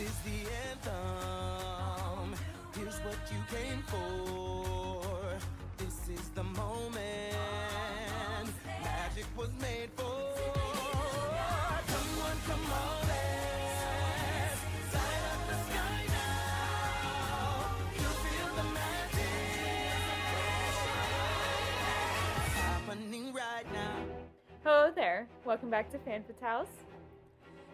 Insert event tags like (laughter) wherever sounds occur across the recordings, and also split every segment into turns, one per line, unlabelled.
is the anthem. Here's what you came for. This is the moment. Magic was made for.
Hello there. Welcome back to Fanfit's house.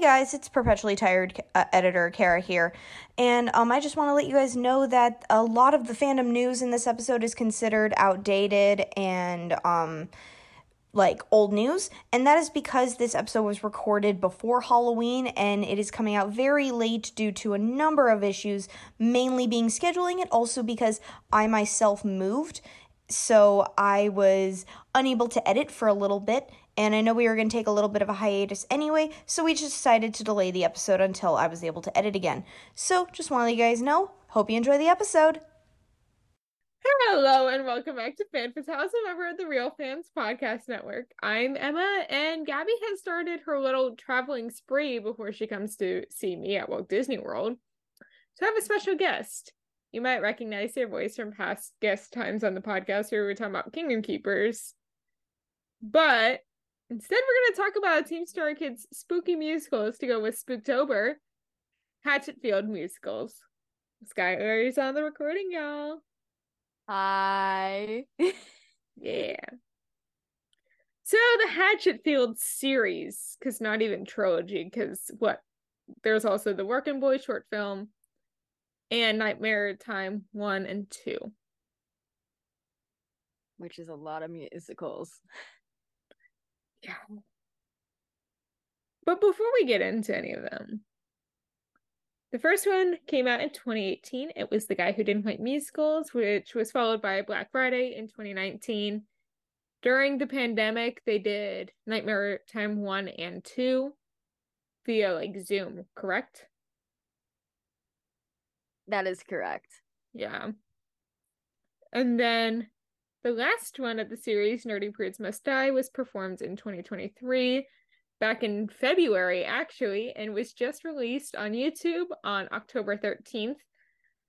Guys, it's perpetually tired uh, editor Kara here, and um, I just want to let you guys know that a lot of the fandom news in this episode is considered outdated and um, like old news, and that is because this episode was recorded before Halloween and it is coming out very late due to a number of issues, mainly being scheduling, and also because I myself moved. So I was unable to edit for a little bit, and I know we were going to take a little bit of a hiatus anyway, so we just decided to delay the episode until I was able to edit again. So, just want to let you guys know. Hope you enjoy the episode.
Hello and welcome back to Fanfit's house, a member of the Real Fans Podcast Network. I'm Emma, and Gaby has started her little traveling spree before she comes to see me at Walt Disney World. So I have a special guest. You might recognize their voice from past guest times on the podcast where we were talking about Kingdom Keepers. But instead, we're going to talk about Team Star Kids spooky musicals to go with Spooktober, Hatchetfield musicals. Skylar is on the recording, y'all.
Hi. (laughs)
Yeah. So the Hatchetfield series, because not even trilogy, because what? There's also the Working Boy short film and Nightmare Time 1 and 2.
which is a lot of musicals. (laughs)
Yeah. But before we get into any of them, the first one came out in 2018. It was The Guy Who Didn't Like Musicals, which was followed by Black Friday in 2019. During the pandemic, they did Nightmare Time 1 and 2 via like Zoom, correct?
That is correct.
Yeah. And then the last one of the series, Nerdy Prudes Must Die, was performed in 2023, back in February, actually, and was just released on YouTube on October 13th,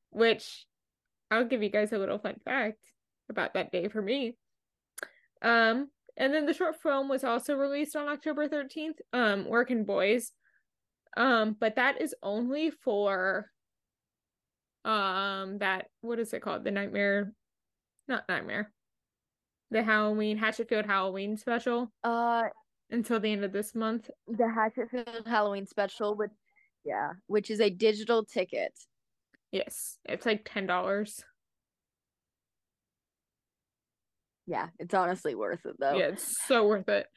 which I'll give you guys a little fun fact about that day for me. Um, and then the short film was also released on October 13th, um, Working Boys. Um, but that is only for um that what is it called? The Nightmare not Nightmare. The Halloween Hatchetfield Halloween special
Uh,
until the end of this month.
the Hatchetfield Halloween special, which yeah, which is a digital ticket.
Yes, it's like ten dollars.
Yeah, it's honestly worth it though.
Yeah, it's so worth it.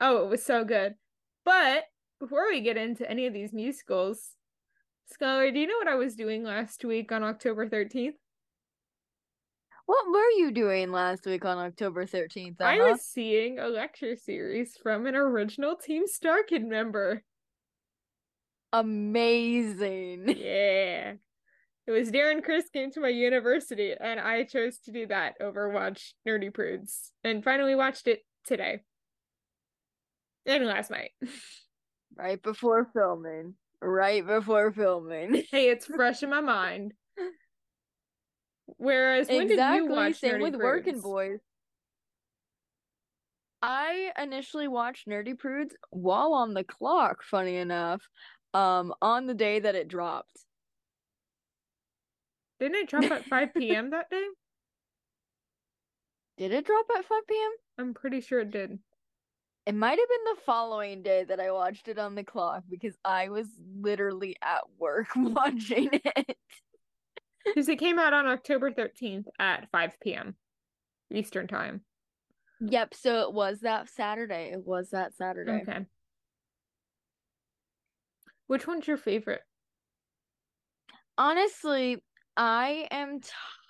Oh, it was so good. But before we get into any of these musicals, Skylar, do you know what I was doing last week on October 13th?
What were you doing last week on October 13th?
I
uh-huh?
was seeing a lecture series from an original Team Star Kid member.
amazing. (laughs)
Yeah. It was Darren Criss came to my university and I chose to do that over watch Nerdy Prudes and finally watched it today. And last night. (laughs)
Right before filming. Right before filming. (laughs)
hey, it's fresh in my mind. Whereas when did you
exactly.
watch
Same
Nerdy
with Working Boys. I initially watched Nerdy Prudes while on the clock, funny enough, um, on the day that it dropped.
Didn't it drop at 5 (laughs) p.m. that day?
Did it drop at 5 p.m.?
I'm pretty sure it did.
It might have been the following day that I watched it on the clock because I was literally at work (laughs) watching it.
Because it came out on October 13th at 5 p.m. Eastern Time.
Yep, so it was that Saturday. It was that Saturday.
Okay. Which one's your favorite?
Honestly, I am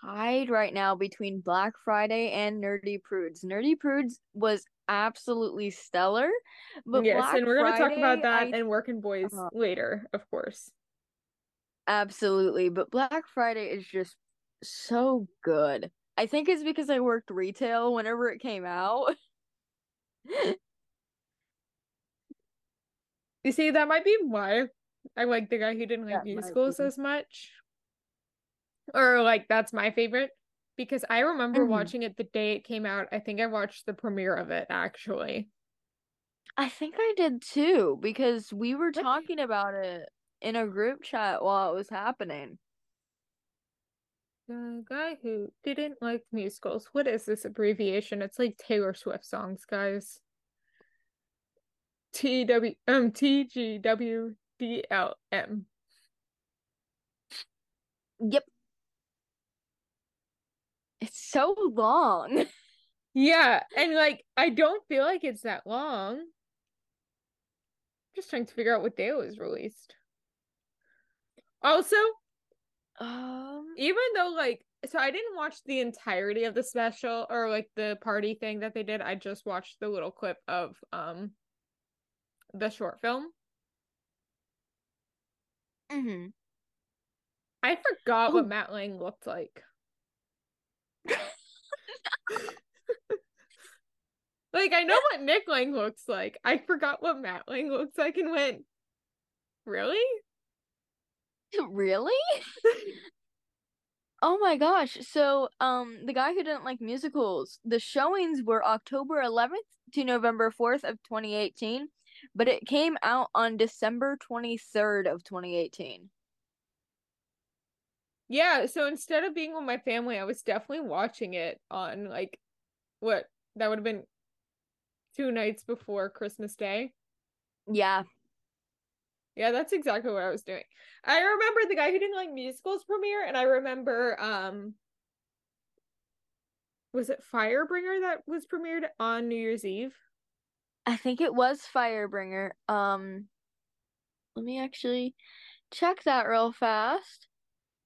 tied right now between Black Friday and Nerdy Prudes. Nerdy Prudes was absolutely stellar, but
yes,
Black
and we're gonna talk about that
I-
and Working Boys
Uh,
later, of course.
Absolutely, but Black Friday is just so good. I think it's because I worked retail whenever it came out. (laughs)
You see, that might be why I like the guy who didn't like
That
musicals as much. Or like that's my favorite because I remember
Mhm.
watching it the day it came out. I think I watched the premiere of it actually.
I think I did too because we were
What?
talking about it in a group chat while it was happening.
The guy who didn't like musicals. What is this abbreviation? It's like Taylor Swift songs, guys. T W um T G W D L M.
Yep. It's so long. (laughs)
Yeah, and like I don't feel like it's that long. I'm Just trying to figure out what day it was released. Also,
Um,
even though like so I didn't watch the entirety of the special or like the party thing that they did. I just watched the little clip of um the short film.
mhm.
I forgot what
Oh.
Matt Lang looked like. (laughs) Like I know what Nick Lang looks like. I forgot what Matt Lang looks like and went, Really? (laughs)
Really? (laughs) Oh my gosh. So, um, the guy who didn't like musicals, the showings were October 11th to November 4th of 2018, but it came out on December 23rd of 2018.
Yeah, so instead of being with my family, I was definitely watching it on like what that would have been two nights before Christmas Day.
Yeah.
Yeah, that's exactly what I was doing. I remember the guy who didn't like musicals premiere, and I remember um was it Firebringer that was premiered on New Year's Eve?
I think it was Firebringer. Um, let me actually check that real fast.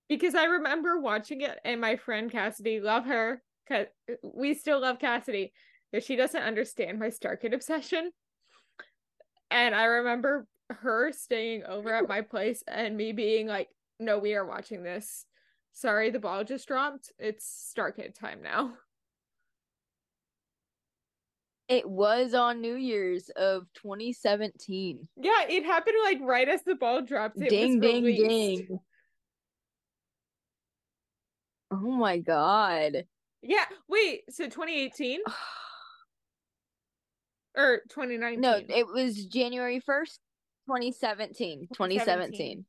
Because I remember watching it and my friend Cassidy, love her, cause we still love Cassidy, but she doesn't understand my Star Kid obsession. And I remember her staying over at my place and me being like, no, we are watching this. Sorry, the ball just dropped. It's Star Kid time now.
It was on New Year's of 2017.
Yeah, it happened like right as the ball dropped. It
Ding,
was
ding,
released.
ding. Oh my God.
Yeah, wait, so 2018 (sighs) or 2019?
No, it was January 1st, 2017. 2017.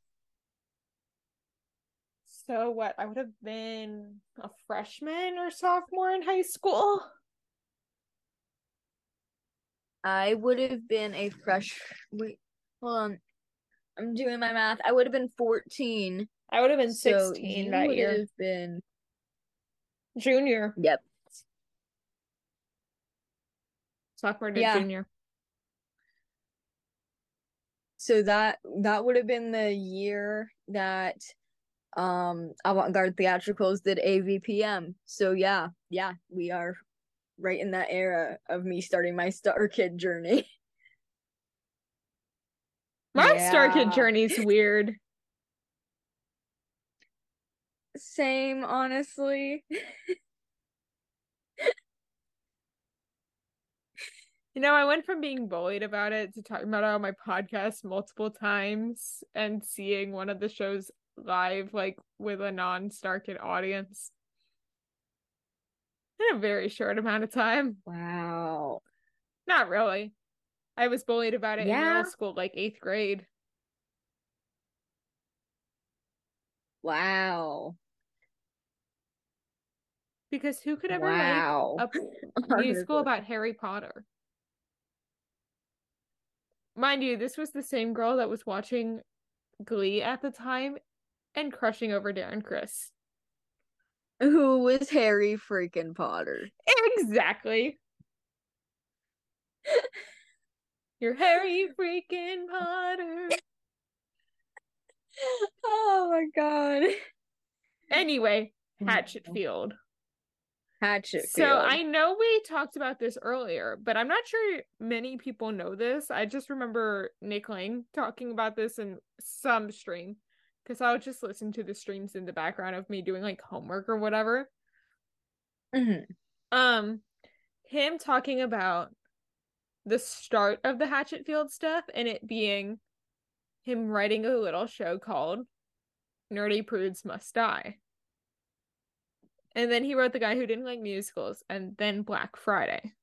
So what? I would have been a freshman or sophomore in high school.
I would have been a fresh. Wait, hold on. I'm doing my math. I would have been 14.
I would have been
So
16
you
that
would
year.
have been.
Junior.
Yep.
Sophomore to
Yeah.
junior.
So that that would have been the year that um Avant-Garde Theatricals did AVPM. So yeah, yeah, we are right in that era of me starting my Star Kid journey. (laughs)
My Star Kid journey's weird.
Same, honestly. (laughs)
You know, I went from being bullied about it to talking about it on my podcast multiple times and seeing one of the shows live, like with a non Star Kid audience in a very short amount of time.
Wow.
Not really. I was bullied about it in
Yeah.
middle school, like eighth grade.
Wow.
Because who could ever
Wow.
like a (laughs) musical about Harry Potter? Mind you, this was the same girl that was watching Glee at the time and crushing over Darren Criss.
Who was Harry freaking Potter?
Exactly. You're Harry freaking Potter. (laughs)
Oh my god.
Anyway. Hatchetfield.
Hatchet.
So I know we talked about this earlier, but I'm not sure many people know this. I just remember Nick Lang talking about this in some stream because I would just listen to the streams in the background of me doing like homework or whatever.
Mhm.
Um, him talking about the start of the Hatchetfield stuff and it being him writing a little show called Nerdy Prudes Must Die. And then he wrote The Guy Who Didn't Like Musicals and then Black Friday.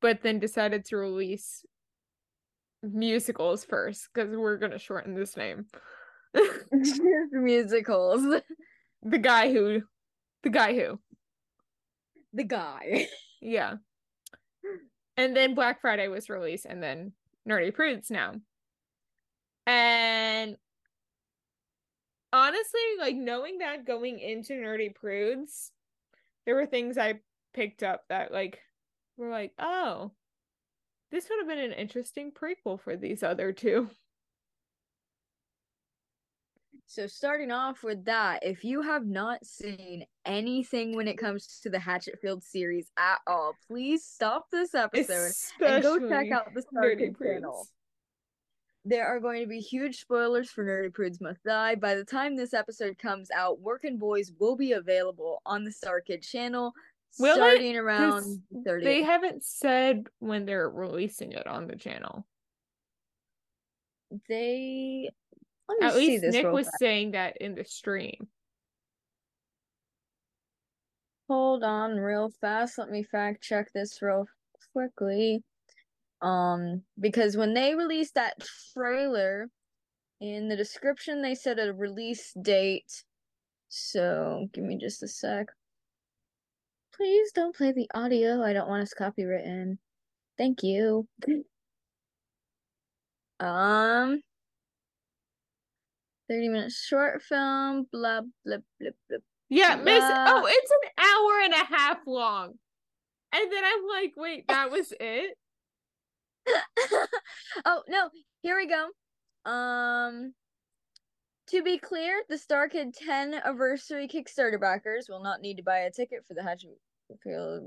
But then decided to release musicals first because we're going to shorten this name. (laughs) (laughs)
musicals.
the guy who, the guy who,
The guy.
yeah. And then Black Friday was released and then Nerdy Prudes now. And honestly, like knowing that going into Nerdy Prudes, there were things I picked up that like were like, oh, this would have been an interesting prequel for these other two.
So starting off with that, if you have not seen anything when it comes to the Hatchetfield series at all, please stop this episode and go check out the Starkid channel. There are going to be huge spoilers for Nerdy Prudes Must Die. By the time this episode comes out, Workin' Boys will be available on the Starkid channel
Will it?
around 30th.
They haven't said when they're releasing it on the channel.
They let me
At
see
least Nick was
fast.
saying that in the stream.
Hold on real fast. Let me fact check this real quickly. Um, because when they released that trailer, in the description they said a release date. So give me just a sec. Please don't play the audio. I don't want us copywritten. Thank you. (laughs) Um, 30 minute short film, blah blah blah blah.
Yeah, Miss. Oh, it's an hour and a half long. And then I'm like, wait, that was it? (laughs)
oh no, here we go. Um to be clear, the Starkid 10 anniversary Kickstarter backers will not need to buy a ticket for the Hatchetfield.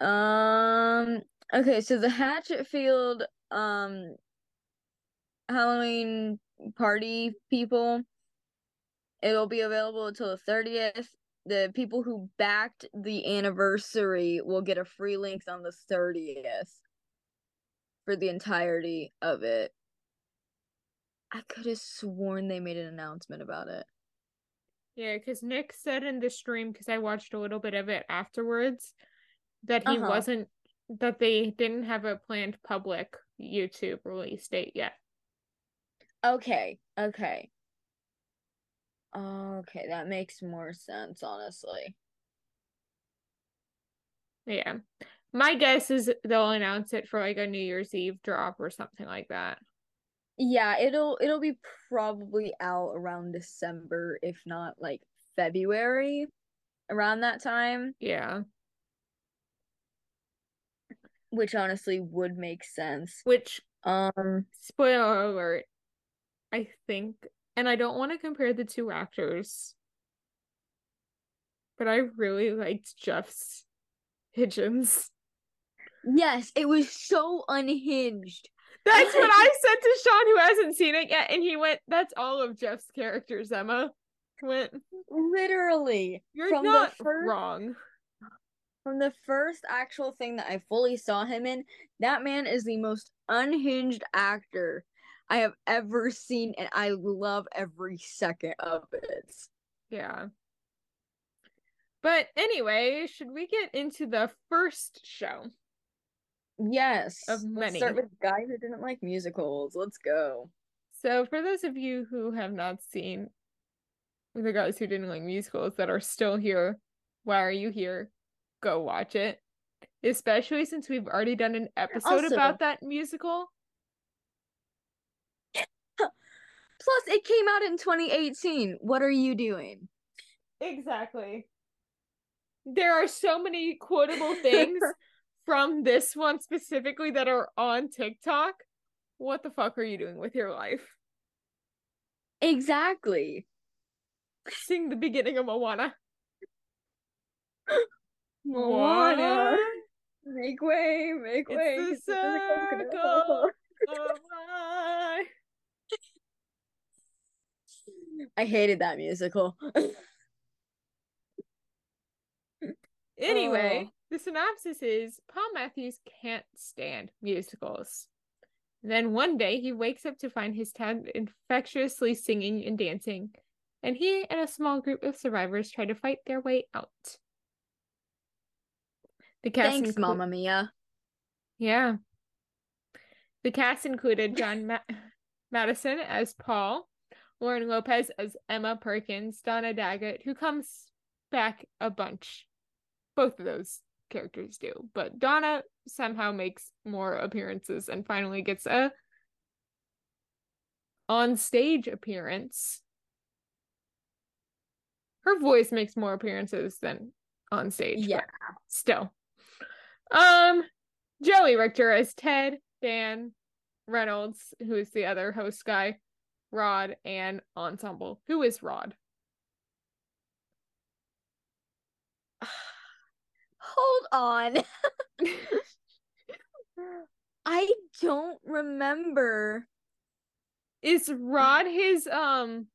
Um okay, so the Hatchetfield um Halloween party people it'll be available until the 30th. The people who backed the anniversary will get a free link on the 30th for the entirety of it. I could have sworn they made an announcement about it.
Yeah, because Nick said in the stream, because I watched a little bit of it afterwards, that he
Uh-huh.
wasn't, that they didn't have a planned public YouTube release date yet.
Okay, okay. Okay, that makes more sense, honestly.
Yeah. My guess is they'll announce it for like a New Year's Eve drop or something like that.
Yeah, it'll it'll be probably out around December, if not like February, around that time,
Yeah.
which honestly would make sense.
Which,
Um,
spoiler alert, I think, and I don't want to compare the two actors, but I really liked Jeff's Hidgens.
yes, it was so unhinged.
That's what I said to Sean, who hasn't seen it yet, and he went, "That's all of Jeff's characters." Emma went,
Literally,
"You're
From the
not
first-
wrong."
from the first actual thing that I fully saw him in, that man is the most unhinged actor I have ever seen, and I love every second of it.
Yeah. But anyway, should we get into the first show?
Yes.
Of
Let's
many.
start with the guy who didn't like musicals. Let's go.
So, for those of you who have not seen the guys who didn't like musicals that are still here, why are you here? Go watch it. Especially since we've already done an episode
Also-
about that musical.
Plus, it came out in 2018. What are you doing?
Exactly. There are so many quotable things (laughs) from this one specifically that are on TikTok. What the fuck are you doing with your life?
Exactly.
Sing the beginning of Moana. (laughs)
Moana. Make way, make
It's
way.
the
'cause this is a
circle. Oh (laughs) my.
I hated that musical. (laughs)
Anyway,
Oh.
the synopsis is Paul Matthews can't stand musicals. Then one day he wakes up to find his town infectiously singing and dancing, and he and a small group of survivors try to fight their way out. The cast
Thanks,
inclu-
Mamma Mia.
Yeah. The cast included John Ma- (laughs) Matteson as Paul, Lauren Lopez as Emma Perkins, Donna Daggett, who comes back a bunch. Both of those characters do, but Donna somehow makes more appearances and finally gets a on stage appearance. Her voice makes more appearances than on stage.
Yeah.
still. Um, Joey Richter as Ted, Dan Reynolds, who is the other host guy, Rod, and Ensemble. Who is Rod? (sighs)
Hold on. (laughs) I don't remember.
Is Rod his um?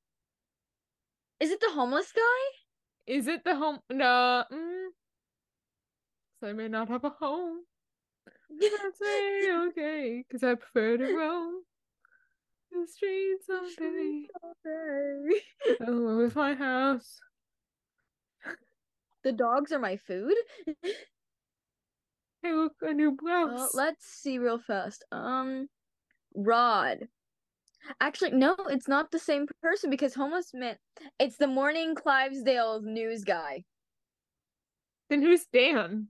Is it the homeless guy?
Is it the home? No. Mm, so I may not have a home. (laughs) Say okay, because I prefer to roam the streets all day. (laughs) Oh, with my house.
the dogs are my food.
Hey, look, a new
Uh,
blouse.
let's see real fast. Um, Rod. Actually, no, it's not the same person because homeless man. It's the Morning Clivesdale news guy.
Then who's Dan?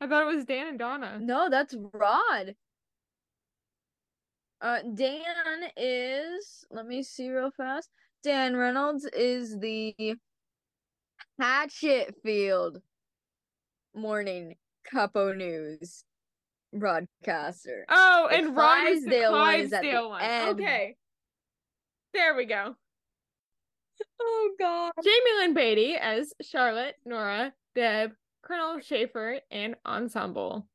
I thought it was Dan and Donna.
No, that's Rod. Uh, Dan is. Let me see real fast. Dan Reynolds is the Hatchetfield Morning Capo News broadcaster.
Oh, and Rod is the
Clivesdale one is the
Clivesdale one.
end.
Okay. There we go.
Oh God.
Jamie Lynn Beatty as Charlotte, Nora, Deb, Colonel Schaefer, and Ensemble.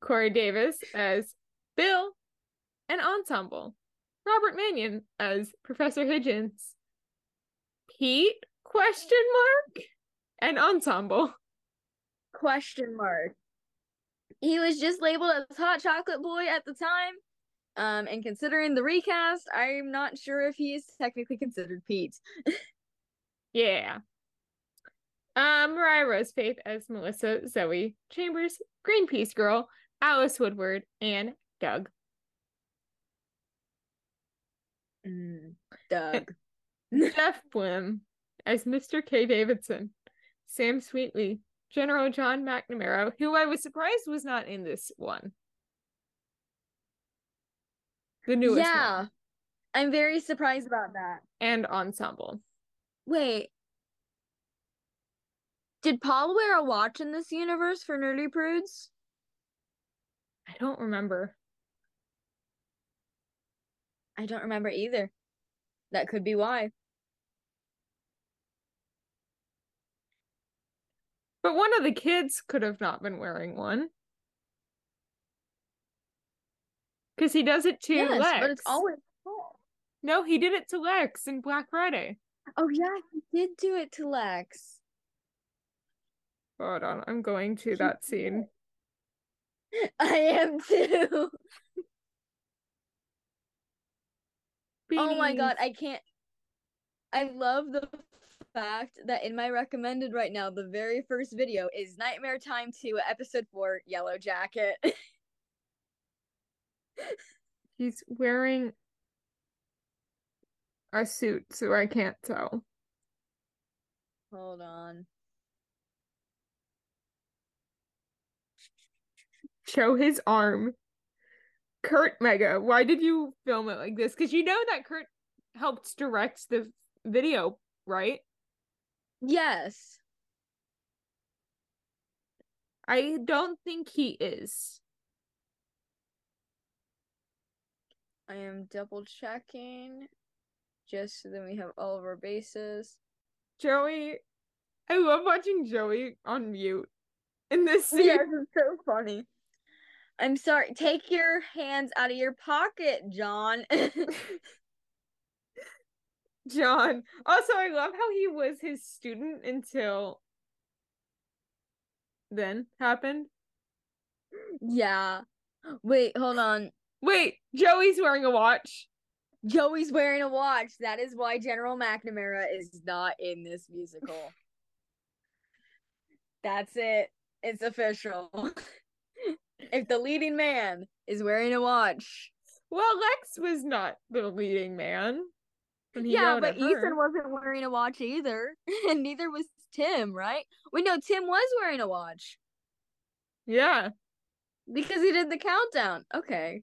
Corey Dorris as Bill and Ensemble. Robert Mannion as Professor Hidgens. Pete question mark and Ensemble.
Question mark. He was just labeled as Hot Chocolate Boy at the time. Um, and considering the recast, I'm not sure if he is technically considered Pete. (laughs)
Yeah. Um, Mariah Rose Faith as Melissa Zoe Chambers, Greenpeace Girl, Alice Woodward, and Doug.
Mm, Doug. (laughs)
Jeff Blim as Mr. K. Davidson, Sam Sweetly, General John McNamara, who I was surprised was not in this one. The newest
yeah.
one.
I'm very surprised about that.
And Ensemble.
Wait. Did Paul wear a watch in this universe for Nerdy Prudes?
I don't remember.
I don't remember either. That could be why.
But one of the kids could have not been wearing one. Because he does it to
yes,
Lex.
but it's always Paul.
No, he did it to Lex in Black Friday.
Oh yeah, he did do it to Lex.
Hold on, I'm going to that scene. (laughs)
I am too. Oh my god, I can't. I love the fact that in my recommended right now, the very first video is Nightmare Time 2, episode 4, Yellow Jacket. (laughs)
He's wearing a suit, so I can't tell.
Hold on.
Show his arm. Kurt Mega, why did you film it like this? Because you know that Kurt helped direct the video, right?
Yes.
I don't think he is.
I am double checking just so then we have all of our bases.
Joey, I love watching Joey on mute in this scene.
Yes, it's so funny. I'm sorry. Take your hands out of your pocket, John. (laughs)
John. Also, I love how he was his student until then happened.
yeah. Wait, hold on.
Wait, Joey's wearing a watch.
Joey's wearing a watch. That is why General McNamara is not in this musical. (laughs) That's it. It's official. (laughs) if the leading man is wearing a watch.
Well, Lex was not the leading man. he
Yeah, but. Ethan wasn't wearing a watch either. (laughs) And neither was Tim, right? We know Tim was wearing a watch
Yeah.
because he did the countdown. Okay.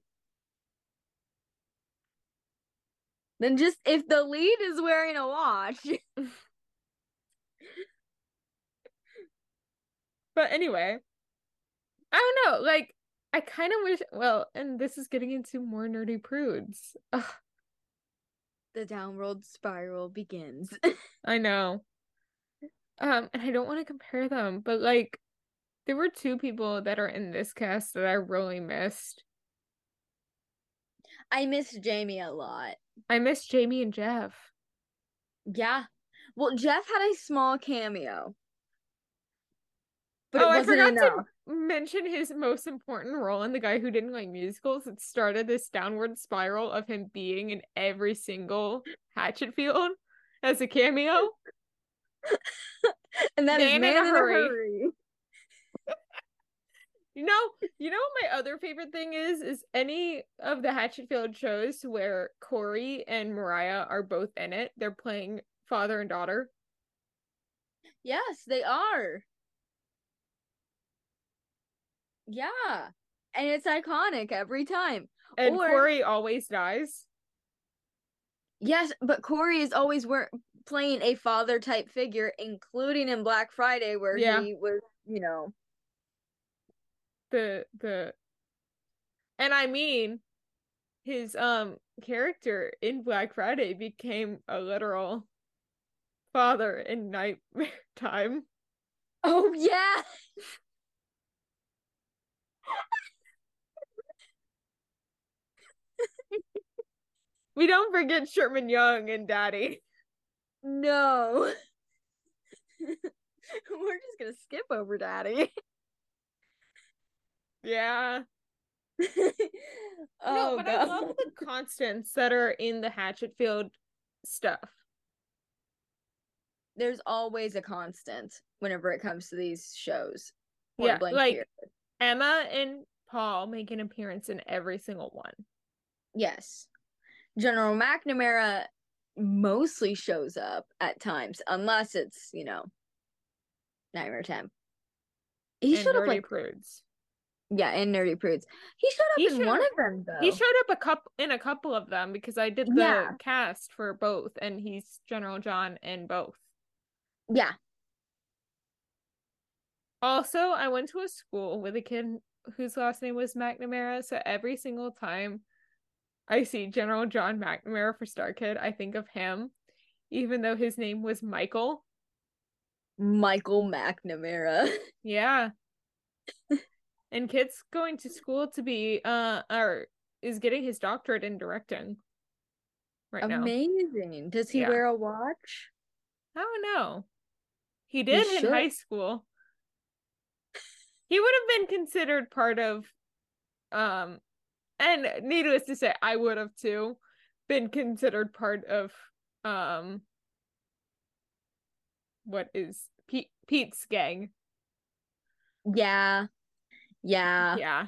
Then just if the lead is wearing a watch. (laughs) (laughs)
But anyway, I don't know. Like, I kind of wish. Well, and this is getting into more nerdy prudes. Ugh,
the downward spiral begins. (laughs)
I know. Um, and I don't want to compare them, but like, there were two people that are in this cast that I really missed.
I miss Jamie a lot.
I miss Jamie and Jeff.
Yeah. Well, Jeff had a small cameo. But
oh,
it
I
wasn't
forgot
enough.
to mention his most important role in the guy who didn't like musicals. It started this downward spiral of him being in every single Hatchetfield as a cameo. (laughs)
and that is
Man in
Man
a
in a
Hurry.
Hurry. (laughs)
You know, you know what my other favorite thing is is any of the Hatchetfield shows where Corey and Mariah are both in it. They're playing father and daughter.
Yes, they are. Yeah. And it's iconic every time.
And
Or-
Corey always dies.
Yes, but Corey is always wor- playing a father type figure, including in Black Friday, where
Yeah.
he was, you know,
The the and I mean his um character in Black Friday became a literal father in nightmare (laughs) time.
oh yeah,
We don't forget Sherman Young and Daddy.
no, (laughs) we're just gonna skip over Daddy.
Yeah. (laughs)
oh
no, but I love the constants that are in the Hatchetfield stuff.
There's always a constant whenever it comes to these shows.
Yeah, like-. Emma and Paul make an appearance in every single one.
Yes. General McNamara mostly shows up at times, unless it's, you know, Nightmare Time. He
and
showed up
Nerdy
like
Prudes.
yeah, in Nerdy Prudes. He showed up
He
in
showed
one
up-
of them though.
He showed up a couple in a couple of them because I did the
Yeah.
cast for both, and he's General John in both.
yeah.
Also, I went to a school with a kid whose last name was McNamara, so every single time I see General John McNamara for Star Kid, I think of him, even though his name was Michael.
Michael McNamara. (laughs)
Yeah. and kid's going to school to be uh or is getting his doctorate in directing right now.
Amazing. Does he
Yeah.
wear a watch?
I don't know. He did in
should.
high school. He would have been considered part of um and needless to say, I would have too been considered part of um what is Pete Pete's gang.
Yeah. Yeah.
yeah.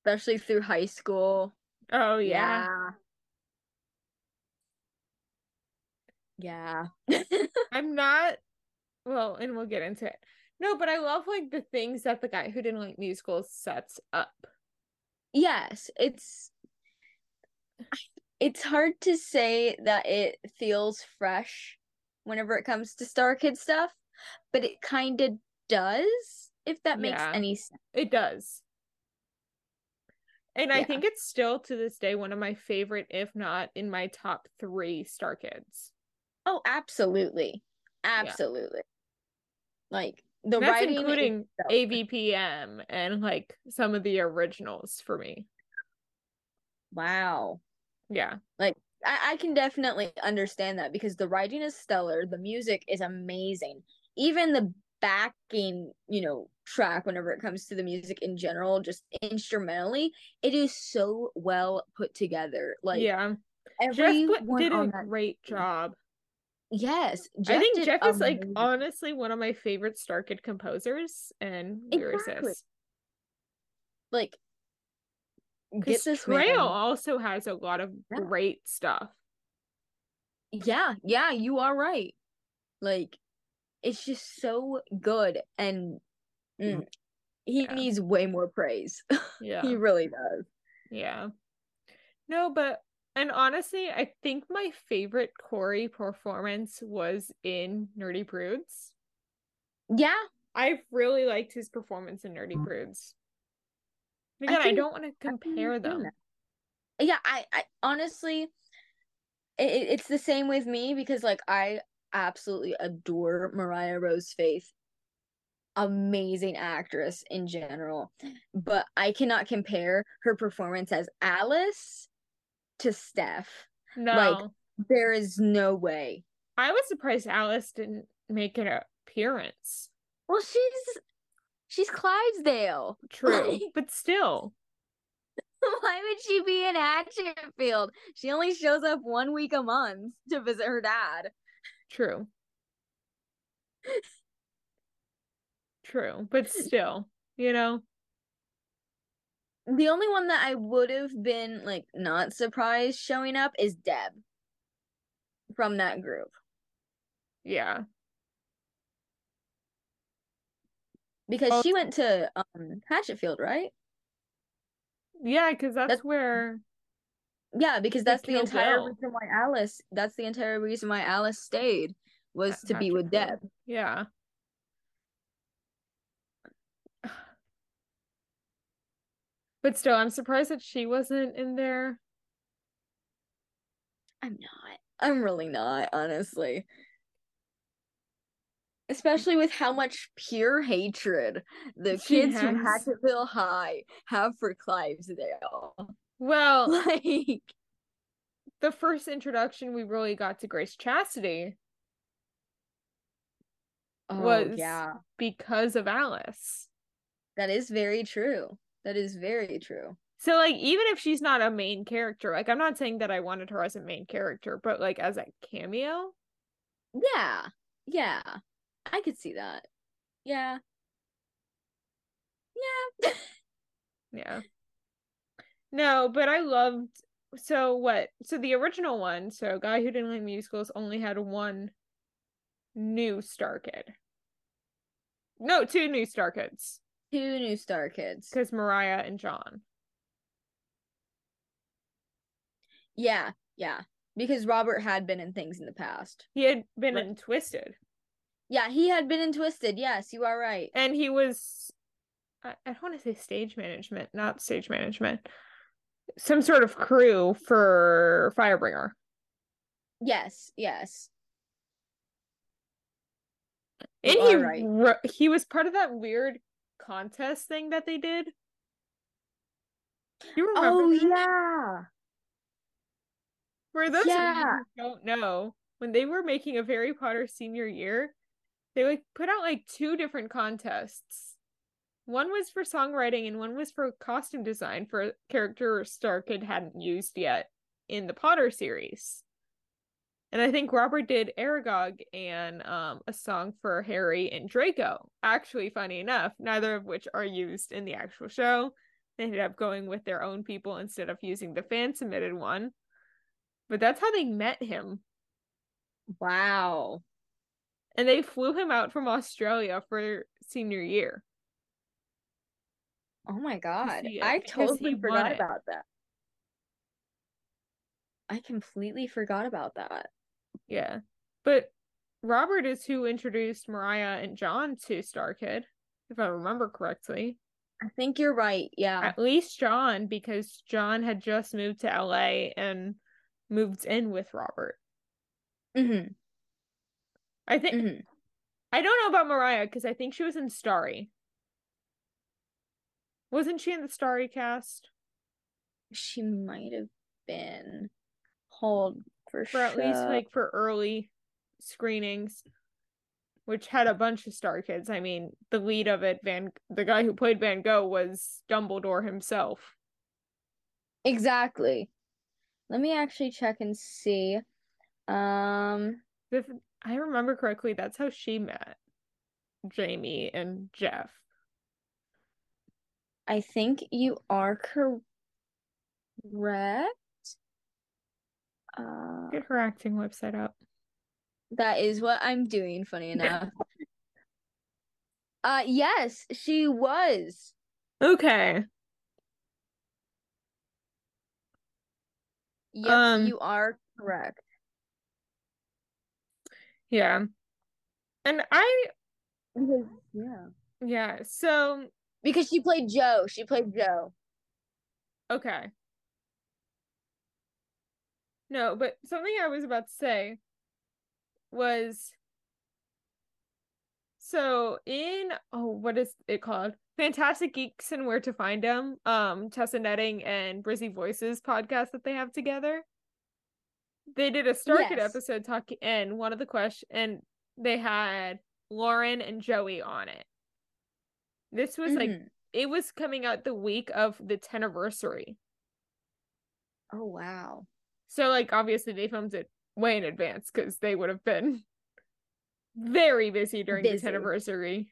Especially through high school.
Oh yeah.
Yeah. (laughs)
I'm not well, and we'll get into it. No, but I love like the things that the guy who didn't like musicals sets up.
yes, it's it's hard to say that it feels fresh whenever it comes to Star Kid stuff, but it kind of does, if that makes
Yeah.
any sense.
It does. And I think it's still to this day one of my favorite, if not in my top three Star Kids.
Oh, absolutely. Absolutely. Like the
That's
writing
including. AVPM and like some of the originals for me.
Wow.
Yeah.
I, I can definitely understand that because the writing is stellar, the music is amazing. Even the backing, you know, track whenever it comes to the music in general, just instrumentally, it is so well put together. Like
yeah.
Everyone
did a great job.
Yes,
I think Jeff is like honestly one of my favorite Star Kid composers. And
Exactly.
this?
like get this
Trail
man.
also has a lot of
Yeah.
great stuff.
Yeah, yeah, you are right. Like it's just so good and mm, he
Yeah.
needs way more praise. (laughs)
Yeah.
He really does.
Yeah. No, but and honestly, I think my favorite Corey performance was in Nerdy Prudes.
Yeah,
I really liked his performance in Nerdy mm. Prudes.
I
Again, I, don't want to compare them.
yeah. I, I honestly, it- it's the same with me because like I absolutely adore Mariah Rose Faith. Amazing actress in general, but I cannot compare her performance as Alice to Steph.
No,
There is no way.
I was surprised Alice didn't make an appearance.
Well, she's she's Clivesdale. (laughs)
True,
Like-
but still, (laughs)
Why would she be in Hatchetfield? She only shows up one week a month to visit her dad.
true. (laughs) True, but still, you know,
The only one that I would have been like not surprised showing up is Deb from that group
yeah.
because
Oh.
she went to um Hatchetfield, right?
Yeah, because that's,
That's-
where
Yeah, because that's the entire reason why Alice. That's the entire reason why Alice stayed was
At
to be with Deb.
Yeah. But still, I'm surprised that she wasn't in there.
I'm not. I'm really not, honestly. Mm. Especially with how much pure hatred the
She
kids from
has.
Hatchetfield High have for Clivesdale.
Well, (laughs)
Like,
the first introduction we really got to Grace Chastity
oh
Was-
yeah,
because of Alice.
that is very true. That is very true.
So, like, even if she's not a main character, like, I'm not saying that I wanted her as a main character, but like as a cameo,
Yeah, yeah, I could see that. Yeah, yeah. (laughs)
yeah. No, but I loved. So, what? So, the original one, so Guy Who Didn't Like Musicals only had one new Star Kid. No, two new Star Kids
Two new Star Kids.
because Mariah and John.
Yeah, yeah. Because Robert had been in things in the past.
He had been
Right.
in Twisted,
Yeah, he had been in Twisted. Yes, you are right.
and he was. I, I don't want to say stage management, not stage management. Some sort of crew for Firebringer.
Yes, yes.
And
You
he
right.
he was part of that weird contest thing that they did. You remember
Oh
that?
yeah.
For those of you
Yeah.
who don't know, when they were making a Harry Potter senior year, they like put out like two different contests. One was for songwriting and one was for costume design for a character Star Kid hadn't used yet in the Potter series. And I think Robert did Aragog and um, a song for Harry and Draco. Actually, funny enough, neither of which are used in the actual show. They ended up going with their own people instead of using the fan submitted one. But that's how they met him.
Wow.
And they flew him out from Australia for senior year.
Oh my god. I totally forgot about that. I completely forgot about that.
Yeah. But Robert is who introduced Mariah and John to Star Kid, if I remember correctly.
I think you're right. Yeah.
At least John, because John had just moved to LA and moved in with Robert.
Mm-hmm.
I think
Mm-hmm.
I don't know about Mariah because I think she was in Starry. Wasn't she in the Starry cast?
She might have been. Hold for,
For at least like for early screenings, which had a bunch of star kids. I mean, the lead of it, Van the guy who played Van Gogh was Dumbledore himself.
Exactly. Let me actually check and see. Um,
If I remember correctly, that's how she met Jamie and Jeff.
I think you are correct. Uh,
Get her acting website up.
that is what I'm doing, funny (laughs) enough. Uh, yes, she was.
Okay.
Yep,
Um,
you are correct.
Yeah. And I
yeah.
yeah, so
Because she played Joe. She played Joe.
okay. No, but something I was about to say was so in oh what is it called? Fantastic Geeks and Where to Find Them, um, Tessa Netting and Brizzy Voices podcast that they have together. They did a Star Kid
Yes.
episode talking and one of the questions and they had Lauren and Joey on it. This was like
Mhm.
it was coming out the week of the 10th anniversary.
Oh, wow.
So like obviously they filmed it way in advance because they would have been very busy during the 10th
Busy.
anniversary.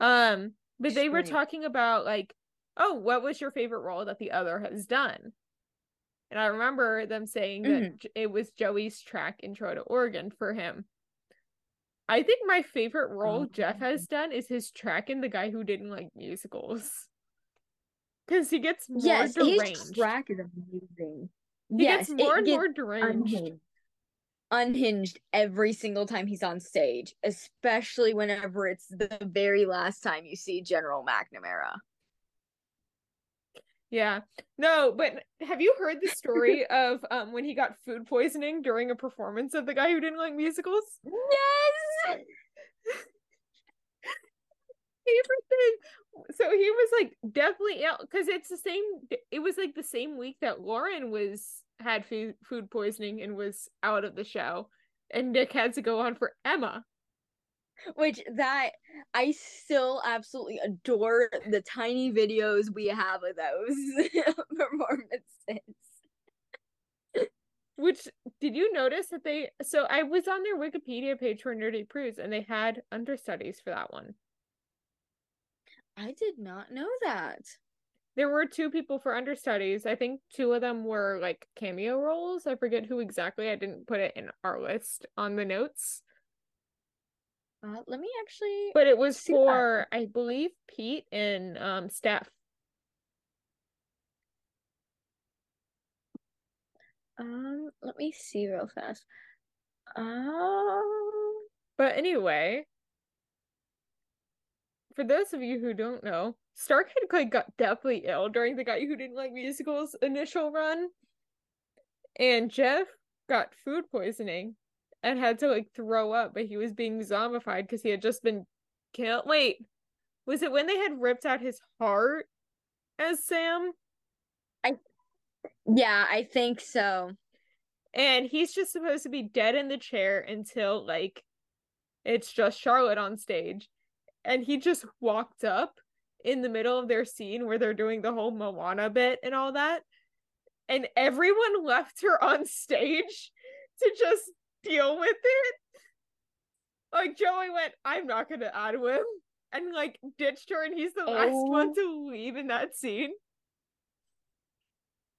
Um, but they were talking about like, oh, what was your favorite role that the other has done? And I remember them saying that
Mhm.
J- it was Joey's track in Trail to Oregon for him. I think my favorite role Jeff
Oh.
has done is his track in The Guy Who Didn't Like Musicals. Because he gets more
Yes,
deranged.
his track is amazing.
He
yes,
gets more and
gets
more deranged.
unhinged. Unhinged every single time he's on stage, especially whenever it's the very last time you see General McNamara.
Yeah. No, but have you heard the story (laughs) of um when he got food poisoning during a performance of the guy who didn't like musicals?
Yes.
Favorite thing. So he was like definitely ill because it's the same it was like the same week that Lauren was had food food poisoning and was out of the show. And Nick had to go on for Emma.
Which that I still absolutely adore the tiny videos we have of those (laughs) performances.
Which did you notice that they so I was on their Wikipedia page for Nerdy Prudes and they had understudies for that one.
I did not know that.
There were two people for understudies. I think two of them were like cameo roles. I forget who exactly. I didn't put it in our list on the notes.
Uh, let me actually.
But it was
See that.
for I believe Pete and um Steph.
Um, let me see real fast. Um,
But anyway, for those of you who don't know, Starkid like got deathly ill during the guy who didn't like musicals initial run. And Jeff got food poisoning and had to like throw up, but he was being zombified because he had just been killed. Wait, was it when they had ripped out his heart as Sam?
I yeah, I think so.
And he's just supposed to be dead in the chair until like it's just Charlotte on stage. And he just walked up in the middle of their scene where they're doing the whole Moana bit and all that. And everyone left her on stage to just deal with it. Like Joey went, I'm not gonna add him. And like ditched her, and he's the last
Oh.
one to leave in that scene.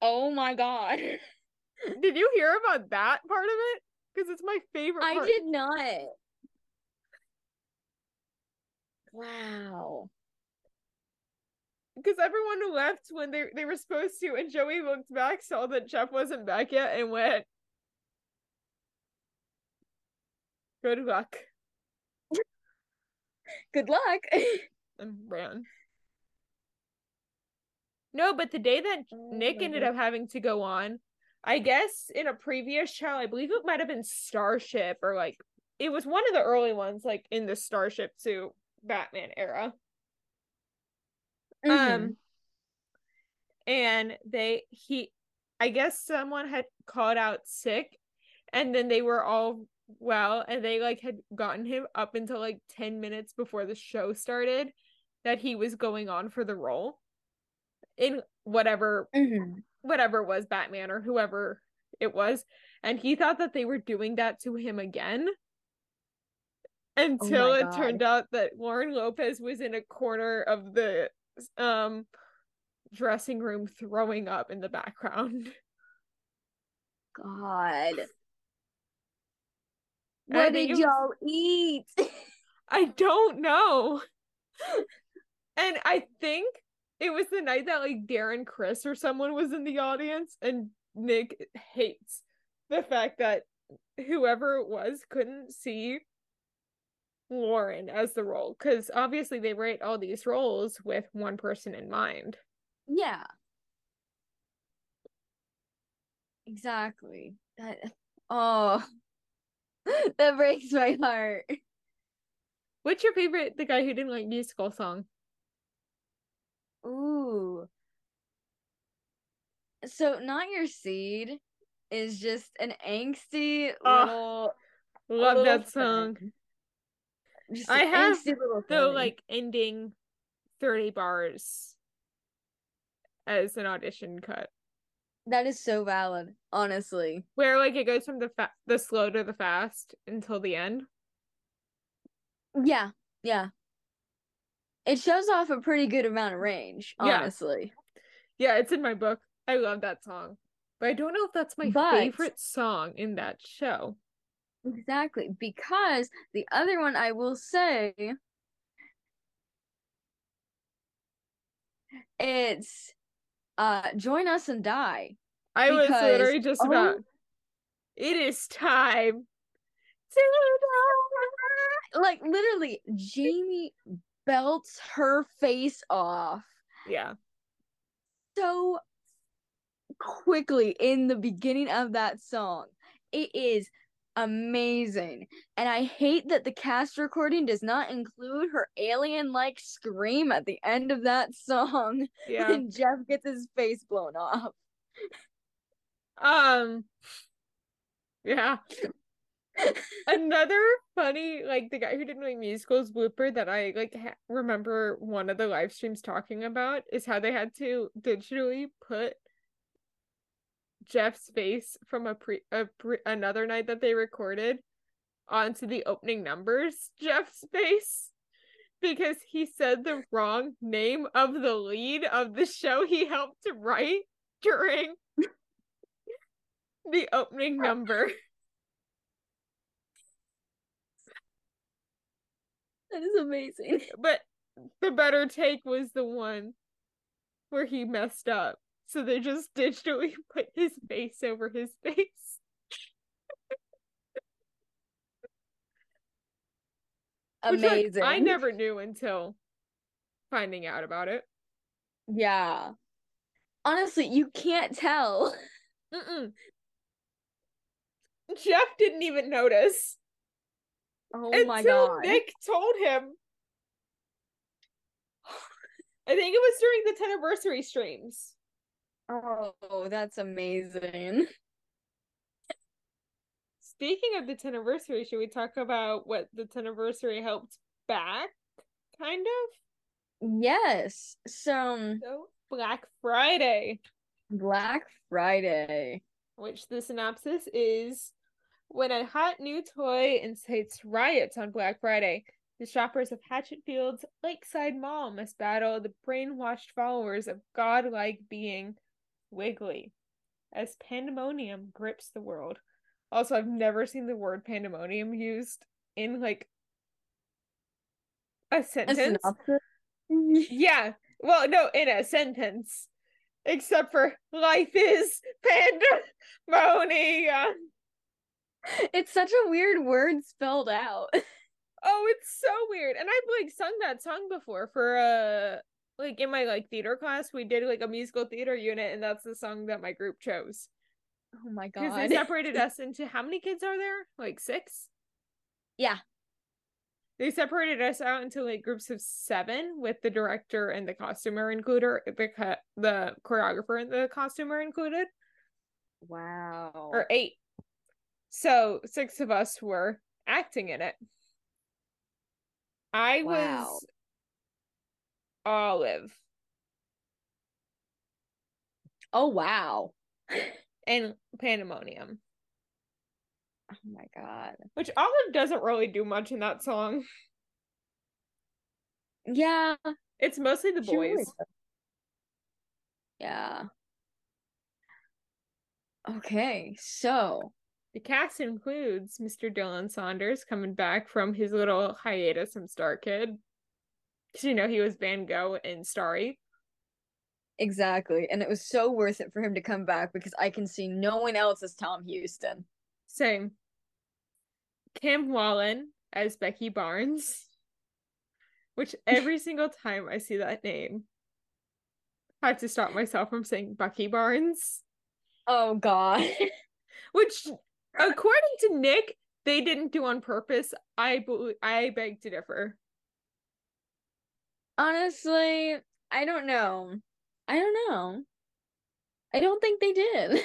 Oh my god. (laughs)
Did you hear about that part of it? Because it's my favorite
I did not. Wow.
because everyone left when they they were supposed to, and Joey looked back, saw that Jeff wasn't back yet, and went, "Good luck," (laughs)
Good luck. (laughs)
and ran. No, but the day that
Oh
Nick ended up having to go on, I guess in a previous show, I believe it might have been Starship or like it was one of the early ones, like in the Starship suit Batman era.
Mhm.
Um and they he I guess someone had called out sick and then they were all well and they like had gotten him up until like 10 minutes before the show started that he was going on for the role in whatever
Mhm.
whatever was Batman or whoever it was and he thought that they were doing that to him again until
my
it
God.
turned out that Lauren Lopez was in a corner of the um dressing room throwing up in the background. (laughs)
God. What did
was-
y'all eat? (laughs)
I don't know. and I think it was the night that like Darren Criss or someone was in the audience and Nick hates the fact that whoever it was couldn't see Lauren as the role because obviously they write all these roles with one person in mind.
Yeah. Exactly. That oh (laughs) that breaks my heart.
What's your favorite the guy who didn't like musical song?
Ooh. So not your seed is just an angsty
Oh,
little
Love
little
that song.
thing. Just
I have the like ending 30 bars as an audition cut
that is so valid, honestly.
where like it goes from the fa- the slow to the fast until the end
Yeah, yeah. It shows off a pretty good amount of range,
Yeah.
honestly.
yeah it's in my book i love that song but i don't know if that's my
But-
favorite song in that show
Exactly, because the other one I will say it's uh join us and die.
i was literally just
oh-
about it is time to die.
Like literally Jamie belts her face off
yeah
so quickly in the beginning of that song. It is amazing. And I hate that the cast recording does not include her alien like scream at the end of that song (laughs)
yeah
when Jeff gets his face blown off.
um yeah another funny like the guy who didn't like musicals blooper that i like ha- remember one of the live streams talking about is how they had to digitally put jeff's face from a pre, a pre another night that they recorded onto the opening numbers jeff's face because he said the wrong name of the lead of the show he helped to write during the opening (laughs) number
That is amazing.
but the better take was the one where he messed up. So they just digitally (laughs) put his face over his face. (laughs) Which, like,
Amazing.
I never knew until finding out about it.
Yeah. Honestly, you can't tell. (laughs)
Mm-mm. Jeff didn't even notice
Oh
until
my god.
Nick told him. (sighs) I think it was during the 10 anniversary streams.
Oh, oh, that's amazing.
Speaking of the 10 anniversary, should we talk about what the 10 anniversary helped back? Kind of?
Yes. So,
So, Black Friday,
Black Friday.
which the synopsis is when a hot new toy incites riots on Black Friday, the shoppers of Hatchetfield's Lakeside Mall must battle the brainwashed followers of godlike being Wiggly as pandemonium grips the world. Also, I've never seen the word pandemonium used in like a
A
sentence.
synopsis? (laughs)
Yeah. Well, no, in a sentence. Except for life is pandemonium.
It's such a weird word spelled out. (laughs)
Oh, it's so weird. And I've like sung that song before for a like in my like theater class, we did like a musical theater unit, and that's the song that my group chose
Oh my god!
because they separated (laughs) us into how many kids are there? Like six.
yeah.
They separated us out into like groups of seven, with the director and the costumer included, the co- the choreographer and the costumer included,
Wow.
or eight. So six of us were acting in it. I
Wow.
was Olive
oh wow. (laughs)
and Pandemonium,
Oh my god.
which Olive doesn't really do much in that song. (laughs)
Yeah.
It's mostly the
really
boys.
Yeah. Okay, so
The cast includes Mr. Dylan Saunders coming back from his little hiatus from Star Kid. Because you know he was Van Gogh in Starry.
exactly, and it was so worth it for him to come back because I can see no one else as Tom Houston.
Same. Kim Whalen as Becky Barnes. Which every (laughs) single time I see that name, I have to stop myself from saying Bucky Barnes.
Oh god. (laughs)
Which, (laughs) according to Nick, they didn't do on purpose. I bel- I beg to differ.
Honestly, I don't know. I don't know. I don't think they did.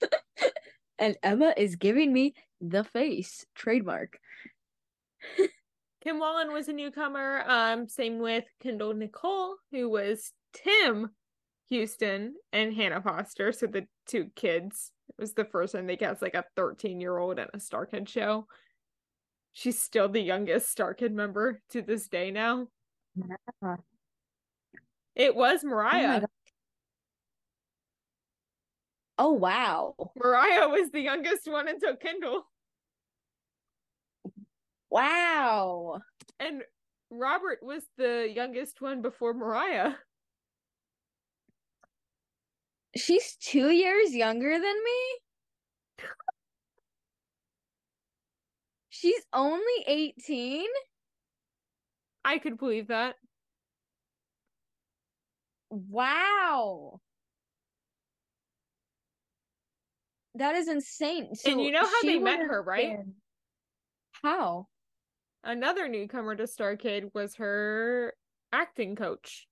(laughs) and Emma is giving me the face trademark.
Kim Whalen was a newcomer. Um, same with Kendall Nicole, who was Tim Houston and Hannah Foster. So the two kids. It was the first time they cast like a 13 year old in a Star Kid show. She's still the youngest Starkid member to this day now.
Yeah.
It was
Oh
Mariah.
God. Oh wow.
Mariah was the youngest one until Kendall.
Wow.
And Robert was the youngest one before Mariah.
She's two years younger than me? (laughs) She's only 18?
I could believe that.
Wow. That is insane.
And you know how they met her, right?
been- How?
Another newcomer to Star Kid was her acting coach.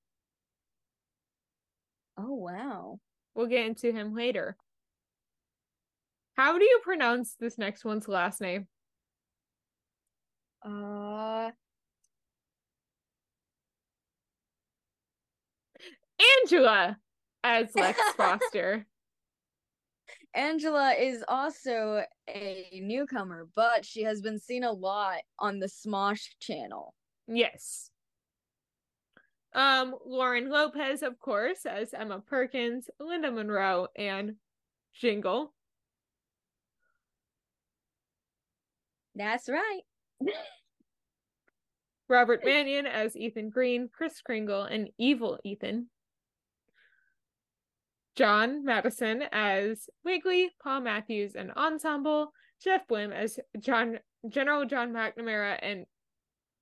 Oh wow.
We'll get into him later. How do you pronounce this next one's last name?
Uh
Angela as Lex Foster. (laughs)
Angela is also a newcomer, but she has been seen a lot on the Smosh channel.
Yes. Um, Lauren Lopez, of course, as Emma Perkins, Linda Monroe, and Jingle.
That's right.
Robert Manion as Ethan Green, Chris Kringle, and Evil Ethan. John Matteson as Wiggly, Paul Matthews, and Ensemble. Jeff Blim as John General John McNamara, and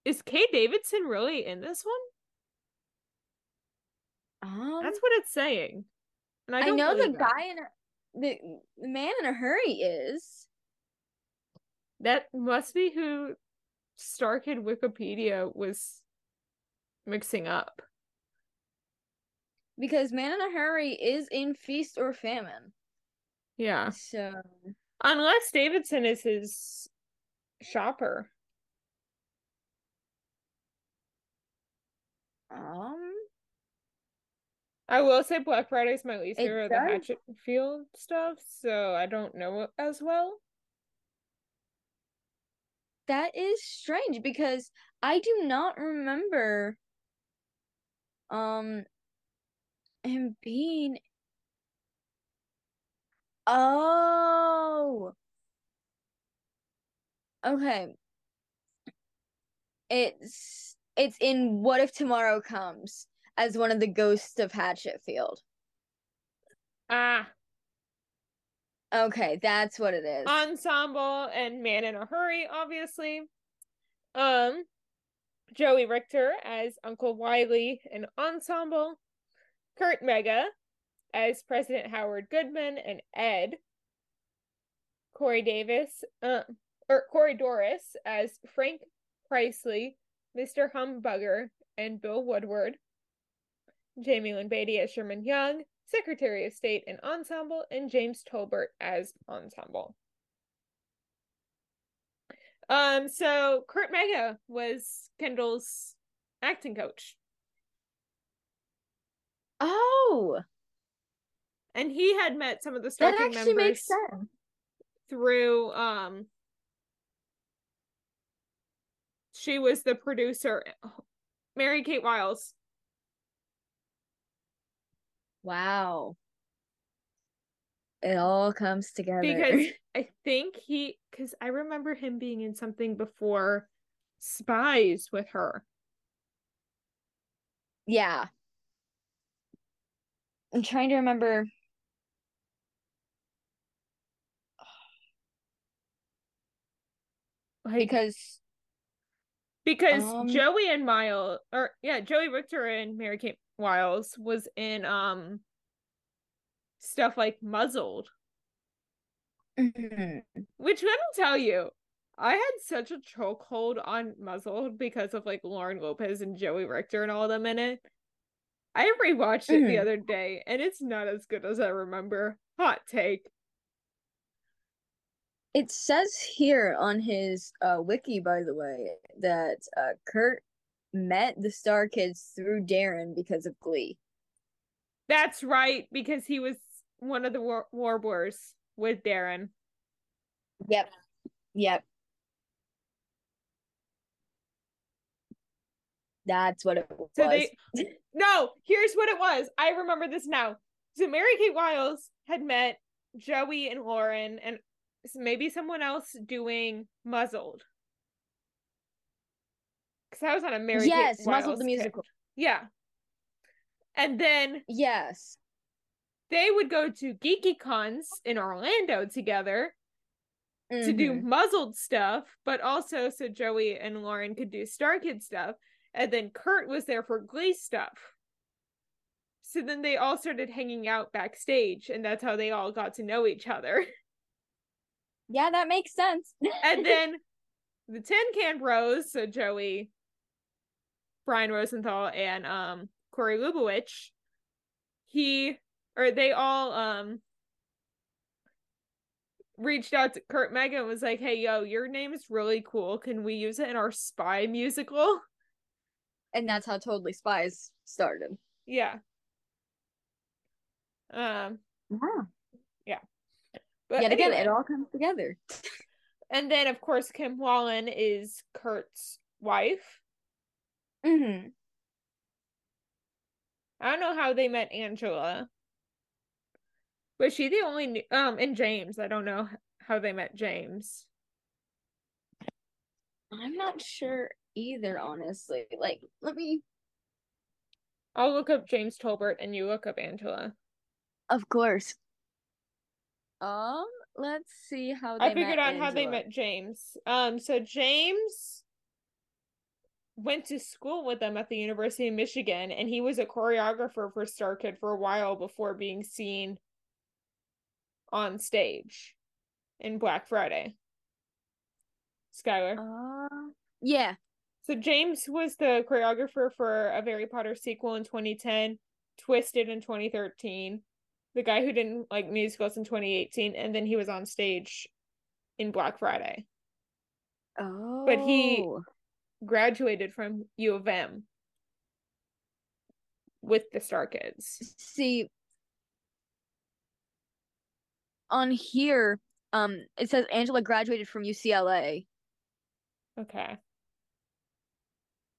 is Kay Davidson really in this one?
Um,
That's what it's saying. And I,
I,
don't
know the
that.
guy in a, the the man in a hurry is.
That must be who Starkid Wikipedia was mixing up.
Because Man in a Hurry is in Feast or Famine.
Yeah.
So
Unless Davidson is his shopper.
um
I will say Black Friday is my least favorite of the Hatchetfield stuff, so I don't know as well.
That is strange because I do not remember um him being Oh. Okay. It's it's in What If Tomorrow Comes as one of the ghosts of Hatchetfield.
Ah,
Okay, that's what it is.
Ensemble and Man in a Hurry, obviously. Um, Joey Richter as Uncle Wiley and Ensemble, Kurt Mega as President Howard Goodman and Ed, Corey Davis, uh, or Corey Dorris as Frank Presley, Mr. Humbugger, and Bill Woodward, Jaime Lyn Beatty as Sherman Young, Secretary of State and Ensemble, and James Tolbert as Ensemble. Um, so Kurt Mega was Kendall's acting coach.
Oh,
And he had met some of the
that actually
members
makes sense.
through um she was the producer Mary Kate Wiles.
Wow. It all comes together.
because (laughs) I think he because I remember him being in something before Spies with her.
yeah. I'm trying to remember.
Like
Because
because
um,
Joey and Miles or yeah, Joey Richter and Mary Kate Wiles was in um stuff like Muzzled.
mhm.
Which let me tell you, I had such a chokehold on Muzzled because of like Lauren Lopez and Joey Richter and all of them in it. I rewatched it the
Mhm.
other day and it's not as good as I remember. Hot take.
It says here on his uh, wiki, by the way, that uh, Kurt met the Star Kids through Darren because of Glee.
That's right, because he was one of the war- warblers with Darren.
Yep. Yep. That's what it was.
So they (laughs) No, here's what it was. I remember this now. So Mary Kate Wiles had met Joey and Lauren and maybe someone else doing Muzzled. Because I was on a Mary
yes,
Kate
Muzzled the musical.
Yeah. And then
Yes.
they would go to Geeky Cons in Orlando together to do
Mhm.
muzzled stuff, but also so Joey and Lauren could do Star Kid stuff. And then Kurt was there for Glee stuff. So then they all started hanging out backstage, and that's how they all got to know each other. (laughs)
Yeah, that makes sense.
and then (laughs) the Tin Can Bros, so Joey, Brian Rosenthal, and um Corey Lubowich, he or they all um reached out to Kurt Mega and was like, Hey yo, your name is really cool. Can we use it in our spy musical?
and that's how Totally Spies started.
Yeah. Um
Yeah.
but
Yet again,
anyway.
it all comes together.
and then of course Kim Whalen is Kurt's wife.
Mm-hmm.
I don't know how they met Angela. Was she the only new- um and James? I don't know how they met James.
I'm not sure either, honestly. Like, let me.
I'll look up James Tolbert and you look up Angela.
Of course. Um, let's see how they
I figured out how they met James. Um so James went to school with them at the University of Michigan and he was a choreographer for Star Kid for a while before being seen on stage in Black Friday. Skylar.
Uh, yeah.
So James was the choreographer for A Very Potter Sequel in 2010, Twisted in 2013, the guy who didn't like musicals in 2018, and then he was on stage in Black Friday.
Oh.
But he- Graduated from U of M with the Star Kids.
see on here, um, it says Angela graduated from UCLA.
Okay.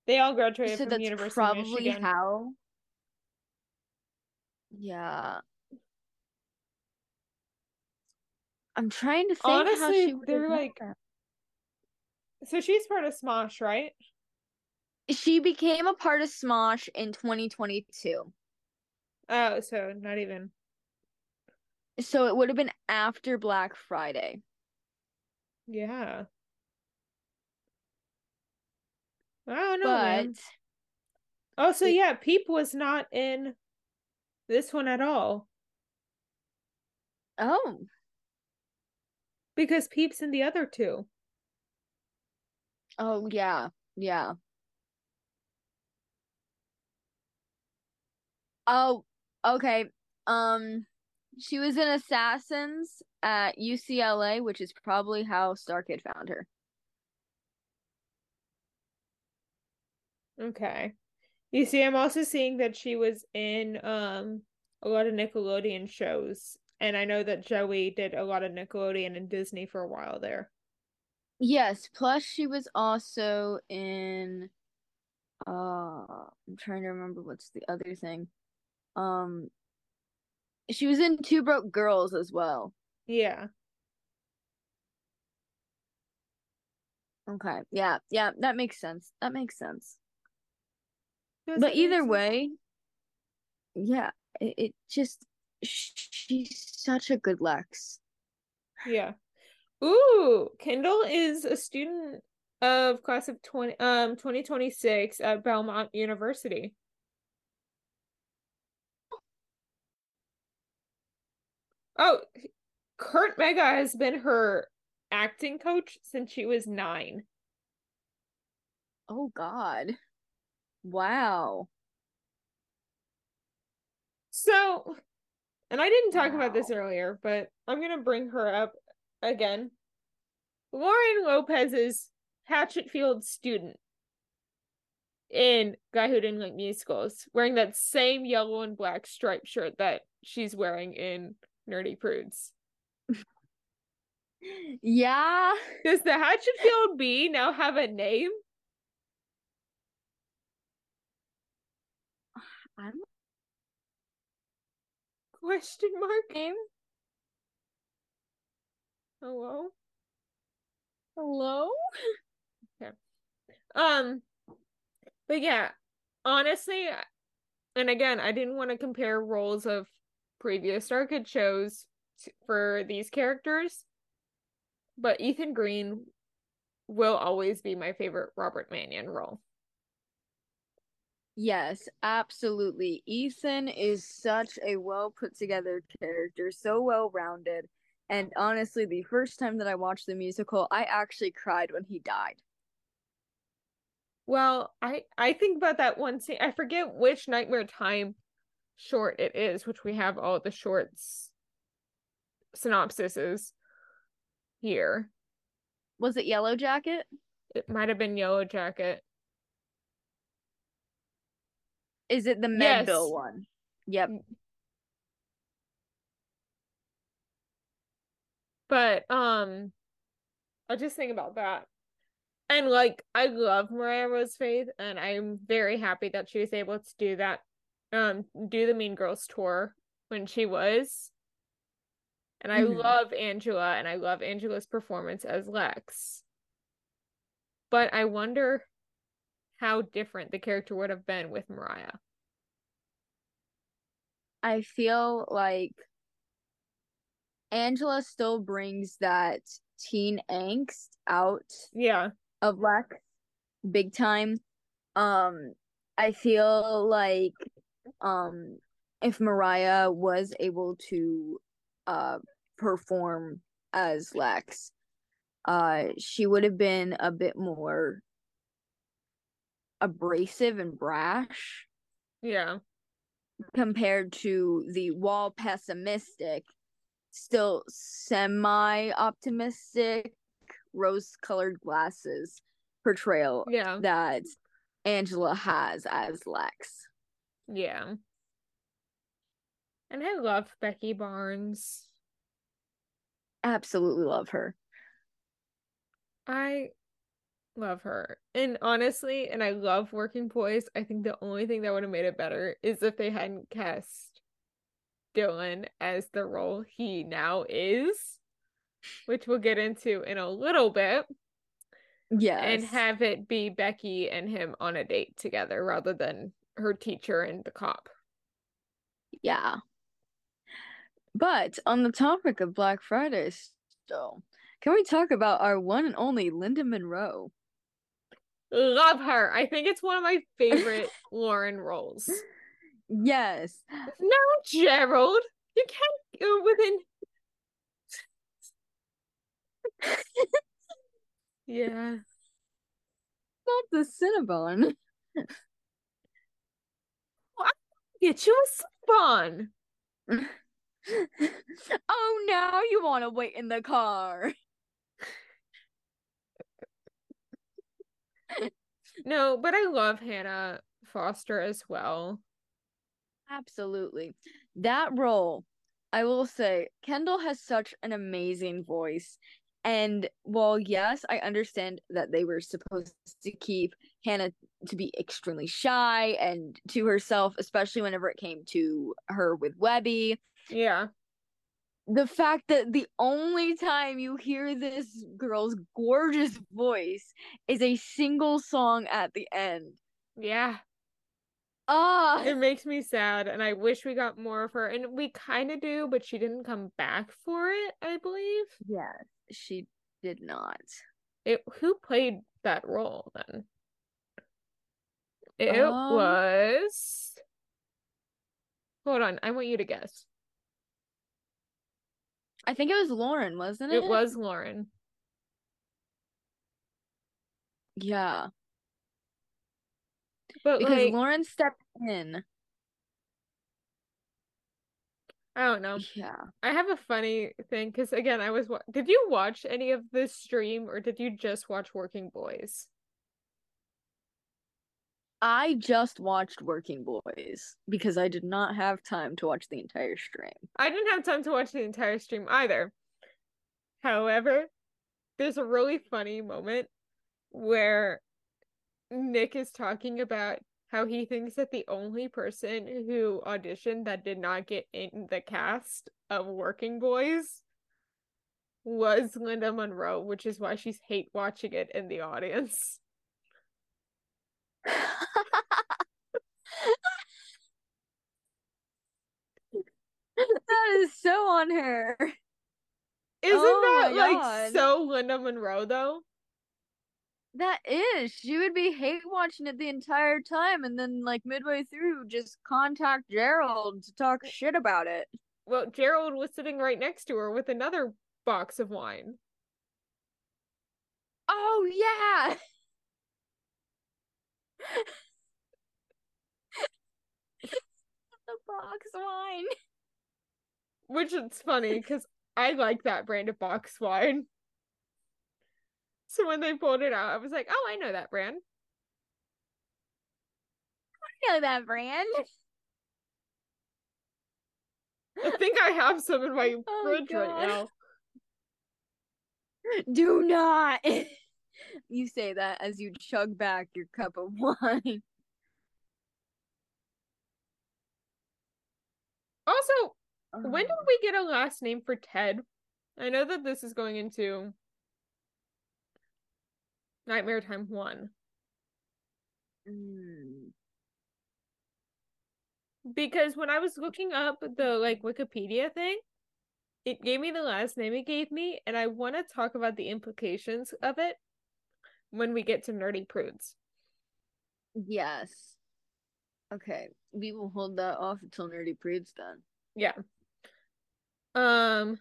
They all graduated
So
from
that's
University of
probably
Michigan.
how. Yeah. I'm trying to think how
Honestly,
she would
they're like-
them.
So she's part of Smosh, right?
She became a part of Smosh in 2022.
Oh, so not even.
So it would have been after Black Friday.
Yeah. I don't know,
but
man. Oh, so yeah, Peep was not in this one at all
oh,
because Peep's in the other two.
Oh yeah, yeah. Oh, okay. Um, she was in Assassins at UCLA, which is probably how Starkid found her.
Okay. You see, I'm also seeing that she was in um a lot of Nickelodeon shows, and I know that Joey did a lot of Nickelodeon and Disney for a while there.
Yes, plus she was also in uh I'm trying to remember what's the other thing. Um she was in Two Broke Girls as well.
Yeah.
Okay. Yeah, yeah, that makes sense. That makes sense.
Does
But either
sense?
way, yeah, it, it just sh- she's such a good Lex.
Yeah. Ooh, Kendall is a student of class of 20 um 2026 at Belmont University. Oh, Kurt Mega has been her acting coach since she was nine.
Oh God. Wow.
So, and I didn't talk about this earlier, but I'm gonna bring her up again. Lauren Lopez's Hatchetfield student in Guy Who Didn't Like Musicals, wearing that same yellow and black striped shirt that she's wearing in Nerdy Prudes.
Yeah.
Does the Hatchetfield B now have a name?
I'm
Question mark.
name.
Hello.
Hello? okay.
Um, but yeah, honestly, and again, I didn't want to compare roles of previous Starkid shows t- for these characters, but Ethan Green will always be my favorite Robert Manion role.
Yes, absolutely. Ethan is such a well put together character, so well rounded. And honestly, the first time that I watched the musical, I actually cried when he died.
Well, I I think about that one scene. I forget which Nightmare Time short it is, which we have all the shorts synopsises here.
Was it Yellow Jacket?
It might have been Yellow Jacket.
Is it the
Yes.
Medville one? Yep. Mm.
But um I just think about that. And like I love Mariah Rose Faith and I'm very happy that she was able to do that um do the Mean Girls tour when she was. And I
Mhm.
love Angela and I love Angela's performance as Lex. But I wonder how different the character would have been with Mariah.
I feel like Angela still brings that teen angst out
Yeah.
of Lex big time. Um, I feel like um if Mariah was able to uh perform as Lex, uh she would have been a bit more abrasive and brash
Yeah.
compared to the wall pessimistic, still semi optimistic, rose colored glasses portrayal
Yeah.
that Angela has as Lex.
Yeah. And I love Becky Barnes.
Absolutely love her.
I love her. And honestly, and I love Working Boys. I think the only thing that would have made it better is if they hadn't cast Dylan as the role he now is, which we'll get into in a little bit,
Yes.
and have it be Becky and him on a date together rather than her teacher and the cop.
yeah. But on the topic of Black Friday still, can we talk about our one and only Linda Monroe?
Love her. I think it's one of my (laughs) favorite Lauren roles.
Yes.
No, Gerald. You can't go within. (laughs) yeah.
Not the Cinnabon.
Get you a fun. (laughs)
oh, now you want to wait in the car. (laughs)
No, but I love Hannah Foster as well.
Absolutely. That role, I will say, Kendall has such an amazing voice. And while, yes, I understand that they were supposed to keep Hannah to be extremely shy and to herself, especially whenever it came to her with Webby.
Yeah.
The fact that the only time you hear this girl's gorgeous voice is a single song at the end.
Yeah.
Ah,
It makes me sad and I wish we got more of her. And we kind of do, but she didn't come back for it, I believe.
yes, she did not.
It who played that role then? It
Um,
was Hold on, I want you to guess.
I think it was Lauren, wasn't it?
It was Lauren.
Yeah,
But
because
like
Lauren stepped in.
I don't know.
Yeah.
I have a funny thing because again, I was wa- did you watch any of this stream or did you just watch Working Boys?
I just watched Working Boys because I did not have time to watch the entire stream.
I didn't have time to watch the entire stream either. However, there's a really funny moment where Nick is talking about how he thinks that the only person who auditioned that did not get in the cast of Working Boys was Linda Monroe, which is why she's hate watching it in the audience. (laughs)
that is so on her.
Isn't
Oh
that like
God.
so Linda Monroe though?
That is. She would be hate watching it the entire time and then like midway through just contact Gerald to talk eh shit about it.
Well, Gerald was sitting right next to her with another box of wine.
Oh yeah. (laughs) the box wine.
Which is funny because I like that brand of box wine. So when they pulled it out, I was like, oh, I know that brand. (laughs)
I know that brand. (laughs)
I think I have some in my (laughs)
Oh,
fridge
God.
right now.
Do not. you say that as you chug back your cup of wine.
Also, when um. did
Oh.
we get a last name for Ted? I know that this is going into Nightmare Time 1.
Mm.
Because when I was looking up the like Wikipedia thing, it gave me the last name it gave me, and I want to talk about the implications of it when we get to Nerdy Prudes.
Yes. Okay, we will hold that off until Nerdy Prude's done.
Yeah. Um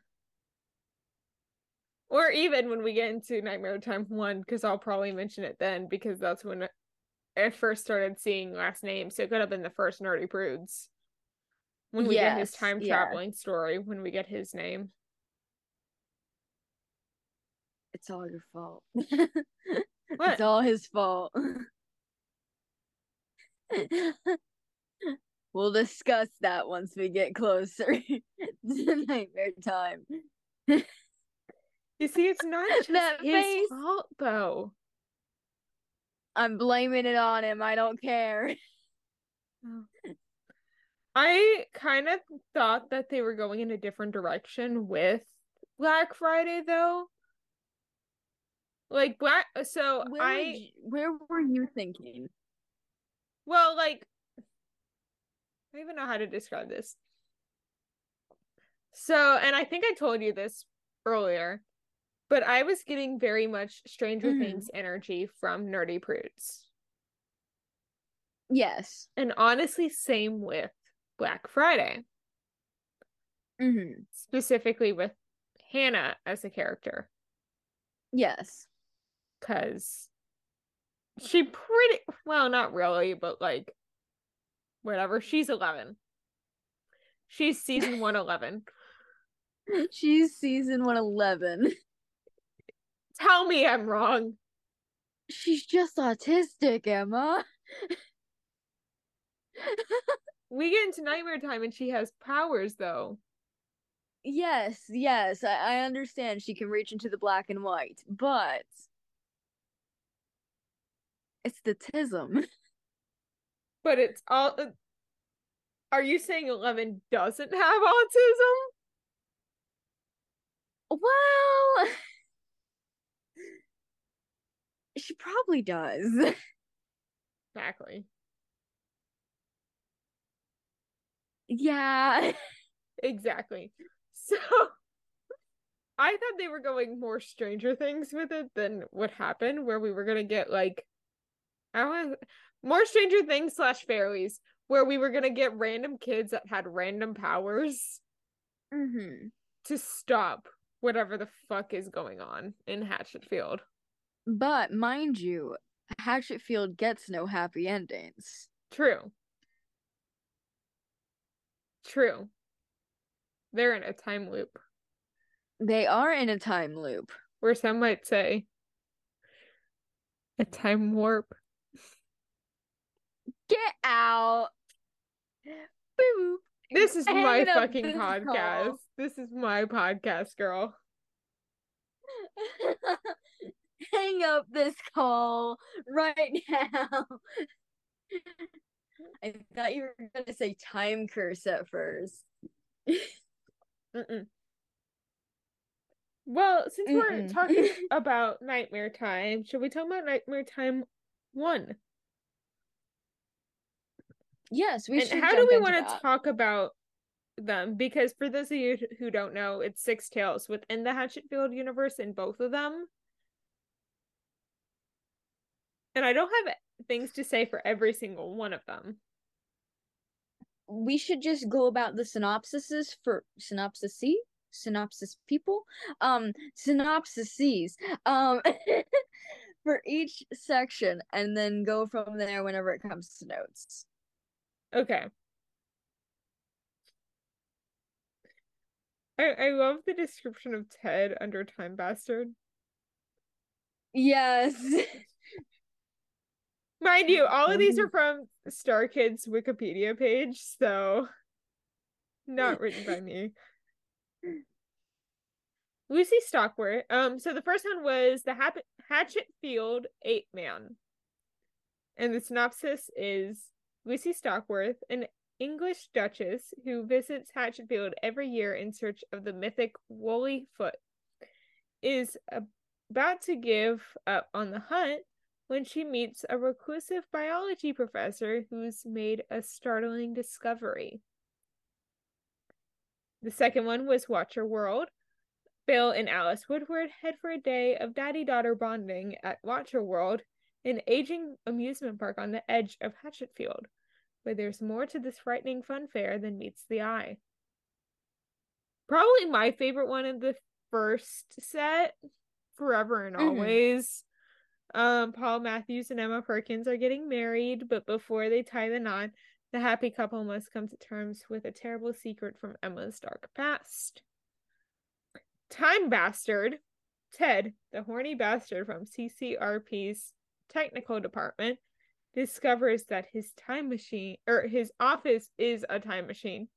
or even when we get into Nightmare Time 1 cuz I'll probably mention it then because that's when I first started seeing last name. So it could have been the first Nerdy Prudes. When we get his
Yes,
time
yeah.
traveling story, when we get his name.
It's all your fault. (laughs) It's all his fault. (laughs) we'll discuss that once we get closer (laughs) to nightmare time.
You see, it's not (laughs) just
That
his
face.
fault though.
I'm blaming it on him. I don't care. (laughs) Oh.
I kind of thought that they were going in a different direction with Black Friday though. Like Black so
Where,
I
you- where were you thinking?
well like I don't even know how to describe this. So, and I think I told you this earlier. But I was getting very much Stranger
Mhm.
Things energy from Nerdy Prudes.
Yes.
And honestly, same with Black Friday,
Mm-hmm.
specifically with Hannah as a character.
Yes.
Cause she pretty well, not really, but like whatever. She's eleven. She's season (laughs) one eleven.
She's season 111.
Tell me I'm wrong.
She's just autistic, Emma.
We get into nightmare time and she has powers though.
yes, yes, I, I understand she can reach into the black and white, but it's the tism. (laughs)
But it's all uh, Are you saying Eleven doesn't have autism?
Well, (laughs) she probably does. (laughs)
Exactly.
Yeah. (laughs)
Exactly. So (laughs) I thought they were going more Stranger Things with it than what happened, where we were gonna get like I was more Stranger Things slash fairies, where we were gonna get random kids that had random powers
Mm-hmm.
to stop whatever the fuck is going on in Hatchetfield.
But mind you, Hatchetfield gets no happy endings.
True. True. They're in a time loop,
They are in a time loop.
or some might say a time warp.
Get out. Boo.
This is my fucking podcast.
call.
This is my podcast, girl. (laughs) (laughs)
Hang up this call right (laughs) now. I thought you were gonna say time curse at first.
Mm-mm. Well, since we're talking (laughs) about Nightmare Time, should we talk about Nightmare Time 1?
Yes, we
and
should
how do we want to talk about them? Because for those of you who don't know, it's six tales within the Hatchetfield universe in both of them. And I don't have things to say for every single one of them.
we should just go about the synopsises for synopsis synopsis people um synopsises um (laughs) for each section and then go from there whenever it comes to notes
Okay. I I love the description of Ted under Time Bastard.
yes (laughs)
Mind you, all of these are from Starkid's Wikipedia page, so not written by me. Lucy Stockworth. Um, so the first one was the Hap- Hatchetfield Ape Man, and the synopsis is Lucy Stockworth, an English duchess who visits Hatchetfield every year in search of the mythic Woolly Foot, is about to give up on the hunt when she meets a reclusive biology professor who's made a startling discovery. The second one was Watcher World. Bill and Alice Woodward head for a day of daddy daughter bonding at Watcher World, an aging amusement park on the edge of Hatchetfield, where there's more to this frightening fun fair than meets the eye. Probably my favorite one of the first set, Forever and
Mhm.
Always. Um, Paul Matthews and Emma Perkins are getting married, but before they tie the knot, the happy couple must come to terms with a terrible secret from Emma's dark past. Time Bastard, Ted, the horny bastard from CCRP's technical department, discovers that his time machine or his office is a time machine.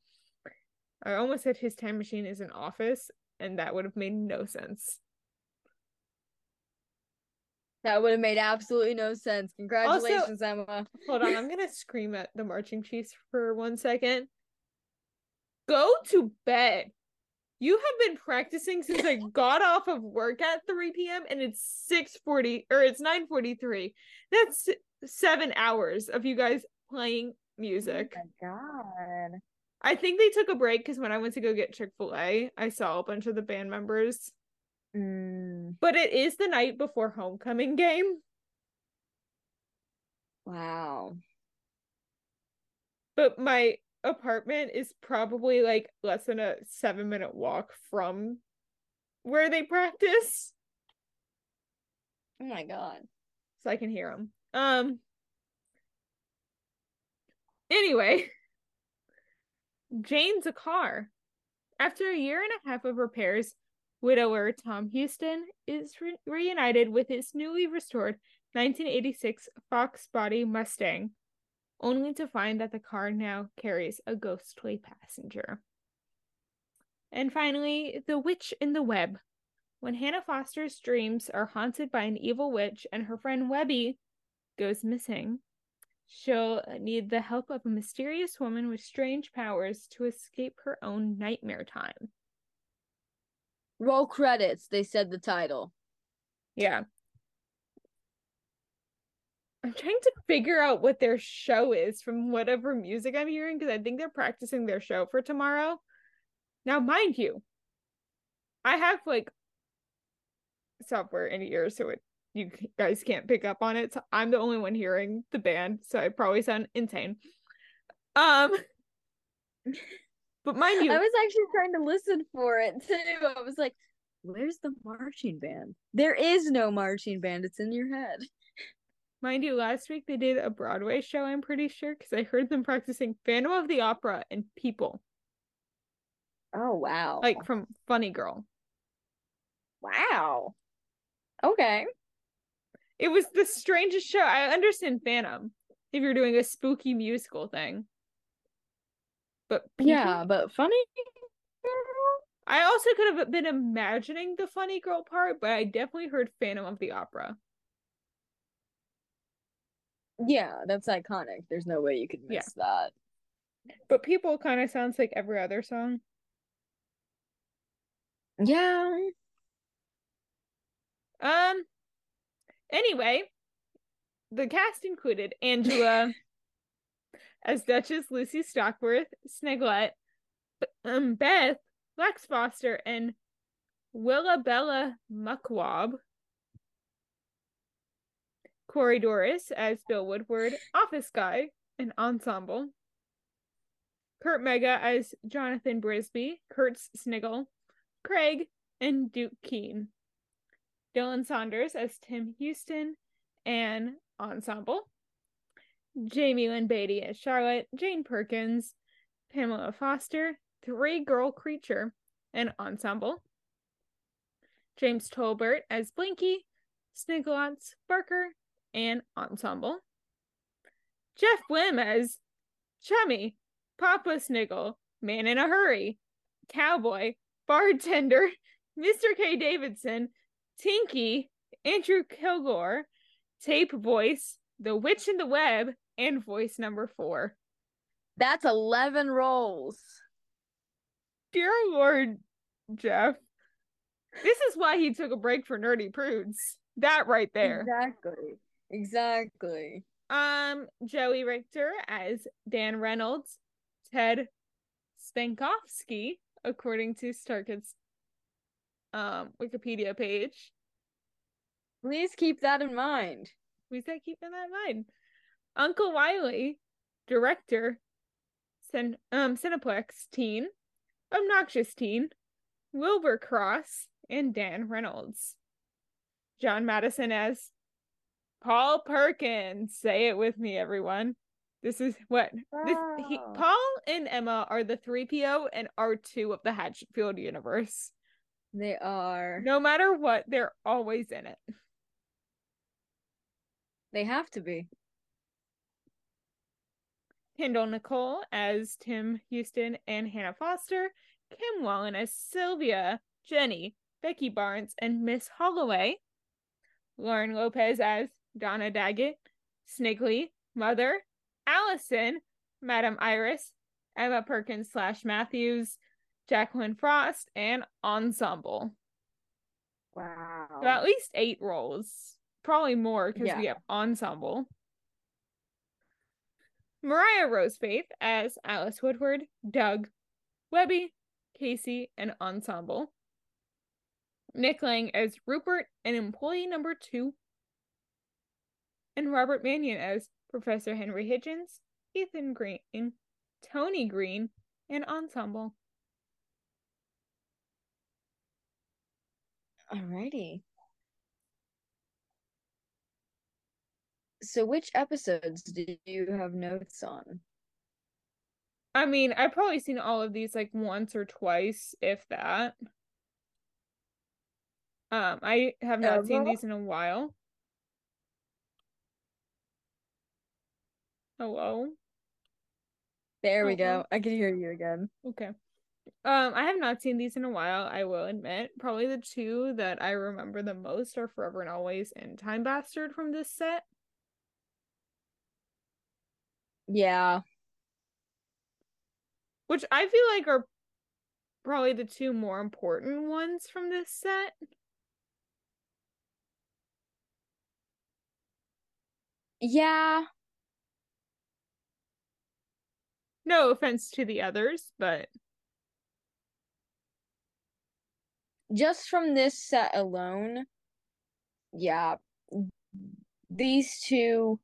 I almost said his time machine is an office, and that would have made no sense.
That would have made absolutely no sense congratulations emma
Hold on, I'm gonna scream at the marching chiefs for one second. Go to bed. You have been practicing since I got off of work at 3 p.m. and it's 6:40 or it's 9:43. That's seven hours of you guys playing music.
oh my god
I think they took a break because when I went to go get Chick Fil A, I saw a bunch of the band members
Mm,
but it is the night before homecoming game.
wow.
But my apartment is probably like less than a seven minute walk from where they practice.
Oh my god.
so I can hear them. Um. Anyway, (laughs) Jane's a car. After a year and a half of repairs, widower Tom Houston is re- reunited with his newly restored 1986 Fox Body Mustang, only to find that the car now carries a ghostly passenger. And finally, The Witch in the Web. When Hannah Foster's dreams are haunted by an evil witch and her friend Webby goes missing, she'll need the help of a mysterious woman with strange powers to escape her own nightmare time.
Roll credits, they said the title.
Yeah. I'm trying to figure out what their show is from whatever music I'm hearing because I think they're practicing their show for tomorrow. Now, mind you, I have like software in ears, so it you guys can't pick up on it. So I'm the only one hearing the band, so I probably sound insane. Um, but mind you,
I was actually trying to listen for it too. I was like, where's the marching band? There is no marching band. It's in your head. (laughs)
Mind you, last week they did a Broadway show, I'm pretty sure, because I heard them practicing Phantom of the Opera and People,
Oh wow.
like from Funny Girl.
wow. Okay.
It was the strangest show. I understand Phantom if you're doing a spooky musical thing. But People-
Yeah, but funny.
I also could have been imagining the Funny Girl part, but I definitely heard Phantom of the Opera.
Yeah, that's iconic. There's no way you could
Yeah.
miss that.
But People kind of sounds like every other song.
Yeah.
Um. Anyway, the cast included Angela as Duchess Lucy Stockworth, Sniglet, um, Beth, Lex Foster, and Willabella Muckwab. Corey Dorris as Bill Woodward, Office Guy, and Ensemble. Kurt Mega as Jonathan Brisby, Kurt's Sniggle, Craig, and Duke Keen. Dylan Saunders as Tim Houston and Ensemble. Jaime Lyn Beatty as Charlotte, Jane Perkins, Pamela Foster, Three Girl Creature, and Ensemble. James Tolbert as Blinky, Snigglotz, Barker, and Ensemble. Jeff Blim as Chummy, Papa Sniggle, Man in a Hurry, Cowboy, Bartender, (laughs) Mr. K. Davidson, Tinky, Andrew Kilgore, Tape Voice, The Witch in the Web, and voice number four.
That's 11 rolls.
Dear Lord, Jeff. This is why he took a break for Nerdy Prudes. That right there.
Exactly. Exactly.
Um, Joey Richter as Dan Reynolds, Ted Stankovsky, according to Starkid's um Wikipedia page.
Please keep that in mind.
Please keep that in mind. Uncle Wiley, director, Cin- um, Cineplex teen, Obnoxious teen, Wilbur Cross, and Dan Reynolds. John Matteson as Paul Perkins. Say it with me, everyone. This is what this he, Paul and Emma are the 3PO and R2 of the Hatchetfield universe.
They are.
No matter what, they're always in it.
They have to be.
Kendall Nicole as Tim Houston and Hannah Foster, Kim Whalen as Sylvia, Jenny, Becky Barnes, and Miss Holloway, Lauren Lopez as Donna Daggett, Snigley, Mother, Allison, Madam Iris, Emma Perkins slash Matthews, Jacqueline Frost, and Ensemble.
Wow.
So at least eight roles. Probably more because we have ensemble. Mariah Rosefaith as Alice Woodward, Doug, Webby, Casey, and ensemble. Nick Lang as Rupert and employee number two, and Robert Manion as Professor Henry Hidgens, Ethan Green, Tony Green, and Ensemble.
Alrighty. So, which episodes do you have notes on?
I mean, I've probably seen all of these like once or twice, if that. Um, I have not seen these in a while. Hello?
There we
Uh-oh.
go. I can hear you again.
Okay. Um, I have not seen these in a while, I will admit. Probably the two that I remember the most are Forever and Always and Time Bastard from this set.
Yeah.
Which I feel like are probably the two more important ones from this set.
Yeah.
No offense to the others, but
Just from this set alone, yeah. These two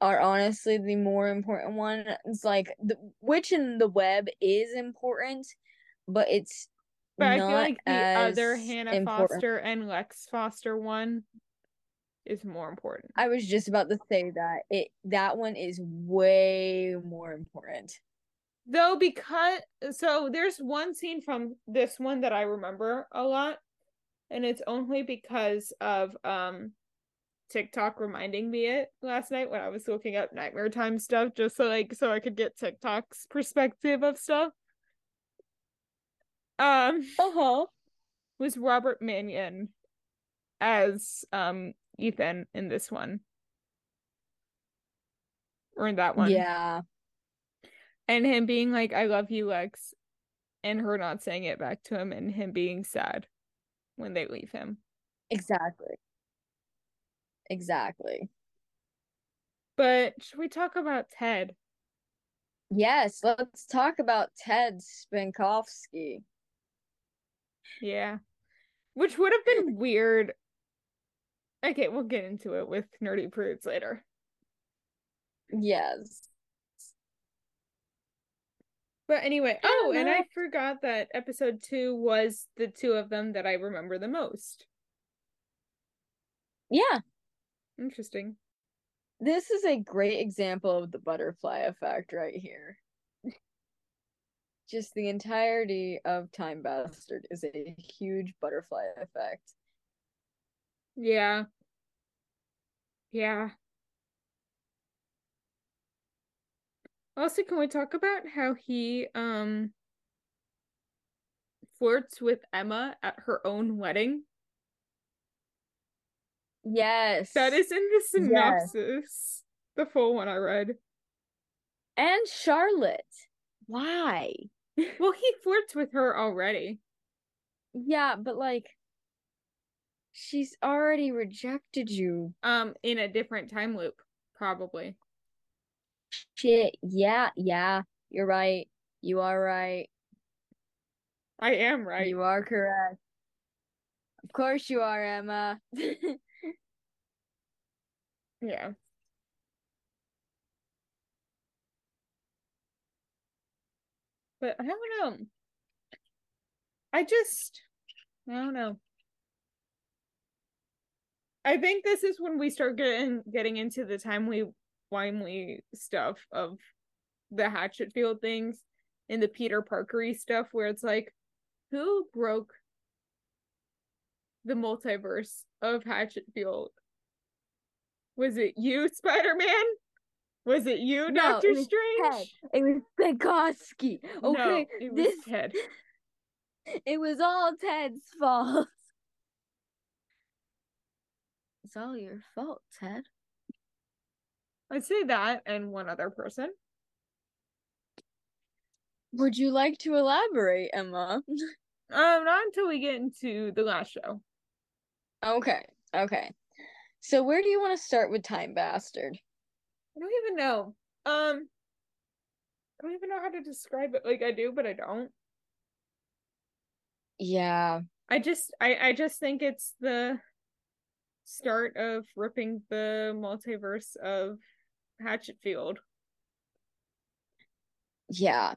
are honestly the more important one. It's like the Witch in the Web is important, but it's
but I feel like the other Hannah
important.
Foster and Lex Foster one is more important.
I was just about to say that it that one is way more important.
Though because so there's one scene from this one that I remember a lot, and it's only because of um TikTok reminding me it last night when I was looking up nightmare time stuff just so like so I could get TikTok's perspective of stuff. Um
Uh-huh.
was Robert Manion as um Ethan in this one. Or in that one.
Yeah.
and him being like i love you lex and her not saying it back to him and him being sad when they leave him
Exactly. Exactly.
but should we talk about ted?
Yes, let's talk about Ted Spinkowski.
yeah. Which would have been weird. Okay we'll get into it with nerdy prudes later.
Yes.
but anyway oh and i forgot that episode two was the two of them that i remember the most.
Yeah,
interesting
this is a great example of the butterfly effect right here. (laughs) Just the entirety of Time Bastard is a huge butterfly effect.
yeah yeah Also, can we talk about how he um flirts with Emma at her own wedding?
Yes.
That is in the synopsis. The full one I read.
And Charlotte. Why?
Well, he (laughs) flirts with her already.
Yeah, but like she's already rejected you.
Um, in a different time loop, probably.
Shit. Yeah, yeah. You're right. You are right.
I am right.
You are correct. Of course you are, Emma. (laughs)
Yeah. But I don't know. I just I don't know. I think this is when we start getting getting into the timely wimely stuff of the Hatchetfield things and the Peter Parkery stuff where it's like who broke the multiverse of Hatchetfield? Was it you, Spider-Man? Was it you,
No,
Doctor
it was
Strange?
It was Bukowski.
No,
Okay,
it was
this
Ted. (laughs)
it was all Ted's fault. It's all your fault, Ted.
I'd say that and one other person.
Would you like to elaborate, Emma?
Um, not until we get into the last show.
Okay, okay. So where do you want to start with Time Bastard?
I don't even know. Um, I don't even know how to describe it. Like I do, but I don't.
Yeah.
I just I I just think it's the start of ripping the multiverse of Hatchetfield.
Yeah.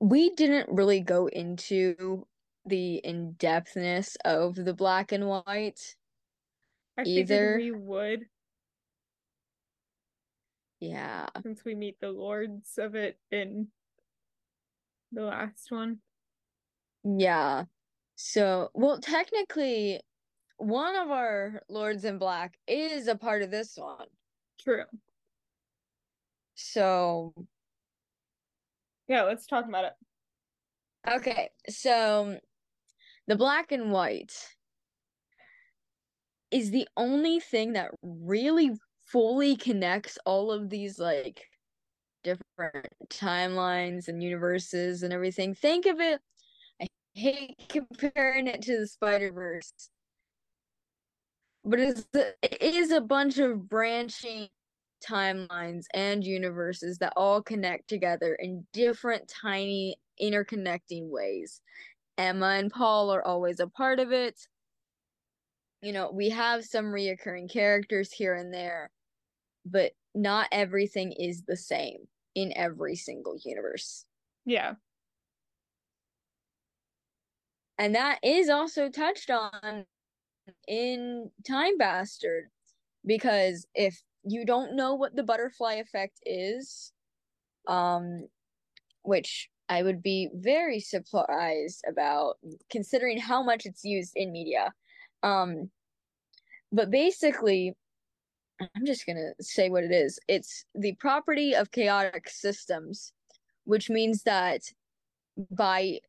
We didn't really go into the in-depthness of the black and white.
I
Either-
we would
Yeah.
since we meet the lords of it in the last one.
Yeah. So, well, technically, one of our Lords in Black is a part of this one.
True.
So,
Yeah, let's talk about it.
okay. So, the black and white is the only thing that really fully connects all of these like different timelines and universes and everything. Think of it I hate comparing it to the Spider-Verse. But it's it is a bunch of branching timelines and universes that all connect together in different tiny interconnecting ways. Emma and Paul are always a part of it. You know, we have some reoccurring characters here and there, but not everything is the same in every single universe.
Yeah.
And that is also touched on in Time Bastard. Because if you don't know what the butterfly effect is, um, which I would be very surprised about considering how much it's used in media. Um, but basically, I'm just gonna say what it is. It's the property of chaotic systems, which means that by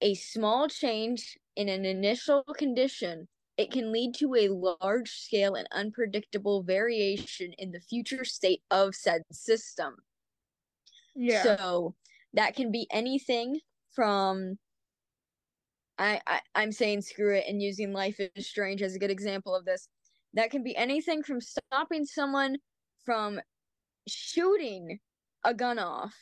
a small change in an initial condition, it can lead to a large scale and unpredictable variation in the future state of said system.
Yeah.
So that can be anything from I, I I'm saying screw it and using life is strange as a good example of this. That can be anything from stopping someone from shooting a gun off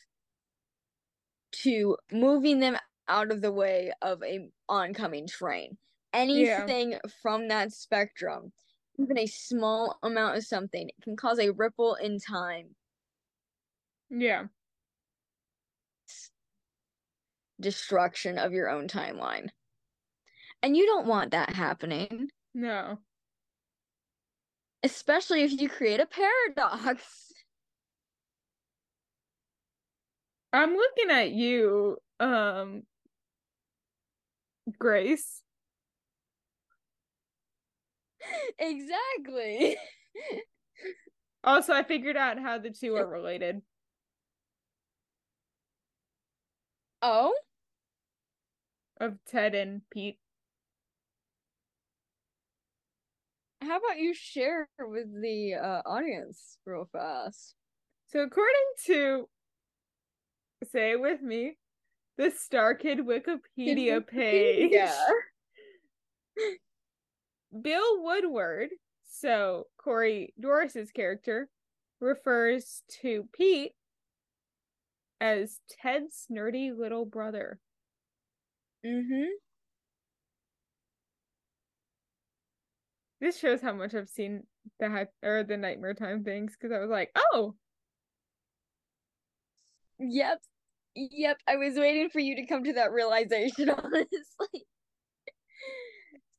to moving them out of the way of a oncoming train. Anything from that spectrum, even a small amount of something, it can cause a ripple in time
yeah.
destruction of your own timeline. And you don't want that happening,
No.
Especially if you create a paradox.
I'm looking at you, um, Grace. (laughs)
exactly. (laughs)
Also, I figured out how the two are related.
Oh,
Of Ted and Pete.
How about you share with the uh, audience real fast?
So according to say it with me, the Starkid Wikipedia page.
Yeah. (laughs)
Bill Woodward, so Corey Dorris's character, refers to Pete as Ted's nerdy little brother.
Mm-hmm.
This shows how much I've seen the or the Nightmare Time things because I was like, oh,
Yep. Yep. I was waiting for you to come to that realization, (laughs) honestly.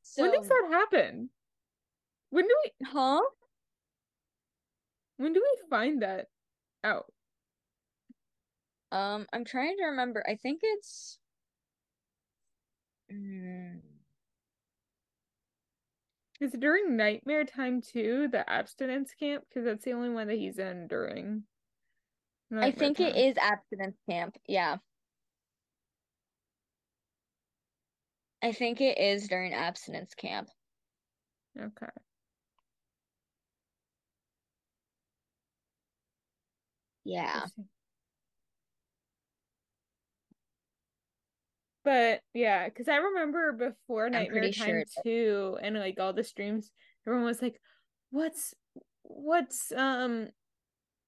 So,
when does that happen? When do we
huh?
when do we find that out?
Um, I'm trying to remember. I think it's. Mm,
Is it during Nightmare Time too, the abstinence camp? Because that's the only one that he's in during.
I think it
Time.
is abstinence camp. Yeah. I think it is during abstinence camp.
Okay.
Yeah.
But yeah, because I remember before Nightmare Time
sure.
2 and like all the streams, everyone was like, What's what's um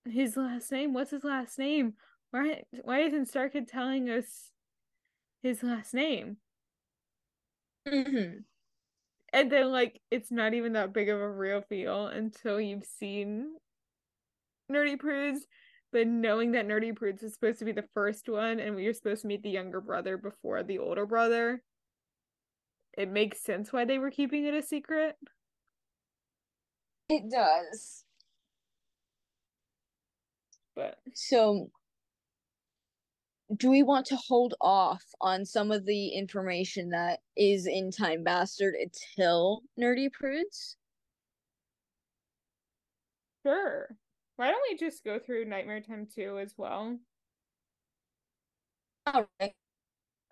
his last name? What's his last name? Why why isn't Starkid telling us his last name?
Mm-hmm.
and then like it's not even that big of a reveal until you've seen Nerdy Prudes. But knowing that Nerdy Prudes was supposed to be the first one and we were supposed to meet the younger brother before the older brother, it makes sense why they were keeping it a secret.
It does.
But
So, do we want to hold off on some of the information that is in Time Bastard until Nerdy Prudes?
sure. Why don't we just go through Nightmare Time 2 as well?
All right.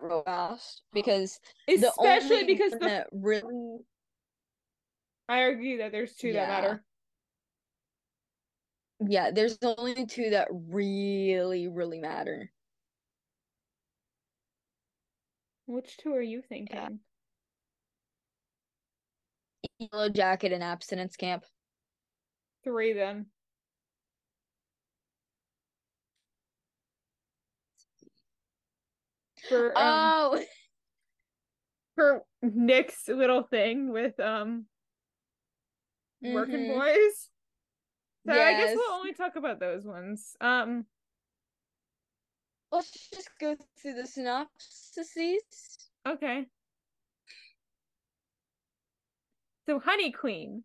Real fast, because oh.
Especially because the
really
I argue that there's two that matter.
yeah, there's only two that really, really matter.
Which two are you thinking?
Yellow Jacket and Abstinence Camp.
Three then. For um,
Oh, (laughs)
for Nick's little thing with um working
Mhm.
boys. So I guess we'll only talk about those ones. Um
let's just go through the synopsises.
okay. So Honey Queen.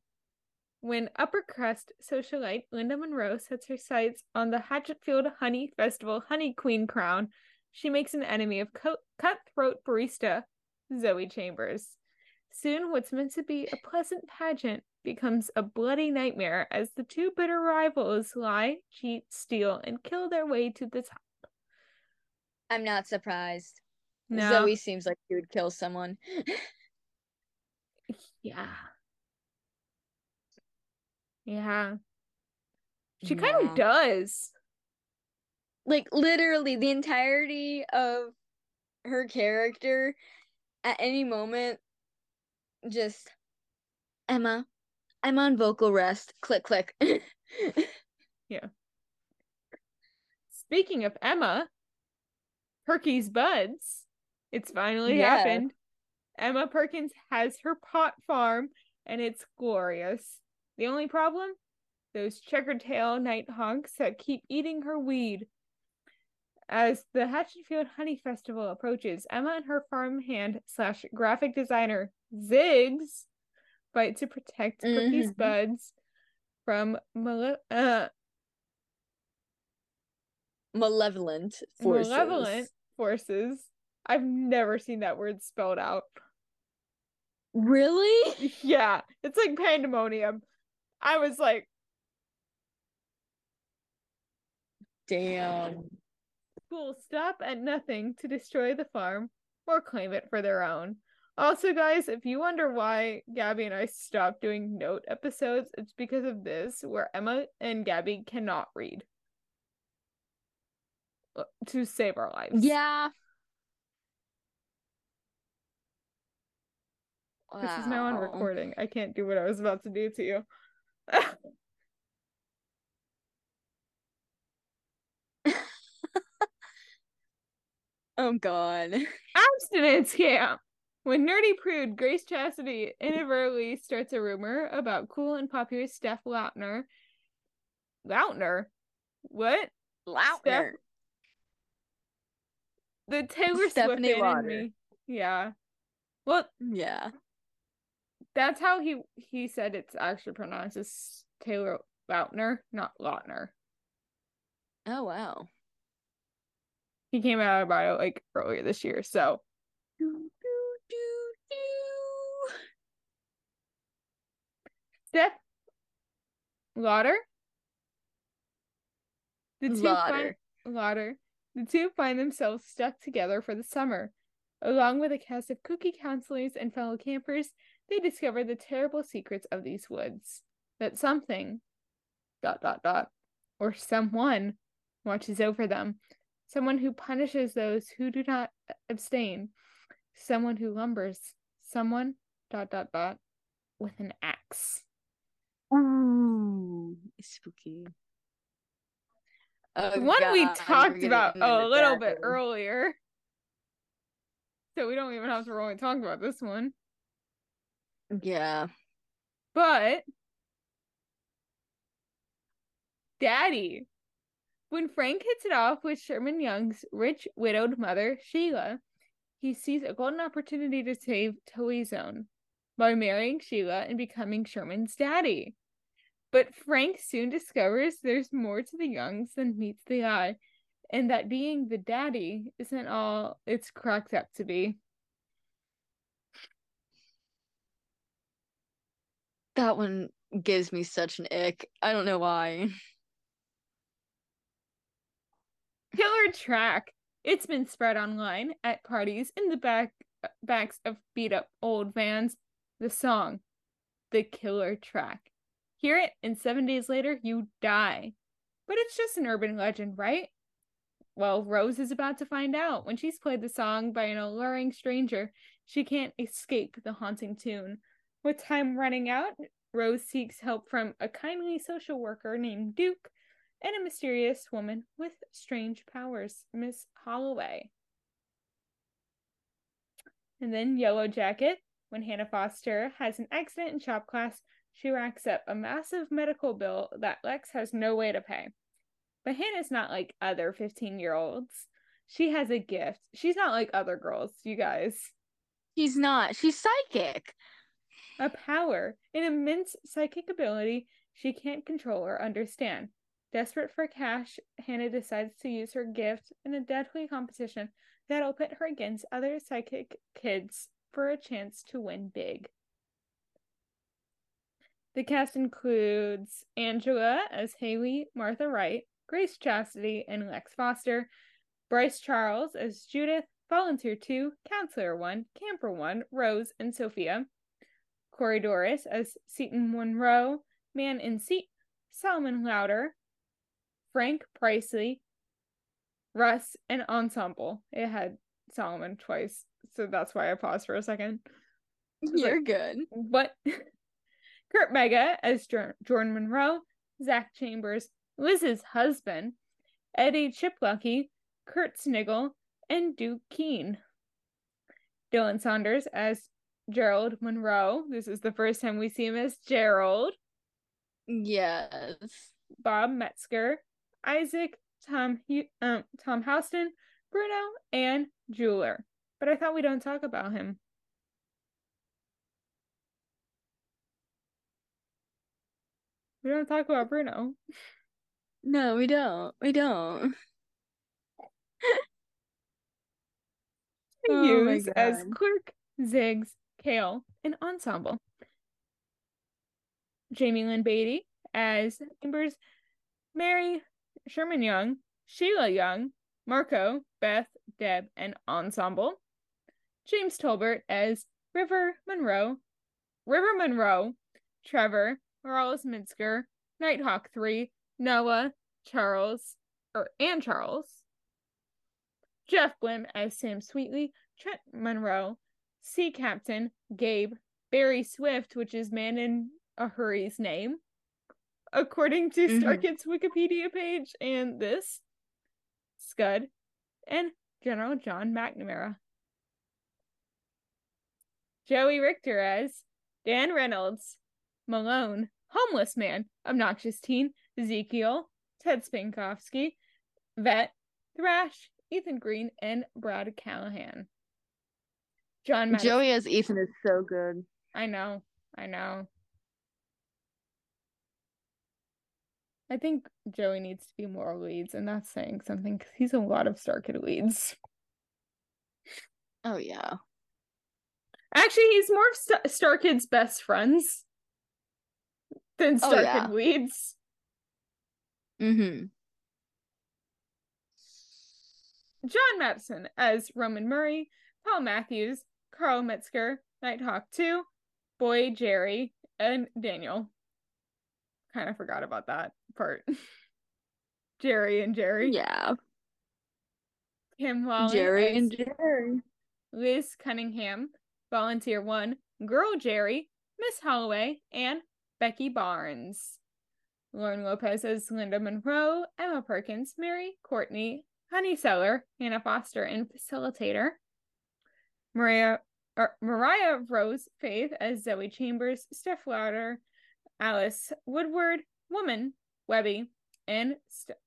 When upper crust socialite Linda Monroe sets her sights on the Hatchetfield Honey Festival Honey Queen crown, she makes an enemy of co- cutthroat barista Zoe Chambers. Soon, what's meant to be a pleasant pageant becomes a bloody nightmare as the two bitter rivals lie, cheat, steal, and kill their way to the top.
I'm not surprised.
No,
Zoe seems like she would kill someone.
yeah, yeah, she kind of does.
Like literally the entirety of her character at any moment just Emma, I'm on vocal rest. Click click. (laughs) Yeah.
Speaking of Emma, Perky's buds, it's finally
Yeah.
happened. Emma Perkins has her pot farm, and it's glorious. The only problem? Those checkered tail night nighthawks that keep eating her weed. As the Hatchetfield Honey Festival approaches, Emma and her farmhand slash graphic designer Ziggs fight to protect Perky's
Mhm.
buds from male- uh,
Malevolent forces.
malevolent forces. I've never seen that word spelled out.
Really? (laughs)
Yeah, it's like pandemonium. I was like,
Damn.
Will stop at nothing to destroy the farm or claim it for their own. Also, guys, if you wonder why Gabby and I stopped doing note episodes, it's because of this, where Emma and Gabby cannot read uh, to save our lives.
Yeah.
This is now on recording. I can't do what I was about to do to you. (laughs)
Oh god. (laughs)
abstinence camp. When Nerdy Prude Grace Chastity inadvertently starts a rumor about cool and popular Steph Lautner. Lautner? What?
Lautner.
The Taylor Swift
Stephanie
fan in me. Yeah. Well,
Yeah.
that's how he he said it's actually pronounced as Taylor Lautner, not Lautner.
Oh wow.
He came out about it like earlier this year. So
Do, do, do, do.
Steph Lauder. The two find
Lauder.
Lauder. The two find themselves stuck together for the summer. Along with a cast of cookie counselors and fellow campers, they discover the terrible secrets of these woods. That something dot dot dot or someone watches over them. Someone who punishes those who do not abstain. Someone who lumbers. Someone dot dot dot with an axe.
Ooh, spooky. Oh,
one we talked about a little bit earlier. So we don't even have to really talk about this one.
Yeah.
But Daddy. When Frank hits it off with Sherman Young's rich widowed mother, Sheila, he sees a golden opportunity to save Tilly's own by marrying Sheila and becoming Sherman's daddy. But Frank soon discovers there's more to the Youngs than meets the eye, and that being the daddy isn't all it's cracked up to be.
That one gives me such an ick. I don't know why. (laughs)
Killer track. It's been spread online at parties in the back backs of beat up old vans. The song, the killer track. Hear it, and seven days later, you die. But it's just an urban legend, right? Well, Rose is about to find out. When she's played the song by an alluring stranger, she can't escape the haunting tune. With time running out, Rose seeks help from a kindly social worker named Duke and a mysterious woman with strange powers, Miss Holloway. And then Yellow Jacket. When Hannah Foster has an accident in shop class, she racks up a massive medical bill that Lex has no way to pay. But Hannah's not like other 15 year olds. She has a gift. She's not like other girls, you guys.
She's not. She's psychic.
A power, an immense psychic ability she can't control or understand. Desperate for cash, Hannah decides to use her gift in a deadly competition that'll pit her against other psychic kids for a chance to win big. The cast includes Angela as Haley, Martha Wright, Grace Chastity, and Lex Foster, Bryce Charles as Judith, Volunteer 2, Counselor 1, Camper 1, Rose, and Sophia, Corey Dorris as Seaton Monroe, Man in Seat, Solomon Louder, Frank Pricely, Russ, and Ensemble. It had Solomon twice, so that's why I paused for a second.
You're good.
What? (laughs) Kurt Mega as Jordan Monroe, Zach Chambers, Liz's husband, Eddie Chiplucky, Kurt Sniggle, and Duke Keen. Dylan Saunders as Gerald Monroe. This is the first time we see him as Gerald.
Yes.
Bob Metzger, Isaac, Tom um, Tom Houston, Bruno, and Jeweler. But I thought we don't talk about him. We don't talk about Bruno.
No, we don't. We don't. (laughs)
oh Used as Clerk, Ziggs, Kale, and Ensemble. Jaime Lyn Beatty as Embers, Mary, Sherman Young, Sheila Young, Marco, Beth, Deb, and Ensemble. James Tolbert as River Monroe, River Monroe, Trevor, Morales Minsker, Nighthawk 3, Noah, Charles, or and Charles. Jeff Blim as Sam Sweetly, Trent Monroe, Sea Captain, Gabe, Barry Swift, which is Man in a Hurry's name, according to mm-hmm. Starkid's Wikipedia page, and this, Scud, and General John McNamara. Joey Richter as Dan Reynolds, Malone, Homeless Man, Obnoxious Teen, Ezekiel, Ted Spankoffski, Vet, Thrash, Ethan Green, and Brad Callahan. John
Matteson. Joey as Ethan is so good.
I know. I know. I think Joey needs to be more leads, and that's saying something because he's a lot of Starkid leads.
Oh yeah.
Actually, he's more of Star- Starkid's best friends than Starkid oh, yeah. leads.
Mm-hmm.
John Matteson as Roman Murray, Paul Matthews, Carl Metzger, Nighthawk 2, Boy Jerry, and Daniel. Kind of forgot about that part. (laughs) Jerry and Jerry.
Yeah.
Kim Whalen.
Jerry and Jerry.
Liz Cunningham, Volunteer 1, Girl Jerry, Miss Holloway, and Becky Barnes. Lauren Lopez as Linda Monroe, Emma Perkins, Mary, Courtney, Honey Seller, Hannah Foster, and Facilitator. Maria or Mariah Rose Faith as Zoe Chambers, Steph Louder, Alice Woodward, Woman, Webby, and St-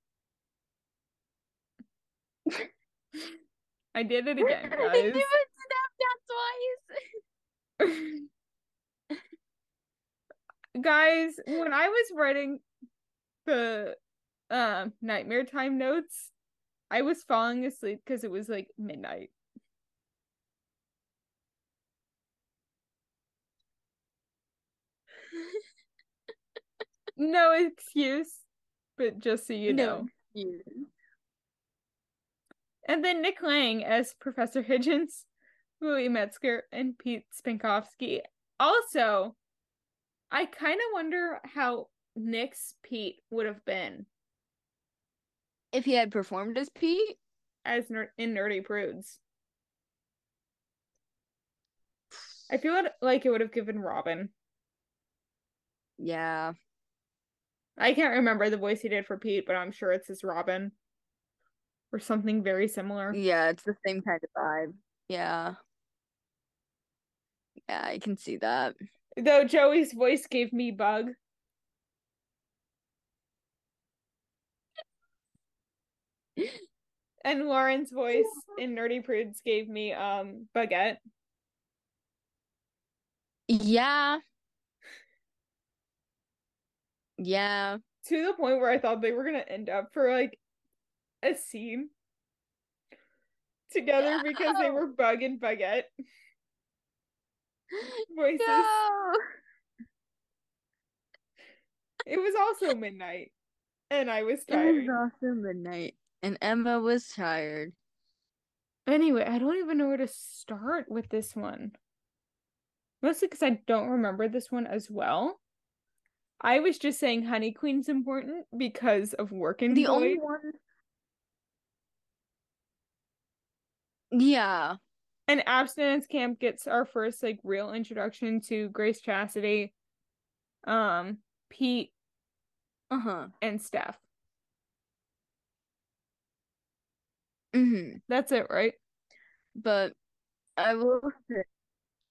I did it again, (laughs) guys.
it snapped that twice. (laughs)
guys, when I was writing the um nightmare time notes, I was falling asleep because it was like midnight. No excuse, but just so you know.
Yeah.
And then Nick Lang as Professor Hidgens, Louis Metzger, and Pete Spankoffski. Also, I kind of wonder how Nick's Pete would have been
If he had performed as Pete,
as ner- in Nerdy Prudes. I feel like it would have given Robin.
yeah.
I can't remember the voice he did for Pete, but I'm sure it's his Robin or something very similar.
Yeah, it's the same kind of vibe. Yeah. Yeah, I can see that.
Though Joey's voice gave me Bug. (laughs) And Lauren's voice in Nerdy Prudes gave me um Baguette.
Yeah. Yeah.
To the point where I thought they were gonna end up for like a scene together because they were Bug and Baguette (gasps) voices.
No.
It was also midnight. And I was tired.
It was also midnight, and Emma was tired.
Anyway, I don't even know where to start with this one. Mostly because I don't remember this one as well. I was just saying Honey Queen's important because of Working
The
Boy.
only one. Yeah.
And Abstinence Camp gets our first like real introduction to Grace Chastity, um, Pete,
Uh huh.
and Steph.
Mm-hmm.
That's it, right?
But I will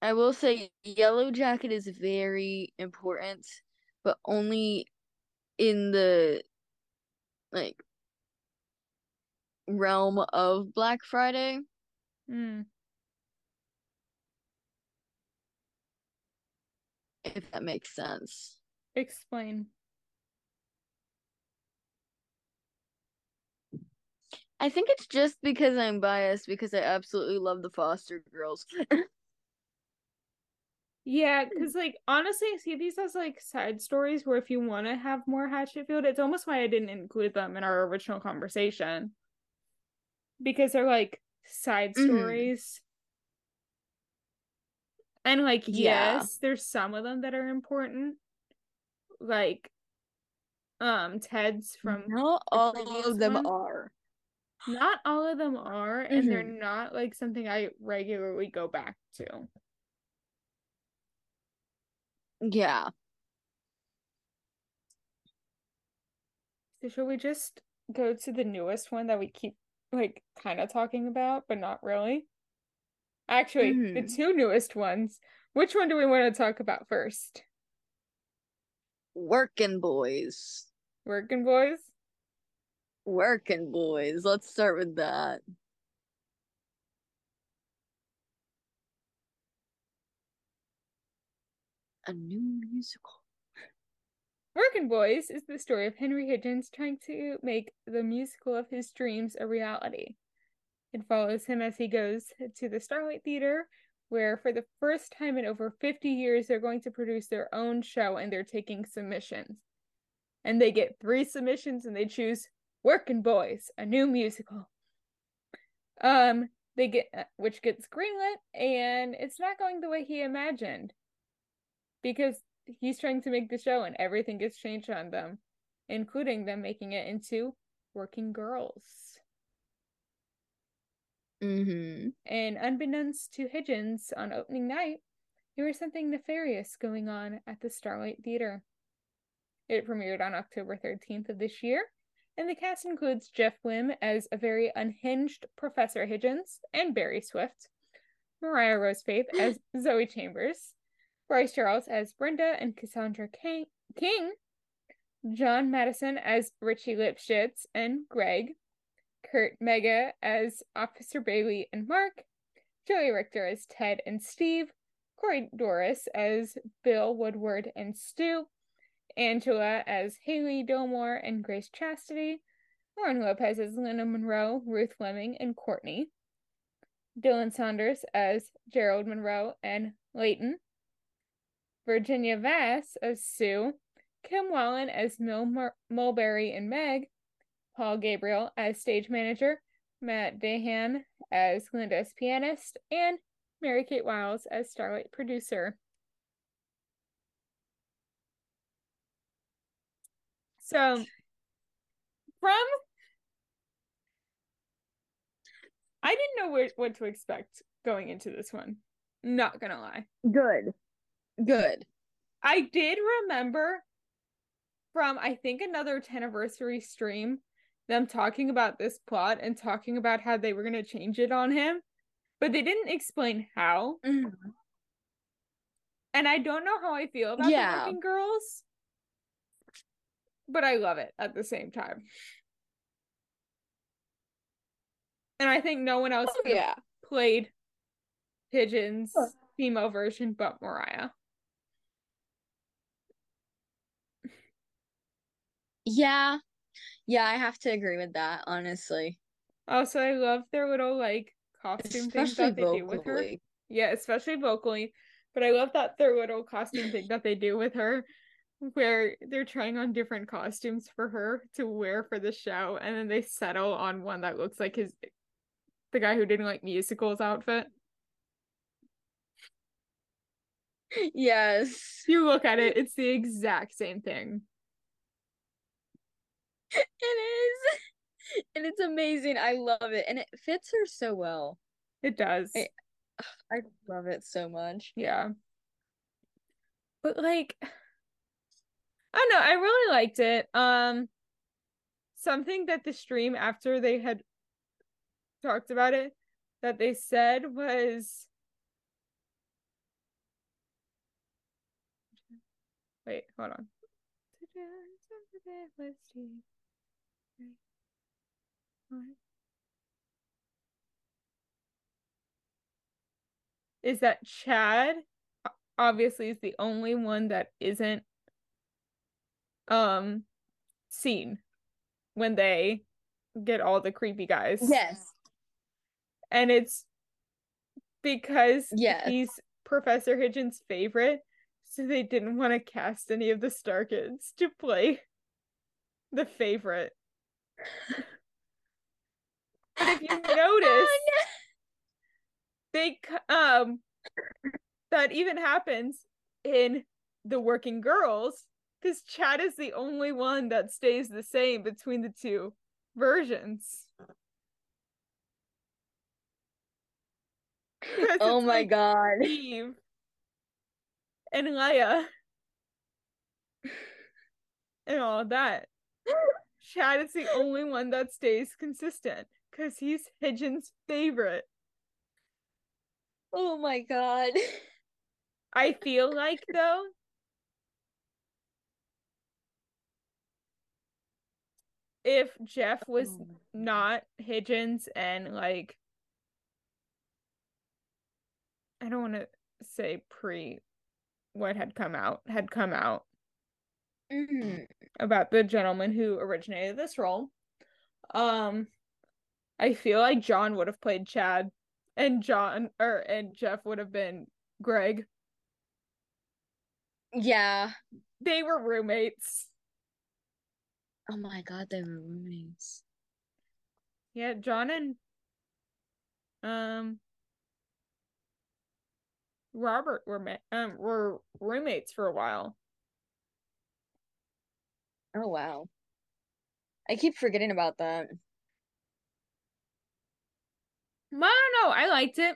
I will say Yellow Jacket is very important, but only in the like realm of Black Friday.
Mm.
If that makes sense.
Explain.
I think it's just because I'm biased because I absolutely love the Foster Girls. (laughs)
Yeah, because like honestly, I see these as like side stories where if you want to have more Hatchetfield, it's almost why I didn't include them in our original conversation. Because they're like side
Mhm.
stories. And like,
Yeah.
yes, there's some of them that are important. Like um Ted's from
Not all of them
one?
are.
not all of them are, and they're
Mhm.
not like something I regularly go back to.
Yeah.
So should we just go to the newest one that we keep like kind of talking about, but not really? Actually, the
Mhm.
two newest ones. Which one do we want to talk about first?
Working boys.
Working Boys?
Working boys. Let's start with that. A new musical.
Working Boys is the story of Henry Hidgens trying to make the musical of his dreams a reality. It follows him as he goes to the Starlight Theater, where for the first time in over 50 years, they're going to produce their own show and they're taking submissions. And they get three submissions and they choose Working Boys, a new musical. Um, they get uh, which gets greenlit, and it's not going the way he imagined because he's trying to make the show and everything gets changed on them, including them making it into Working Girls.
Mm-hmm.
And unbeknownst to Hidgens on opening night, there was something nefarious going on at the Starlight Theater. It premiered on October 13th of this year, and the cast includes Jeff Blim as a very unhinged Professor Hidgens and Barry Swift, Mariah Rose Faith as (gasps) Zoe Chambers, Bryce Charles as Brenda and Cassandra King, King John Matteson as Richie Lipschitz and Greg, Kurt Mega as Officer Bailey and Mark, Joey Richter as Ted and Steve, Corey Dorris as Bill Woodward and Stu, Angela as Haley Domore and Grace Chastity, Lauren Lopez as Linda Monroe, Ruth Fleming, and Courtney, Dylan Saunders as Gerald Monroe and Leighton, Virginia Vass as Sue, Kim Whalen as Mil Mul- Mulberry and Meg, Paul Gabriel as stage manager, Matt Dahan as Linda as pianist, and Mary Kate Wiles as Starlight producer. So, from I didn't know where, what to expect going into this one. Not gonna lie.
Good. Good.
I did remember from I think another 10 anniversary stream them talking about this plot and talking about how they were going to change it on him, but they didn't explain how.
Mhm.
And I don't know how I feel about
Yeah.
the working girls, but I love it at the same time. And I think no one else
Oh, yeah.
played Pigeon's female version but Mariah.
Yeah. Yeah, I have to agree with that, honestly.
Also, I love their little like costume things
Especially
that they do with her.
vocally.
Yeah, especially vocally. But I love that their little costume thing that they do with her, where they're trying on different costumes for her to wear for the show, and then they settle on one that looks like his the guy who didn't like musicals outfit. (laughs)
Yes.
You look at it, (laughs) it's the exact same thing.
It is. And it's amazing. I love it. And it fits her so well.
It does.
I- I love it so much.
Yeah. But like I don't know, I really liked it. Um something that the stream after they had talked about it that they said was Wait, hold on. Is that Chad obviously is the only one that isn't um seen when they get all the creepy guys.
Yes.
And it's because
Yes.
he's Professor Hidgens' favorite, so they didn't want to cast any of the Star Kids to play the favorite. But if you (laughs) notice, they c- um that even happens in the working girls because Chad is the only one that stays the same between the two versions.
Oh my
like
god.
Eve and Leia (laughs) and all that. (laughs) Chad is the only one that stays consistent because he's Hidgens' favorite.
Oh my god.
I (laughs) feel like though if Jeff was
Oh
not Hidgens and like I don't want to say pre what had come out had come out
Mhm.
about the gentleman who originated this role. Um I feel like John would have played Chad and John or and Jeff would have been Greg.
Yeah.
They were roommates.
Oh my god, they were roommates.
Yeah, John and um Robert were ma- um were roommates for a while.
Oh wow. I keep forgetting about that.
But I don't know, I liked it.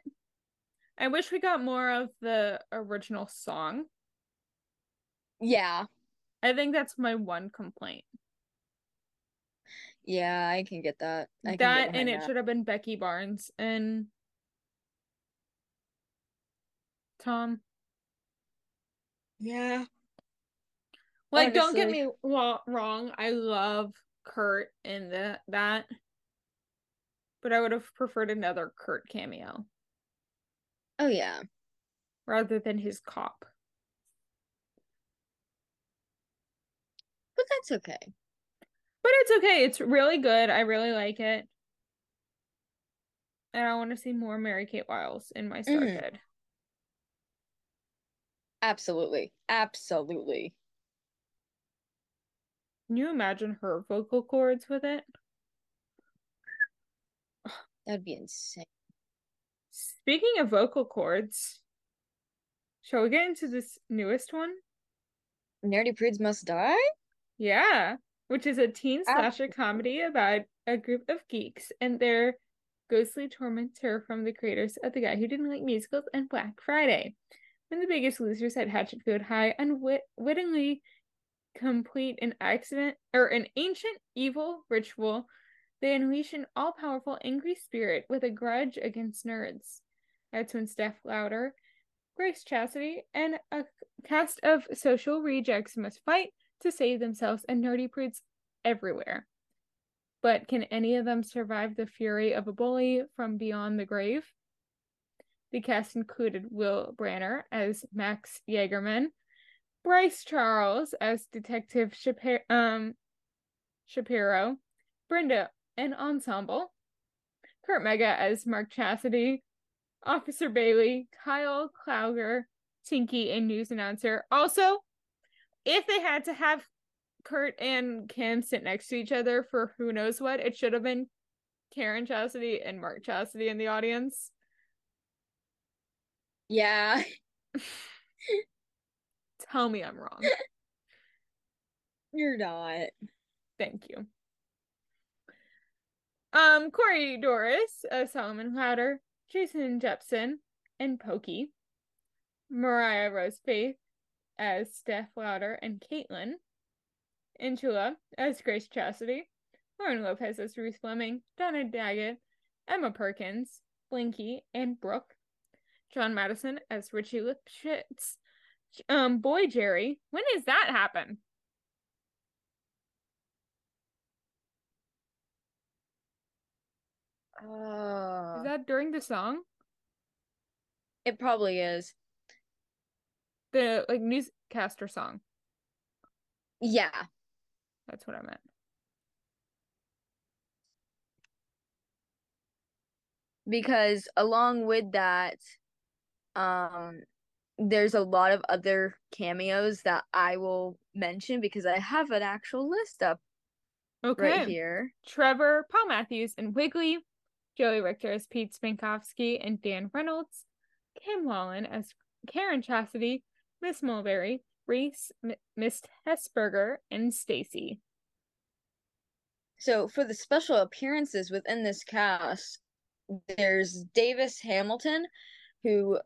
I wish we got more of the original song.
Yeah.
I think that's my one complaint.
Yeah, I can get that. I can get
that and it
that.
should have been Becky Barnes and Tom.
Yeah.
Like, don't get me wrong. I love Kurt in the that, but I would have preferred another Kurt cameo
Oh yeah.
rather than his cop.
But that's okay.
But it's okay. It's really good. I really like it. And I want to see more Mary Kate Wiles in my Star
Mhm. Absolutely. Absolutely.
Can you imagine her vocal cords with it?
That'd be insane.
Speaking of vocal cords, shall we get into this newest one?
Nerdy Prudes Must Die?
Yeah, which is a teen slasher comedy about a group of geeks and their ghostly tormentor from the creators of The Guy Who Didn't Like Musicals and Black Friday. When the biggest losers at Hatchetfield High unwittingly complete an accident or an ancient evil ritual, they unleash an all-powerful angry spirit with a grudge against nerds. That's when Steph Louder, Grace Chastity, and a cast of social rejects must fight to save themselves and nerdy prudes everywhere. But can any of them survive the fury of a bully from beyond the grave? The cast included Will Branner as Max Jaegerman, Bryce Charles as Detective Shapiro, um, Shapiro, Brenda and Ensemble, Kurt Mega as Mark Chastity, Officer Bailey, Kyle Klauger, Tinky, and news announcer. Also, if they had to have Kurt and Kim sit next to each other for who knows what, it should have been Karen Chastity and Mark Chastity in the audience.
Yeah. (laughs)
Tell me I'm wrong. (laughs)
You're not.
Thank you. Um, Corey Dorris as Solomon Louder, Jason Jepson, and Pokey. Mariah Rose Faith as Steph Louder and Caitlin. Angela as Grace Chastity. Lauren Lopez as Ruth Fleming. Donna Daggett, Emma Perkins, Blinky, and Brooke. John Matteson as Richie Lipschitz. Um, Boy Jerry. When does that happen?
Oh.
Is that during the song?
It probably is.
The like newscaster song.
Yeah.
That's what I meant.
Because along with that, um, there's a lot of other cameos that I will mention because I have an actual list up
Okay.
right here.
Trevor, Paul Matthews, and Wiggly. Joey Richter as Pete Spankoffski and Dan Reynolds. Kim Whalen as Karen Chastity, Miss Mulberry, Reese, M- Miss Hesberger, and Stacy.
So for the special appearances within this cast, there's Davis Hamilton, who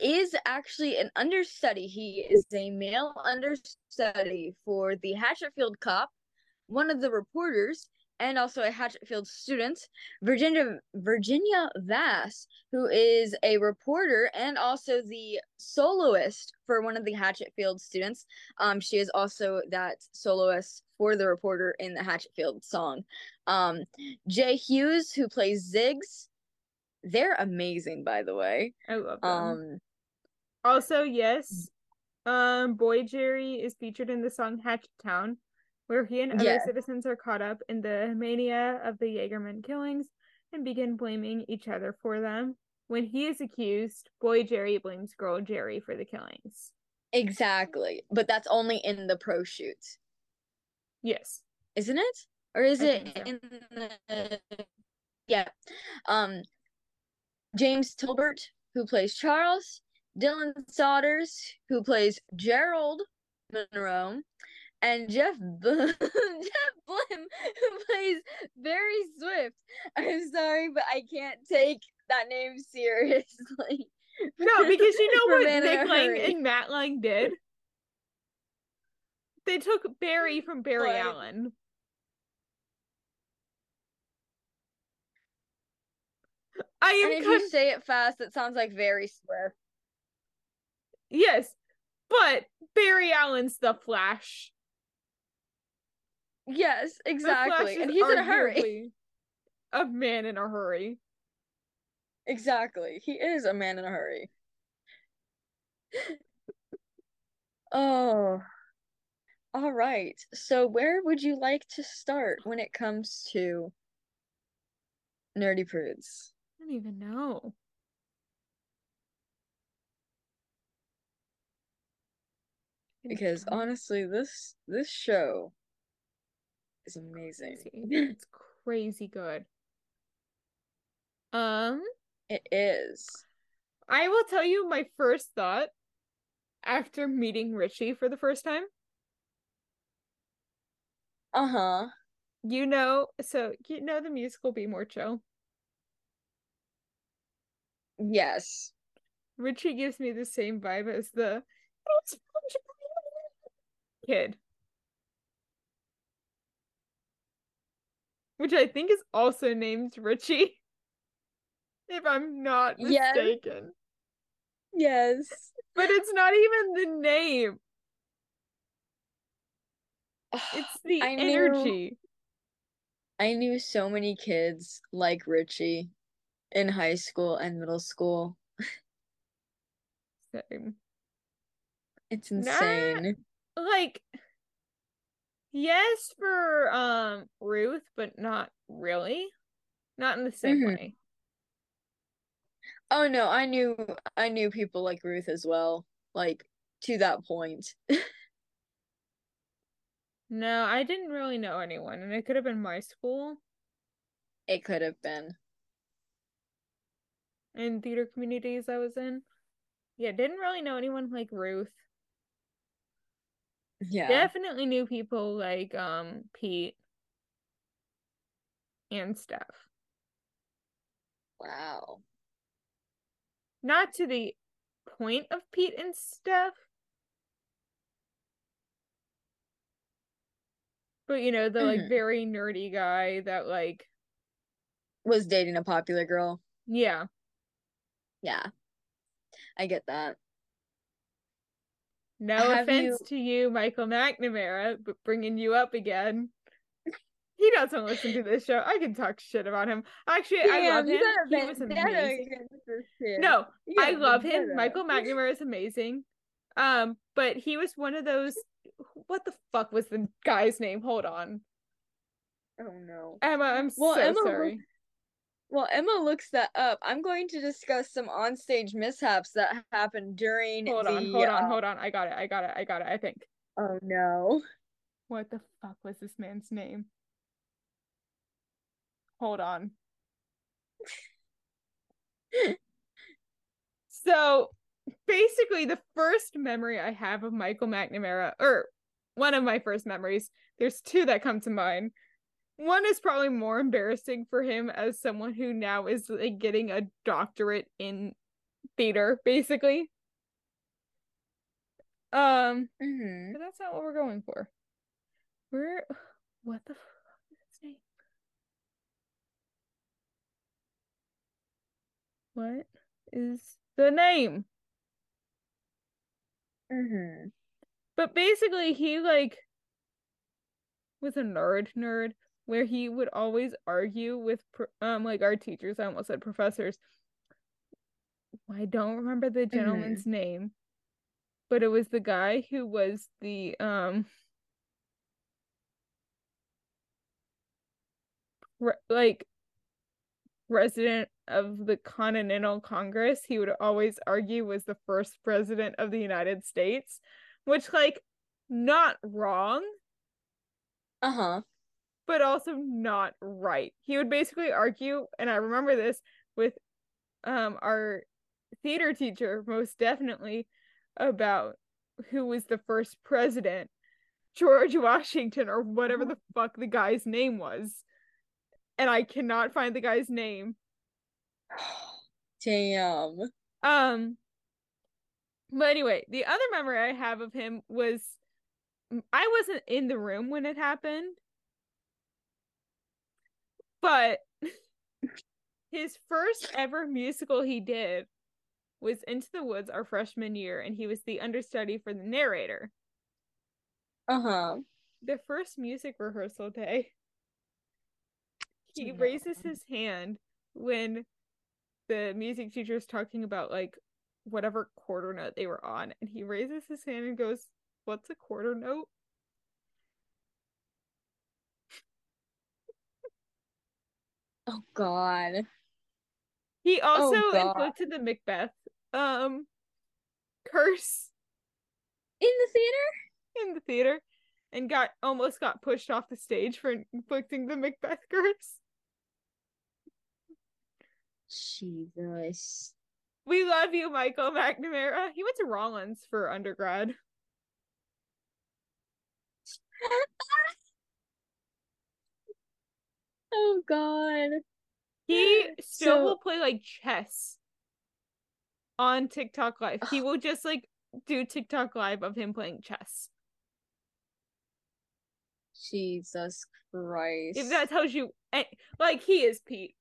is actually an understudy. He is a male understudy for the Hatchetfield Cop, one of the reporters, and also a Hatchetfield student. Virginia Virginia Vass, who is a reporter and also the soloist for one of the Hatchetfield students. Um, she is also that soloist for the reporter in the Hatchetfield song. Um, Jay Hughes, who plays Ziggs. They're amazing, by the way.
I love them.
Um,
also, yes, um, Boy Jerry is featured in the song Hatchet Town, where he and other
Yeah.
citizens are caught up in the mania of the Jaegerman killings and begin blaming each other for them. When he is accused, Boy Jerry blames Girl Jerry for the killings.
exactly. But that's only in the pro shoot,
Yes.
isn't it? Or is
I
it
so.
in the Yeah. Um James Tolbert, who plays Charles, Dylan Saunders, who plays Gerald Monroe, and Jeff B- (laughs) Jeff Blim, who plays Barry Swift. I'm sorry, but I can't take that name seriously.
No, because you (laughs) know what
Man
Nick Lang and Matt Lang did? They took Barry from Barry
What?
Allen. I
And if
con-
you say it fast, it sounds like very Swift.
Yes, but Barry Allen's the Flash.
Yes, exactly. And he's in a hurry.
A man in a hurry.
Exactly. He is a man in a hurry. Oh, all right. So where would you like to start when it comes to Nerdy Prudes?
Don't even know.
Because honestly, this this show is amazing.
crazy. (laughs) it's crazy good. Um,
It is.
I will tell you my first thought after meeting Richie for the first time.
Uh-huh.
You know, so you know the musical Be More Chill.
Yes.
Richie gives me the same vibe as the kid. Which I think is also named Richie. (laughs) If I'm not mistaken.
Yes.
But it's not even the name. (sighs) It's the
I knew-
energy.
I knew so many kids like Richie in high school and middle school.
Same.
It's insane.
Like yes for um Ruth, but not really. Not in the same
Mhm.
way.
Oh no, I knew I knew people like Ruth as well, like to that point. (laughs)
No, I didn't really know anyone, and it could have been my school
It could have been.
And theater communities I was in. Yeah, didn't really know anyone like Ruth.
Yeah.
Definitely knew people like um Pete and Steph.
Wow.
Not to the point of Pete and Steph. But you know, the like
Mhm.
very nerdy guy that like
Was dating a popular girl.
yeah.
Yeah. I get that.
No
Have
offense
you-
to you, Michael McNamara, but bringing you up again. He doesn't listen to this show. I can talk shit about him. Actually, I (laughs) love him. He was amazing.
against this kid.
No,
got
love him.
vendetta.
Michael McNamara is amazing. Um, but he was one of those. What the fuck was the guy's name? Hold on,
Oh no.
Emma. I'm
Well,
so
Emma
sorry.
Well, Emma looks that up. I'm going to discuss some onstage mishaps that happened during
Hold on,
the,
hold on,
uh,
hold on. I got it. I got it. I got it. I think.
Oh no.
What the fuck was this man's name? Hold on. (laughs) so basically, the first memory I have of Michael McNamara, or one of my first memories, there's two that come to mind. One is probably more embarrassing for him as someone who now is like getting a doctorate in theater, basically. Um,
hmm
but that's not what we're going for. We're (sighs) what the fuck is his name? What is the name?
hmm
But basically, he like was a nerd, nerd, where he would always argue with um like our teachers. I almost said professors. I don't remember the gentleman's name, but it was the guy who was the um re- like president of the Continental Congress, he would always argue was the first president of the United States, which like not wrong,
Uh-huh.
But also not right. He would basically argue, and I remember this with um our theater teacher most definitely about who was the first president, George (laughs) Washington or whatever the fuck the guy's name was. And I cannot find the guy's name. (sighs)
Damn.
Um but anyway, the other memory I have of him was I wasn't in the room when it happened. But (laughs) his first ever musical he did was Into the Woods our freshman year, and he was the understudy for the narrator.
Uh huh.
The first music rehearsal day, he
No.
raises his hand when the music teacher is talking about like whatever quarter note they were on, and he raises his hand and goes, What's a quarter note?
Oh God.
He also
Oh, God.
inflicted the Macbeth um curse
In the theater?
in the theater and got almost got pushed off the stage for inflicting the Macbeth (laughs) curse.
Jesus.
We love you, Michael McNamara. He went to Rollins for undergrad. (laughs)
Oh God.
He (sighs) still
So-
will play like chess on TikTok live. He (sighs) will just like do TikTok live of him playing chess.
Jesus Christ.
If that tells you like he is Pete.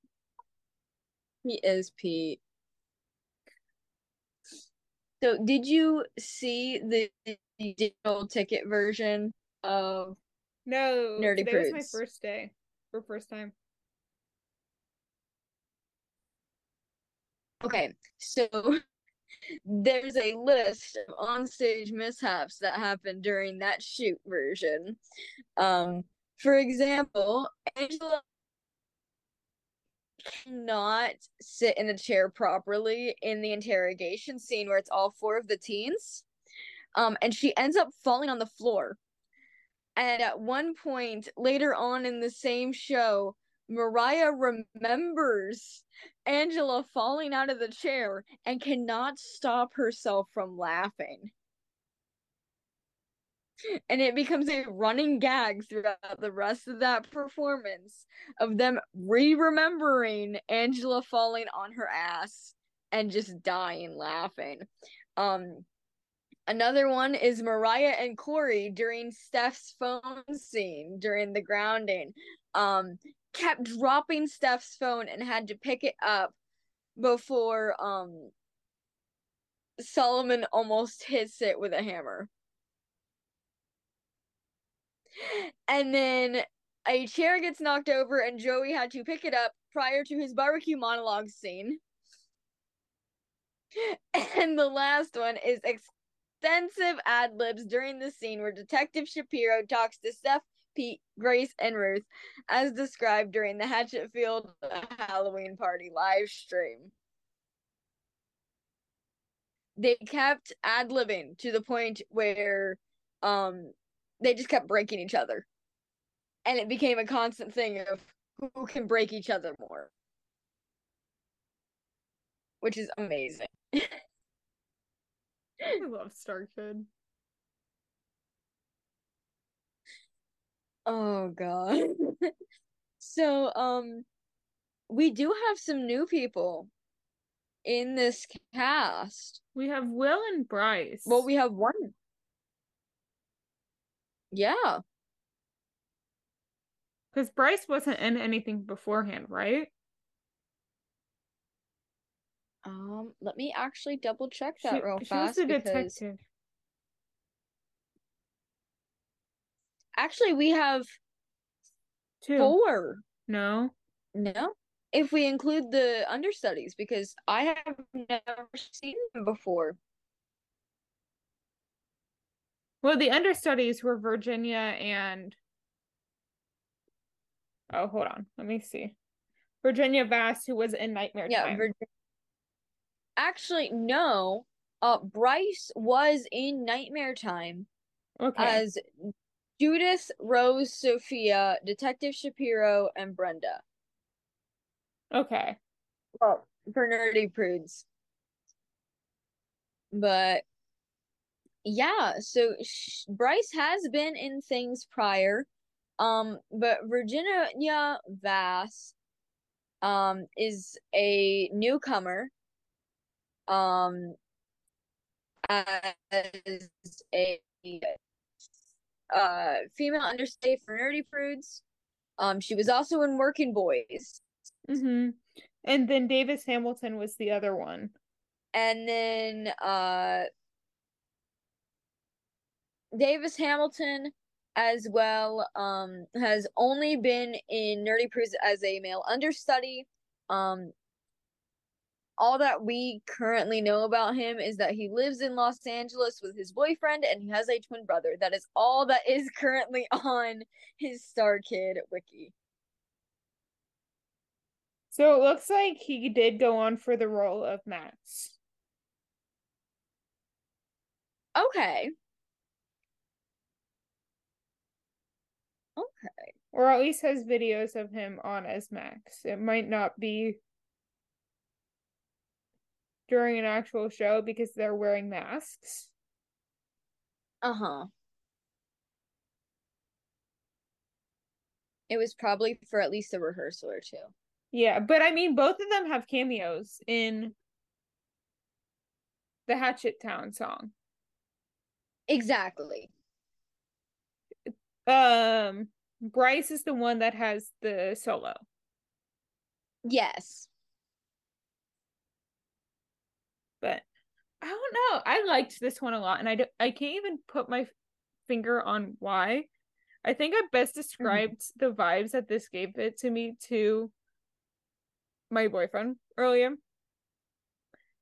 He is Pete. So, did you see the digital ticket version of
No,
Nerdy
today was my first day for first time.
Okay, so (laughs) there's a list of onstage mishaps that happened during that shoot version. Um, for example, Angela cannot sit in a chair properly in the interrogation scene where it's all four of the teens. Um, and she ends up falling on the floor. And at one point later on in the same show, Mariah remembers Angela falling out of the chair and cannot stop herself from laughing. And it becomes a running gag throughout the rest of that performance of them re remembering Angela falling on her ass and just dying laughing. Um, Another one is Mariah and Corey during Steph's phone scene during the grounding. Um, kept dropping Steph's phone and had to pick it up before um Solomon almost hits it with a hammer. And then a chair gets knocked over and Joey had to pick it up prior to his barbecue monologue scene. (laughs) And the last one is extensive ad libs during the scene where Detective Shapiro talks to Steph, Pete, Grace, and Ruth, as described during the Hatchetfield Halloween party live stream. They kept ad libbing to the point where um they just kept breaking each other. And it became a constant thing of who can break each other more. Which is amazing. (laughs) (laughs)
I love Star Kid.
Oh god. (laughs) so um we do have some new people in this cast.
We have Will and Bryce.
Well, we have one. Yeah.
because Bryce wasn't in anything beforehand, right?
Um let me actually double check
She,
that real
she was
fast
the
because
detective.
actually we have
Two.
four.
No.
No. If we include the understudies because I have never seen them before.
Well, the understudies were Virginia and oh, hold on, let me see. Virginia Vass, who was in Nightmare
Yeah,
Time.
Virginia. Actually, no. Uh, Bryce was in Nightmare Time
okay.
as Judith, Rose, Sophia, Detective Shapiro, and Brenda.
okay.
Well, for nerdy prudes. But yeah, so sh Bryce has been in things prior. Um, but Virginia Vass um is a newcomer. Um as a uh female understudy for nerdy prudes. Um, she was also in Working Boys.
Mm-hmm. And then Davis Hamilton was the other one.
and then uh Davis Hamilton as well um has only been in Nerdy Prudes as a male understudy. Um all that we currently know about him is that he lives in Los Angeles with his boyfriend and he has a twin brother. That is all that is (laughs) currently on his Star Kid wiki.
So it looks like he did go on for the role of Max.
Okay. Okay.
Or at least has videos of him on as Max. It might not be during an actual show because they're wearing masks.
Uh-huh. It was probably for at least a rehearsal or two.
Yeah, but I mean both of them have cameos in the Hatchet Town song.
Exactly.
Um Bryce is the one that has the solo.
Yes.
But I don't know. I liked this one a lot and I do, I can't even put my finger on why. I think I best described the vibes that this gave it to me to my boyfriend earlier.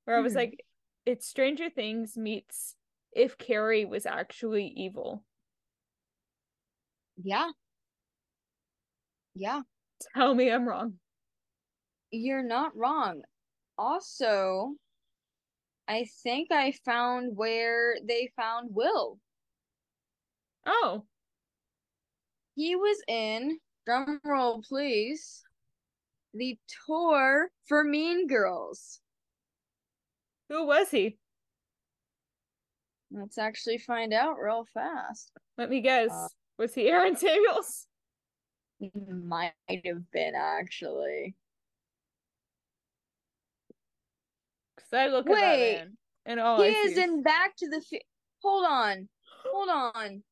Where I was
Mhm.
like, it's Stranger Things meets if Carrie was actually evil.
Yeah. Yeah.
Tell me I'm wrong.
You're not wrong. Also, I think I found where they found Will.
Oh,
He was in, drum roll please, the tour for Mean Girls.
who was he?
Let's actually find out real fast.
Let me guess.
Uh,
was he Aaron Samuels?
Might have been actually.
I look at that
Wait,
man and all
he
I see
is in Back to the Fu- Hold on. Hold on.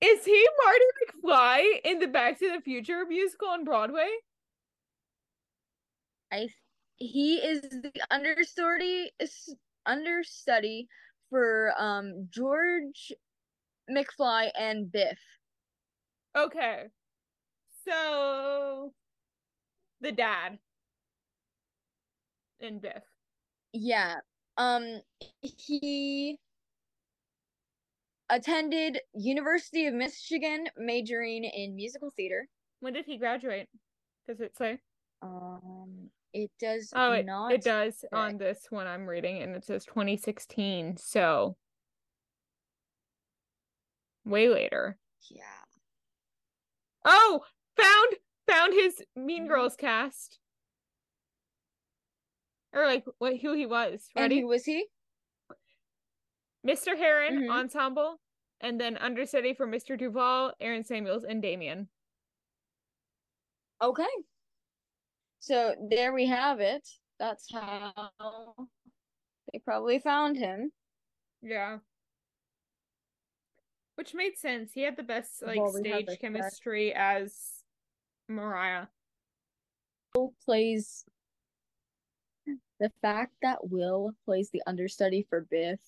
Is he Marty McFly in the Back to the Future musical on Broadway?
I he is the understudy understudy for um George McFly and Biff.
Okay. So the dad and Biff.
Yeah. Um he attended University of Michigan majoring in musical theater.
When did he graduate? Does it say?
Um it does
Oh, it,
not
it does
say.
on this one I'm reading, and it says 2016. So way later.
Yeah.
Oh, found found his Mean
Mhm.
Girls cast. Or like what who he was.
And
Ready?
who was he?
Mr. Heron
Mhm.
ensemble, and then understudy for Mr. Duval, Aaron Samuels, and Damien.
Okay. So there we have it. That's how they probably found him.
Yeah. Which made sense. He had the best like
Well, we
stage chemistry as Mariah.
Plays the fact that Will plays the understudy for Biff.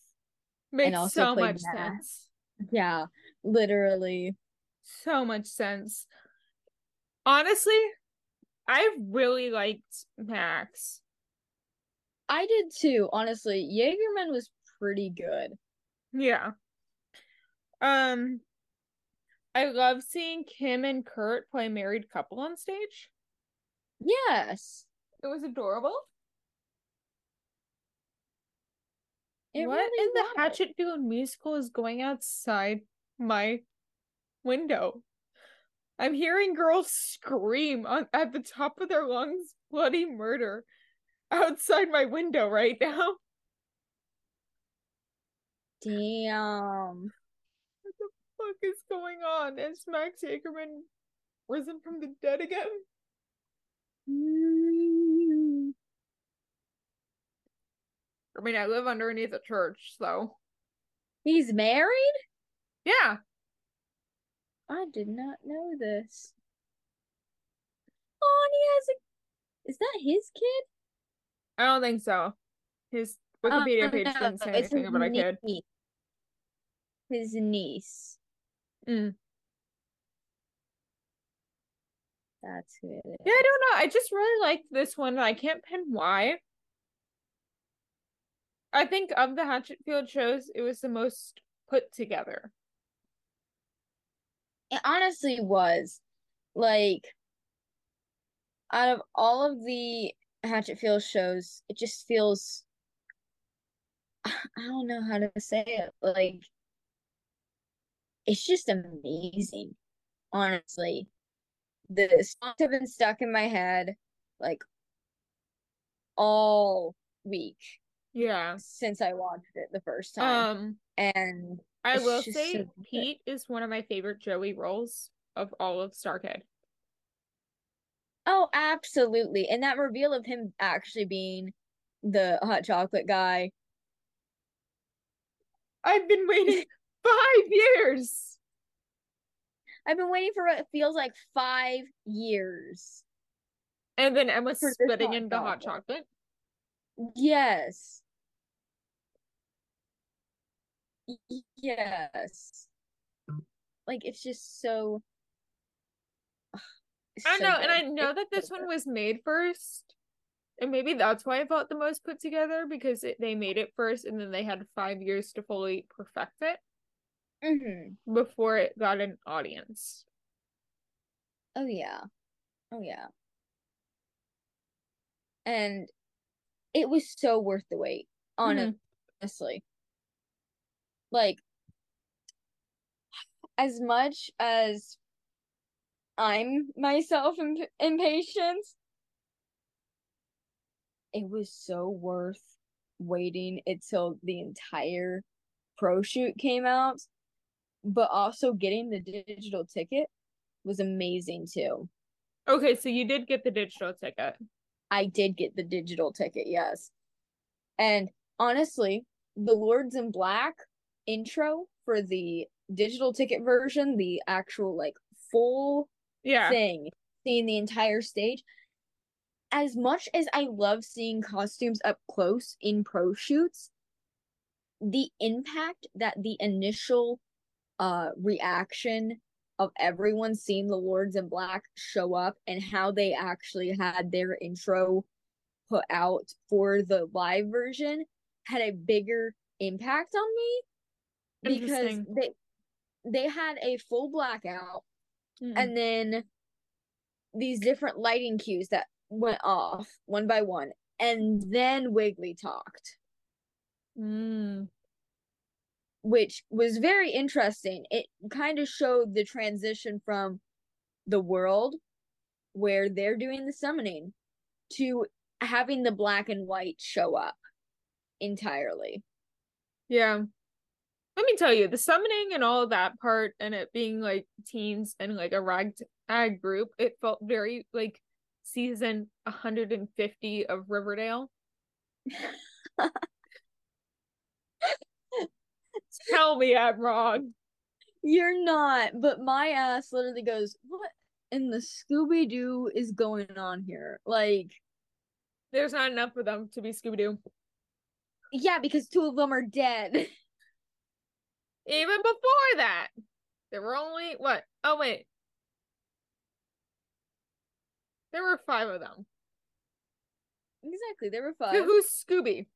Makes
also
so much
Max.
sense.
Yeah, literally.
So much sense. Honestly, I really liked Max.
I did too, honestly. Jaegerman was pretty good.
Yeah. Um I love seeing Kim and Kurt play married couple on stage.
Yes.
It was adorable.
It
what
really
in the
was.
Hatchetfield musical is going outside my window? I'm hearing girls scream on, at the top of their lungs, bloody murder, outside my window right now. (laughs)
Damn.
What the fuck is going on? Is Max Jaegerman risen from the dead again?
Mm.
I mean, I live underneath a church, so
He's married?
yeah.
I did not know this. Oh, and he has a. Is that his kid?
I don't think so. His Wikipedia
Oh,
page
no,
didn't say anything
his
about a kid.
His niece.
Mm.
That's who it is.
Yeah, I don't know. I just really liked this one. I can't pin why. I think of the Hatchetfield shows, it was the most put together.
It honestly was like out of all of the Hatchetfield shows, it just feels I don't know how to say it. Like it's just amazing, honestly. The songs have been stuck in my head like all week
Yeah.
since I watched it the first time.
Um,
and
I will say
so.
Pete is one of my favorite Joey roles of all of Starkid.
Oh, absolutely. And that reveal of him actually being the hot chocolate guy.
I've been waiting (laughs) five years.
I've been waiting for what feels like five years.
And then Emma
For this
splitting
hot
into hot
chocolate.
chocolate.
Yes. Y- Yes. Like it's just so it's
I
so
know, and I know that this one was made first. And maybe that's why I felt the most put together because it, they made it first and then they had five years to fully perfect it
Mhm.
before it got an audience.
Oh yeah. Oh yeah. And it was so worth the wait,
Mhm.
honestly. Like as much as I'm myself imp- impatient, it was so worth waiting until the entire pro shoot came out. But also getting the digital ticket was amazing too.
Okay, so you did get the digital ticket.
I did get the digital ticket, yes. And honestly, the Lords in Black intro for the digital ticket version, the actual like full
Yeah.
thing, seeing the entire stage, as much as I love seeing costumes up close in pro shoots, the impact that the initial uh reaction of everyone seeing the Lords in Black show up and how they actually had their intro put out for the live version had a bigger impact on me because they they had a full blackout
Mm.
and then these different lighting cues that went off one by one and then Wiggly talked
Mm.
which was very interesting. It kind of showed the transition from the world where they're doing the summoning to having the black and white show up entirely.
Yeah. Let me tell you, the summoning and all that part and it being like teens and like a ragtag group, it felt very like season 150 of Riverdale. (laughs) Tell me I'm wrong.
You're not, but my ass literally goes, What in the Scooby Doo is going on here? Like,
There's not enough of them to be Scooby Doo.
yeah, because two of them are dead. (laughs)
Even before that, there were only what? Oh, wait. There were five of them.
exactly, there were five.
who's Scooby?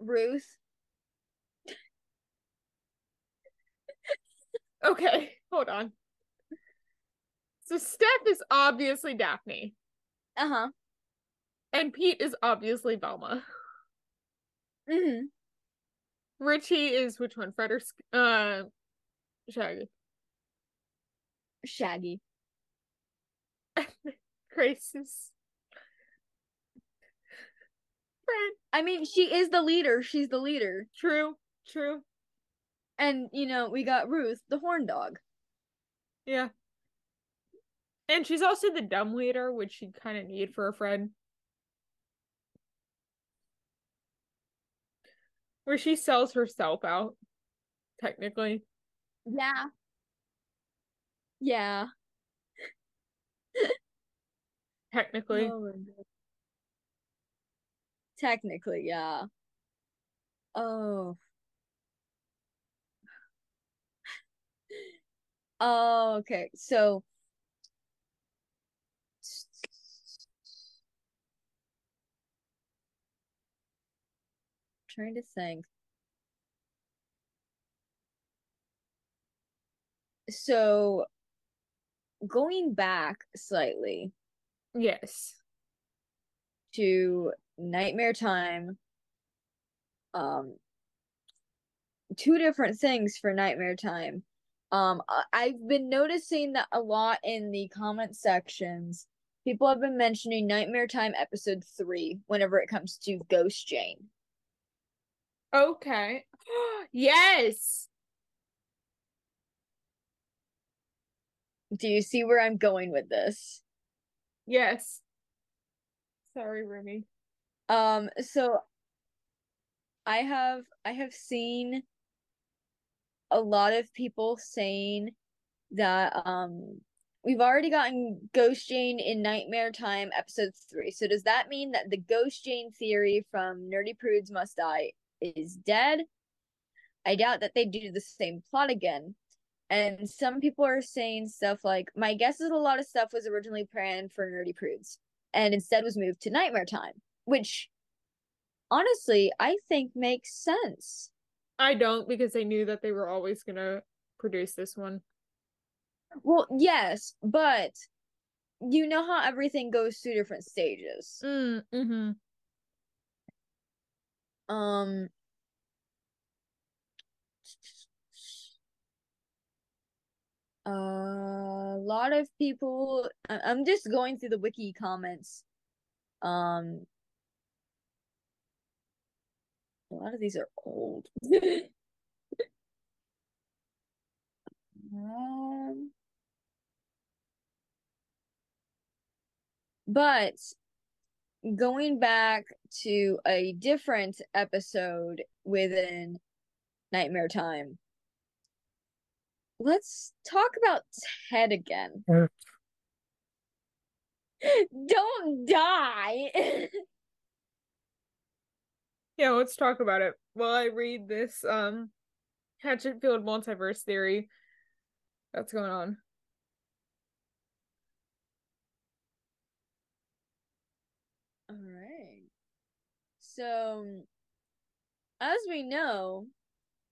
Ruth. (laughs)
Okay, hold on. So Steph is obviously Daphne,
Uh huh.
and Pete is obviously Velma.
hmm
Richie is which one? Fred or uh Shaggy?
Shaggy. (laughs)
Grace is Fred.
I mean, she is the leader. She's the leader.
True, true.
And, you know, we got Ruth, the horn dog.
Yeah. And she's also the dumb leader, which she'd kind of need for a friend. Where she sells herself out, technically.
Yeah. Yeah. (laughs)
Technically.
Oh technically, yeah. Oh. (sighs) Oh, okay. So trying to think. So going back slightly
Yes.
to Nightmare Time, um, two different things for Nightmare Time. Um, I've been noticing that a lot in the comment sections. People have been mentioning Nightmare Time episode three whenever it comes to Ghost Jane.
Okay. (gasps) yes.
Do you see where I'm going with this?
Yes. Sorry, Remy.
Um, so I have I have seen a lot of people saying that um we've already gotten Ghost Jane in Nightmare Time episode three. So does that mean that the Ghost Jane theory from Nerdy Prudes Must Die is dead? I doubt that they do the same plot again. And some people are saying stuff like, my guess is a lot of stuff was originally planned for Nerdy Prudes and instead was moved to Nightmare Time, which honestly I think makes sense.
I don't because they knew that they were always gonna produce this one.
Well, yes, but you know how everything goes through different stages.
Mm, mm-hmm.
Um a lot of people I'm just going through the wiki comments. Um a lot of these are old. (laughs) um But going back to a different episode within Nightmare Time, let's talk about Ted again. (laughs) Don't die. (laughs)
Yeah, let's talk about it. While I read this um Hatchetfield multiverse theory that's going on.
All right. So, as we know,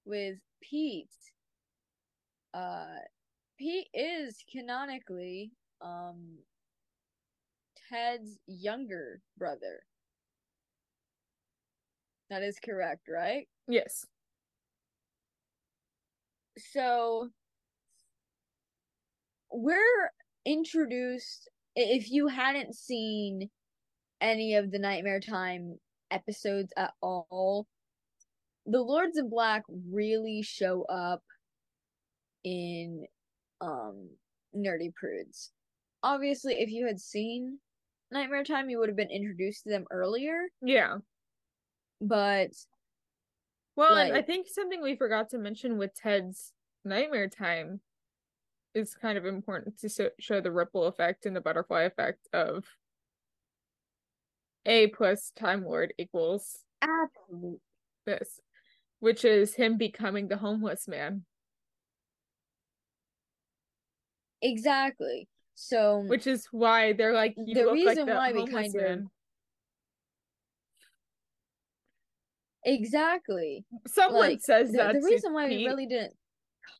with Pete, uh, Pete is canonically um Ted's younger brother. That is correct, right?
Yes.
So we're introduced if you hadn't seen any of the Nightmare Time episodes at all, the Lords of Black really show up in um Nerdy Prudes. Obviously, if you had seen Nightmare Time, you would have been introduced to them earlier,
Yeah.
but
Well, and I think something we forgot to mention with Ted's nightmare time is kind of important to so- show the ripple effect and the butterfly effect of A plus Time Lord equals
absolutely
this, which is him becoming the homeless man,
exactly. So
which is why they're like, you
The
look like
reason
the
why we kind of-
man.
exactly.
Someone
like,
says
the,
that
the reason why
Pete.
we really didn't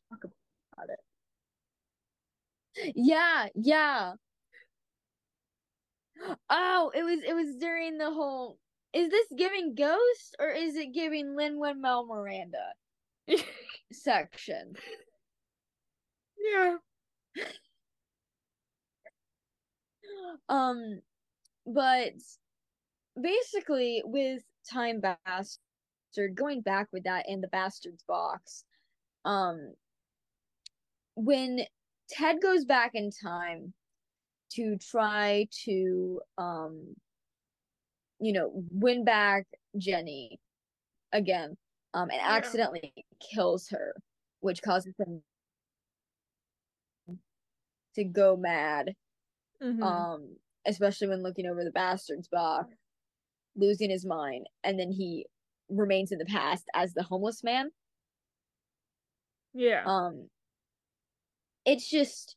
talk about it. Yeah, yeah. Oh, it was it was during the whole is this giving ghost or is it giving Lin Manuel Miranda (laughs) section?
yeah. (gasps)
Um but basically with Time Bastard going back with that and the Bastard's box, um when Ted goes back in time to try to um you know win back Jenny again um and
Yeah.
accidentally kills her which causes him to go mad
Mhm.
um especially when looking over the bastard's box losing his mind and then he remains in the past as the homeless man.
Yeah.
Um it's just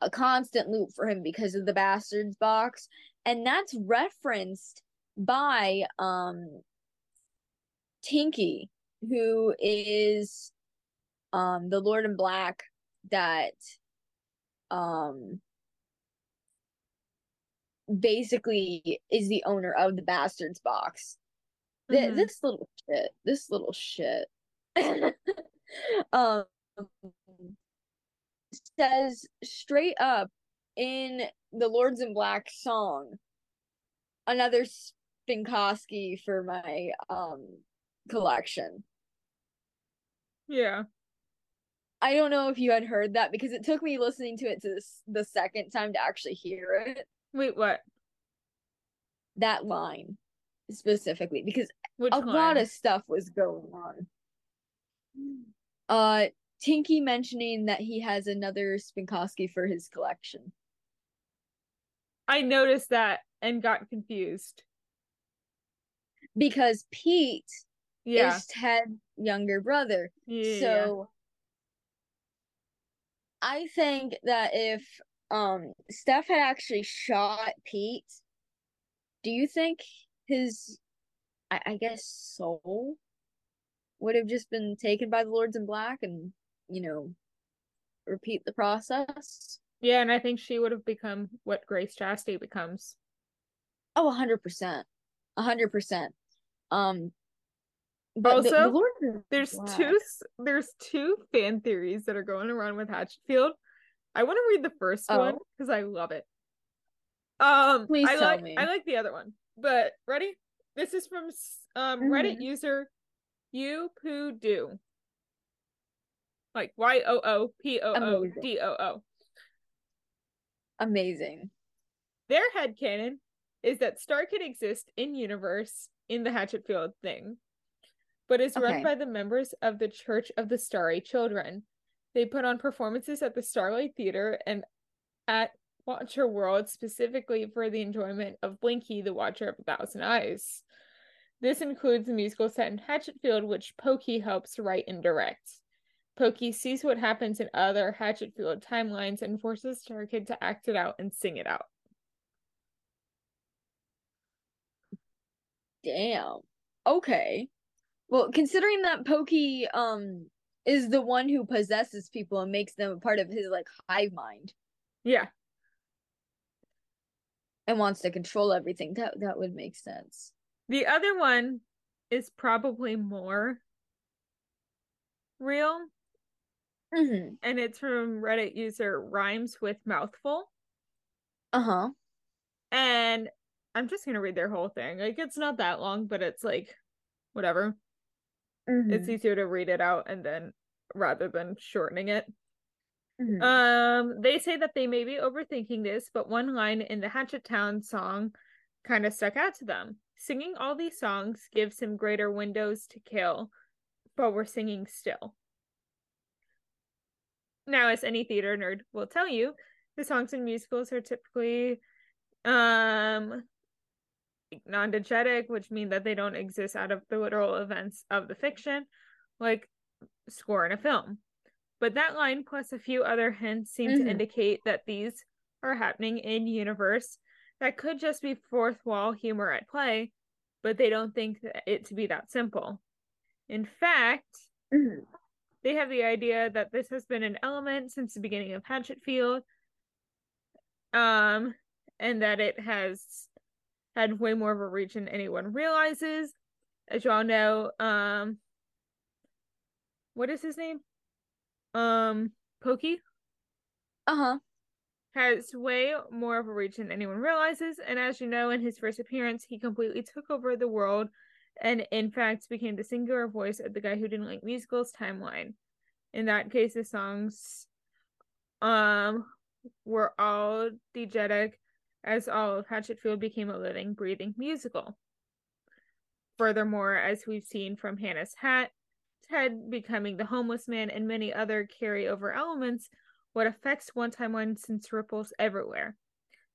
a constant loop for him because of the bastards box and that's referenced by um Tinky who is um the Lord in Black that um basically is the owner of the bastards box. Th-
Mhm.
This little shit, this little shit. (laughs) um says straight up in the Lords in Black song, another Spankoffski for my um collection.
Yeah.
I don't know if you had heard that because it took me listening to it to this, the second time to actually hear it.
Wait, what?
That line specifically because
Which
a
line?
lot of stuff was going on. Uh Tinky mentioning that he has another Spankoffski for his collection.
I noticed that and got confused.
Because Pete
Yeah.
is Ted's younger brother.
yeah.
So I think that if um Steph had actually shot Pete, do you think his I, I guess soul would have just been taken by the Lords in Black and, you know, repeat the process?
Yeah, and I think she would have become what Grace Chastity becomes.
Oh, a hundred percent. A hundred percent. Um but the- the
Also, There's
Black-
two there's two fan theories that are going around with Hatchetfield. I want to read the first one
Oh.
because I love it. Um,
Please
I
tell
like
me.
I like the other one, but ready? This is from um Reddit
Mhm.
user you poo do like Y O O P O O D O O.
Amazing.
D O O.
amazing.
Their headcanon is that Star can exist in universe in the Hatchetfield thing, but is run by the members of the Church of the Starry Children. They put on performances at the Starlight Theater and at Watcher World specifically for the enjoyment of Blinky, the Watcher of a Thousand Eyes. This includes the musical set in Hatchetfield, which Pokey helps write and direct. Pokey sees what happens in other Hatchetfield timelines and forces Starkid to act it out and sing it out.
Damn. Okay. Well, considering that Pokey um is the one who possesses people and makes them a part of his like hive mind
Yeah.
and wants to control everything, that that would make sense.
The other one is probably more real,
Mm-hmm.
and it's from Reddit user Rhymes with Mouthful.
Uh-huh.
And I'm just gonna read their whole thing. Like it's not that long, but it's like whatever.
Mm-hmm.
It's easier to read it out and then rather than shortening it.
Mhm.
Um, they say that they may be overthinking this, but one line in the Hatchet Town song kind of stuck out to them. Singing all these songs gives him greater windows to kill, but we're singing still. Now, as any theater nerd will tell you, the songs in musicals are typically um non-diegetic, which mean that they don't exist out of the literal events of the fiction, like score in a film. But that line plus a few other hints seem
Mhm.
to indicate that these are happening in universe that could just be fourth wall humor at play, but they don't think it to be that simple. In fact,
Mhm.
They have the idea that this has been an element since the beginning of Hatchetfield, um, and that it has had way more of a reach than anyone realizes. As you all know, um, what is his name? Um, Pokey
Uh-huh.
has way more of a reach than anyone realizes, and as you know, in his first appearance, he completely took over the world and in fact became the singular voice of the guy who didn't like musicals timeline. In that case, the songs um were all diegetic as all of Hatchetfield became a living, breathing musical. Furthermore, as we've seen from Hannah's Hat, Ted becoming the homeless man and many other carryover elements, what affects one timeline since ripples everywhere.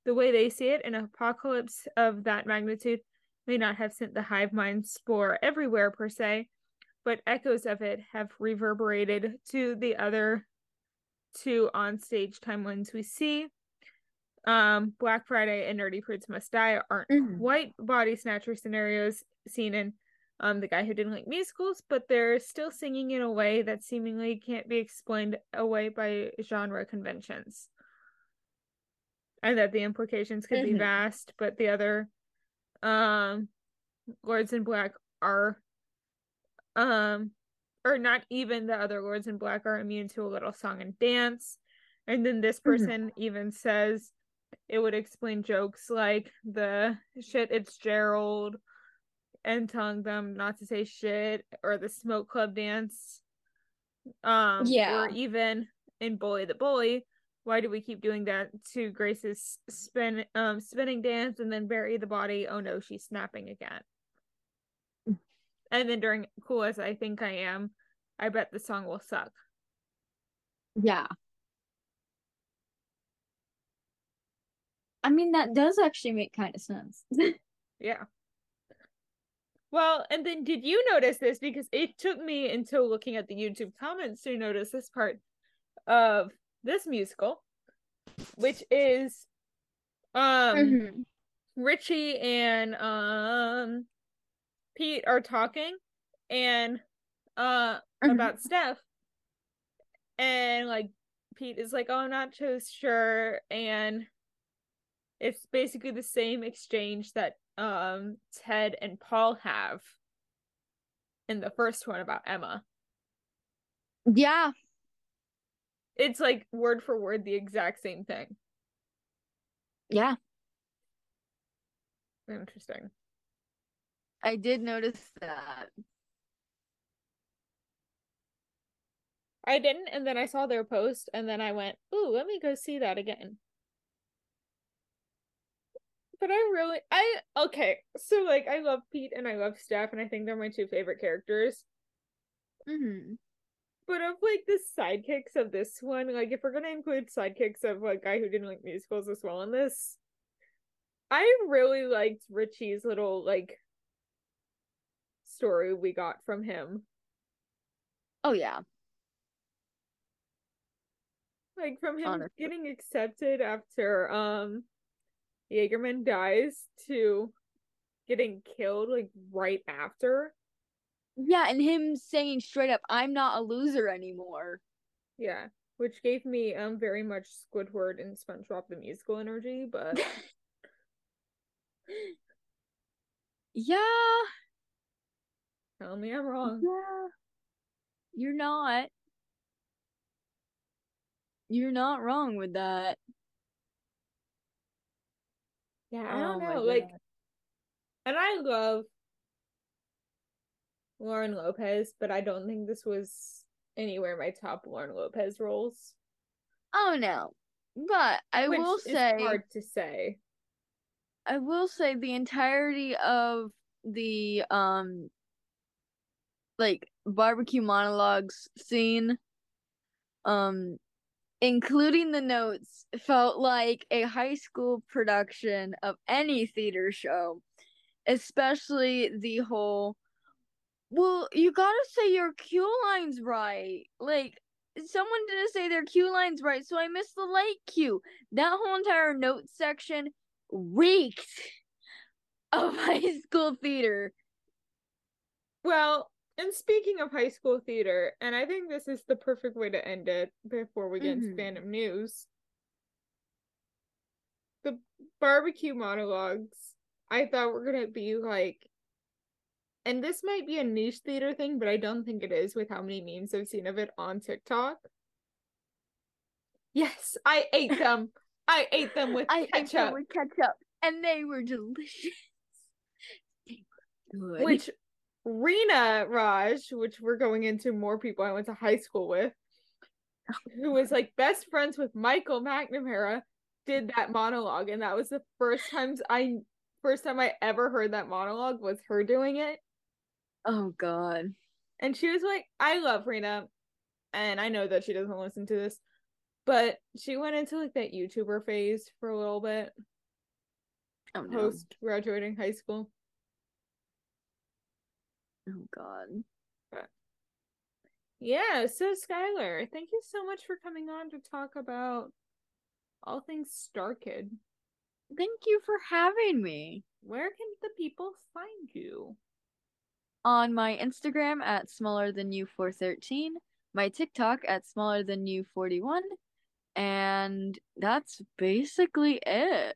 The way they see it, an apocalypse of that magnitude may not have sent the hive mind spore everywhere per se, but echoes of it have reverberated to the other two on-stage timelines we see. Um, Black Friday and Nerdy Prudes Must Die aren't
Mhm.
quite body snatcher scenarios seen in um the guy who didn't like musicals, but they're still singing in a way that seemingly can't be explained away by genre conventions. And that the implications could be
Mhm.
vast, but the other um Lords in Black are um or not even the other Lords in Black are immune to a little song and dance. And then this
Mhm.
person even says it would explain jokes like the shit it's Gerald and telling them not to say shit or the smoke club dance. Um
Yeah.
or even in Bully the Bully, why do we keep doing that to Grace's spin um spinning dance and then bury the body? Oh no, she's snapping again. And then during Cool as I Think I Am, I bet the song will suck.
Yeah. I mean, that does actually make kind of sense. (laughs)
Yeah. Well, and then did you notice this? Because it took me until looking at the YouTube comments to notice this part of this musical, which is um
Mhm.
Richie and um Pete are talking and uh
Mhm.
about Steph. And like Pete is like, Oh, I'm not so sure and it's basically the same exchange that um Ted and Paul have in the first one about Emma.
Yeah.
It's like word for word the exact same thing.
Yeah.
Interesting.
I did notice that.
I didn't, and then I saw their post, and then I went, "Ooh, let me go see that again." But I really, I okay. So like, I love Pete and I love Steph, and I think they're my two favorite characters.
hmm
But of like the sidekicks of this one, like if we're gonna include sidekicks of like guy who didn't like musicals as well in this, I really liked Richie's little like story we got from him.
Oh yeah.
like from him
Honestly.
getting accepted after um Jaegerman dies to getting killed like right after.
Yeah, and him saying straight up, "I'm not a loser anymore."
Yeah. Which gave me um very much Squidward and SpongeBob the musical energy, but (laughs)
Yeah.
tell me I'm wrong.
Yeah. You're not. You're not wrong with that.
Yeah, I
Oh
don't
my
know. Like
God.
and I love Lauren Lopez, but I don't think this was anywhere my top Lauren Lopez roles.
Oh no. But I
which
will say
hard to say.
I will say the entirety of the um like barbecue monologues scene um including the notes felt like a high school production of any theater show especially the whole well you gotta say your cue lines right like someone didn't say their cue lines right so i missed the light cue that whole entire note section reeked (laughs) of high school theater
Well, and speaking of high school theater, and I think this is the perfect way to end it before we get
Mhm.
into fandom news. The barbecue monologues, I thought were gonna be like, and this might be a niche theater thing, but I don't think it is with how many memes I've seen of it on TikTok. Yes, I ate (laughs) them. I ate them with ketchup.
I ate them with ketchup, and they were delicious. (laughs) They were good.
which Rena Raj, which we're going into more people I went to high school with, who was like best friends with Michael McNamara, did that monologue, and that was the first times I first time I ever heard that monologue was her doing it,
oh god.
and she was like, "I love Rena," and I know that she doesn't listen to this, but she went into like that YouTuber phase for a little bit
Oh no.
post graduating high school.
Oh God. But...
Yeah, so Skylar, thank you so much for coming on to talk about all things Starkid.
Thank you for having me.
Where can the people find you?
On my Instagram at smaller than you 413, my TikTok at smaller than you 41, and that's basically it.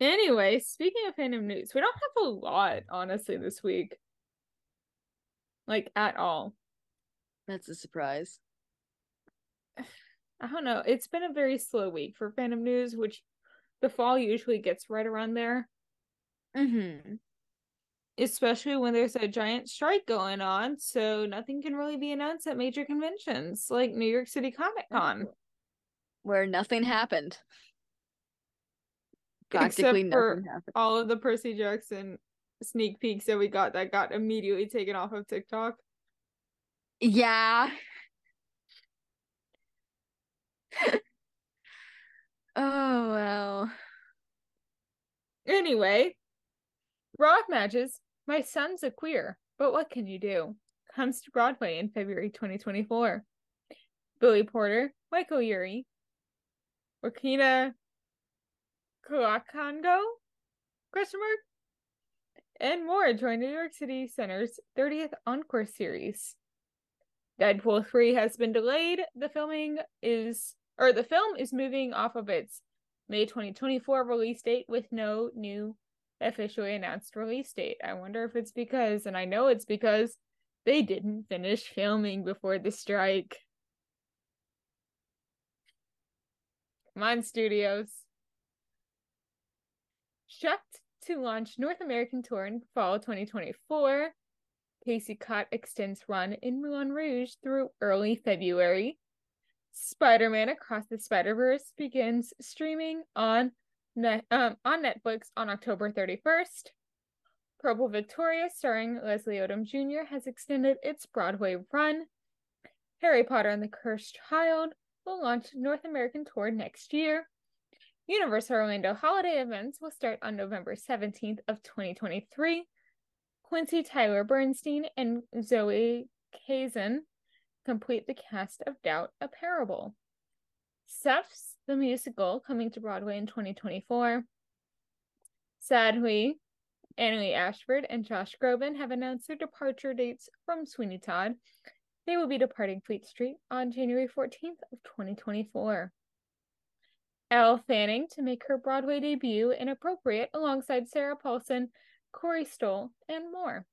Anyway, speaking of fandom news, we don't have a lot, honestly, this week. Like, at all.
That's a surprise. (sighs)
I don't know. It's been a very slow week for fandom news, which the fall usually gets right around there.
Mm-hmm.
Especially when there's a giant strike going on, so nothing can really be announced at major conventions like New York City Comic Con.
Where nothing happened. Practically
Except for
nothing happened.
all of the Percy Jackson sneak peeks that we got that got immediately taken off of TikTok.
Yeah. (laughs) oh well.
Anyway, Rock Matches, My Son's a Queer, but What Can You Do? comes to Broadway in February 2024. Billy Porter, Michael Urie, Wakina Kulakango, question mark, and more join New York City Center's 30th Encore series. Deadpool 3 has been delayed. The filming is, or the film is moving off of its May 2024 release date with no new officially announced release date. I wonder if it's because, and I know it's because they didn't finish filming before the strike. Come on, studios. Shucked to launch North American tour in fall 2024. Casey Cott extends run in Moulin Rouge through early February. Spider Man Across the Spider Verse begins streaming on um, on Netflix on October 31st. Purlie Victorious, starring Leslie Odom Jr., has extended its Broadway run. Harry Potter and the Cursed Child will launch North American tour next year. Universal Orlando holiday events will start on November 17th of 2023. Quincy Tyler Bernstein and Zoe Kazan complete the cast of Doubt a Parable. Suffs, the musical, coming to Broadway in 2024. Sadly, Annaleigh Ashford and Josh Groban have announced their departure dates from Sweeney Todd. They will be departing Fleet Street on January 14th of 2024. Elle Fanning to make her Broadway debut in Appropriate alongside Sarah Paulson, Corey Stoll, and more.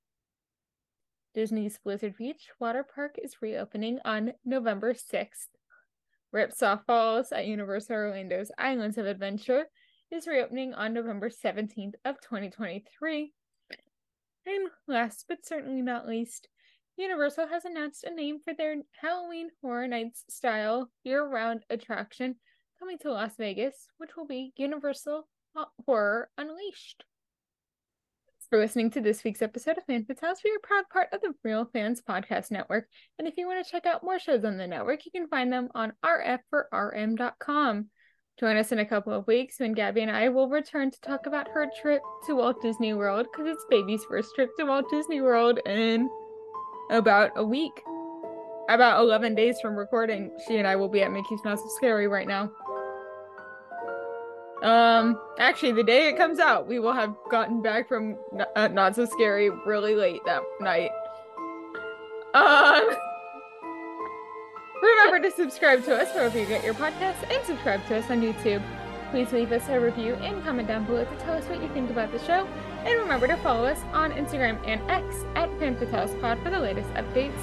Disney's Blizzard Beach water park is reopening on November 6th. Ripsaw Falls at Universal Orlando's Islands of Adventure is reopening on November 17th of 2023. And last but certainly not least, Universal has announced a name for their Halloween Horror Nights style year-round attraction coming to Las Vegas, which will be Universal Horror Unleashed. For listening to this week's episode of Fan Fatales. We are proud part of the Real Fans Podcast Network. And if you want to check out more shows on the network, you can find them on rf4rm.com. Join us in a couple of weeks when Gaby and I will return to talk about her trip to Walt Disney World because it's baby's first trip to Walt Disney World in about a week. About 11 days from recording, she and I will be at Mickey's Mouse of Scary right now. Um, actually, the day it comes out, we will have gotten back from uh, Not So Scary really late that night. Um, (laughs) remember to subscribe to us wherever you get your podcasts and subscribe to us on YouTube. Please leave us a review and comment down below to tell us what you think about the show. And remember to follow us on Instagram and X at FanFatalesPod for the latest updates.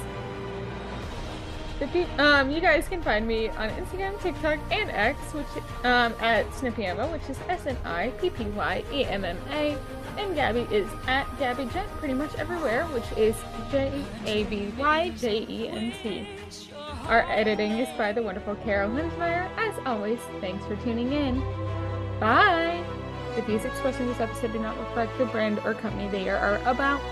You, um, you guys can find me on Instagram, TikTok, and X, which um at Snippy Emma, which is S N I P P Y E M M A, and Gaby is at Gaby Jet pretty much everywhere, which is J A B Y J E N T. Our editing is by the wonderful Carol Linsmeyer. As always, thanks for tuning in. Bye. The views expressed in this episode do not reflect the brand or company they are about.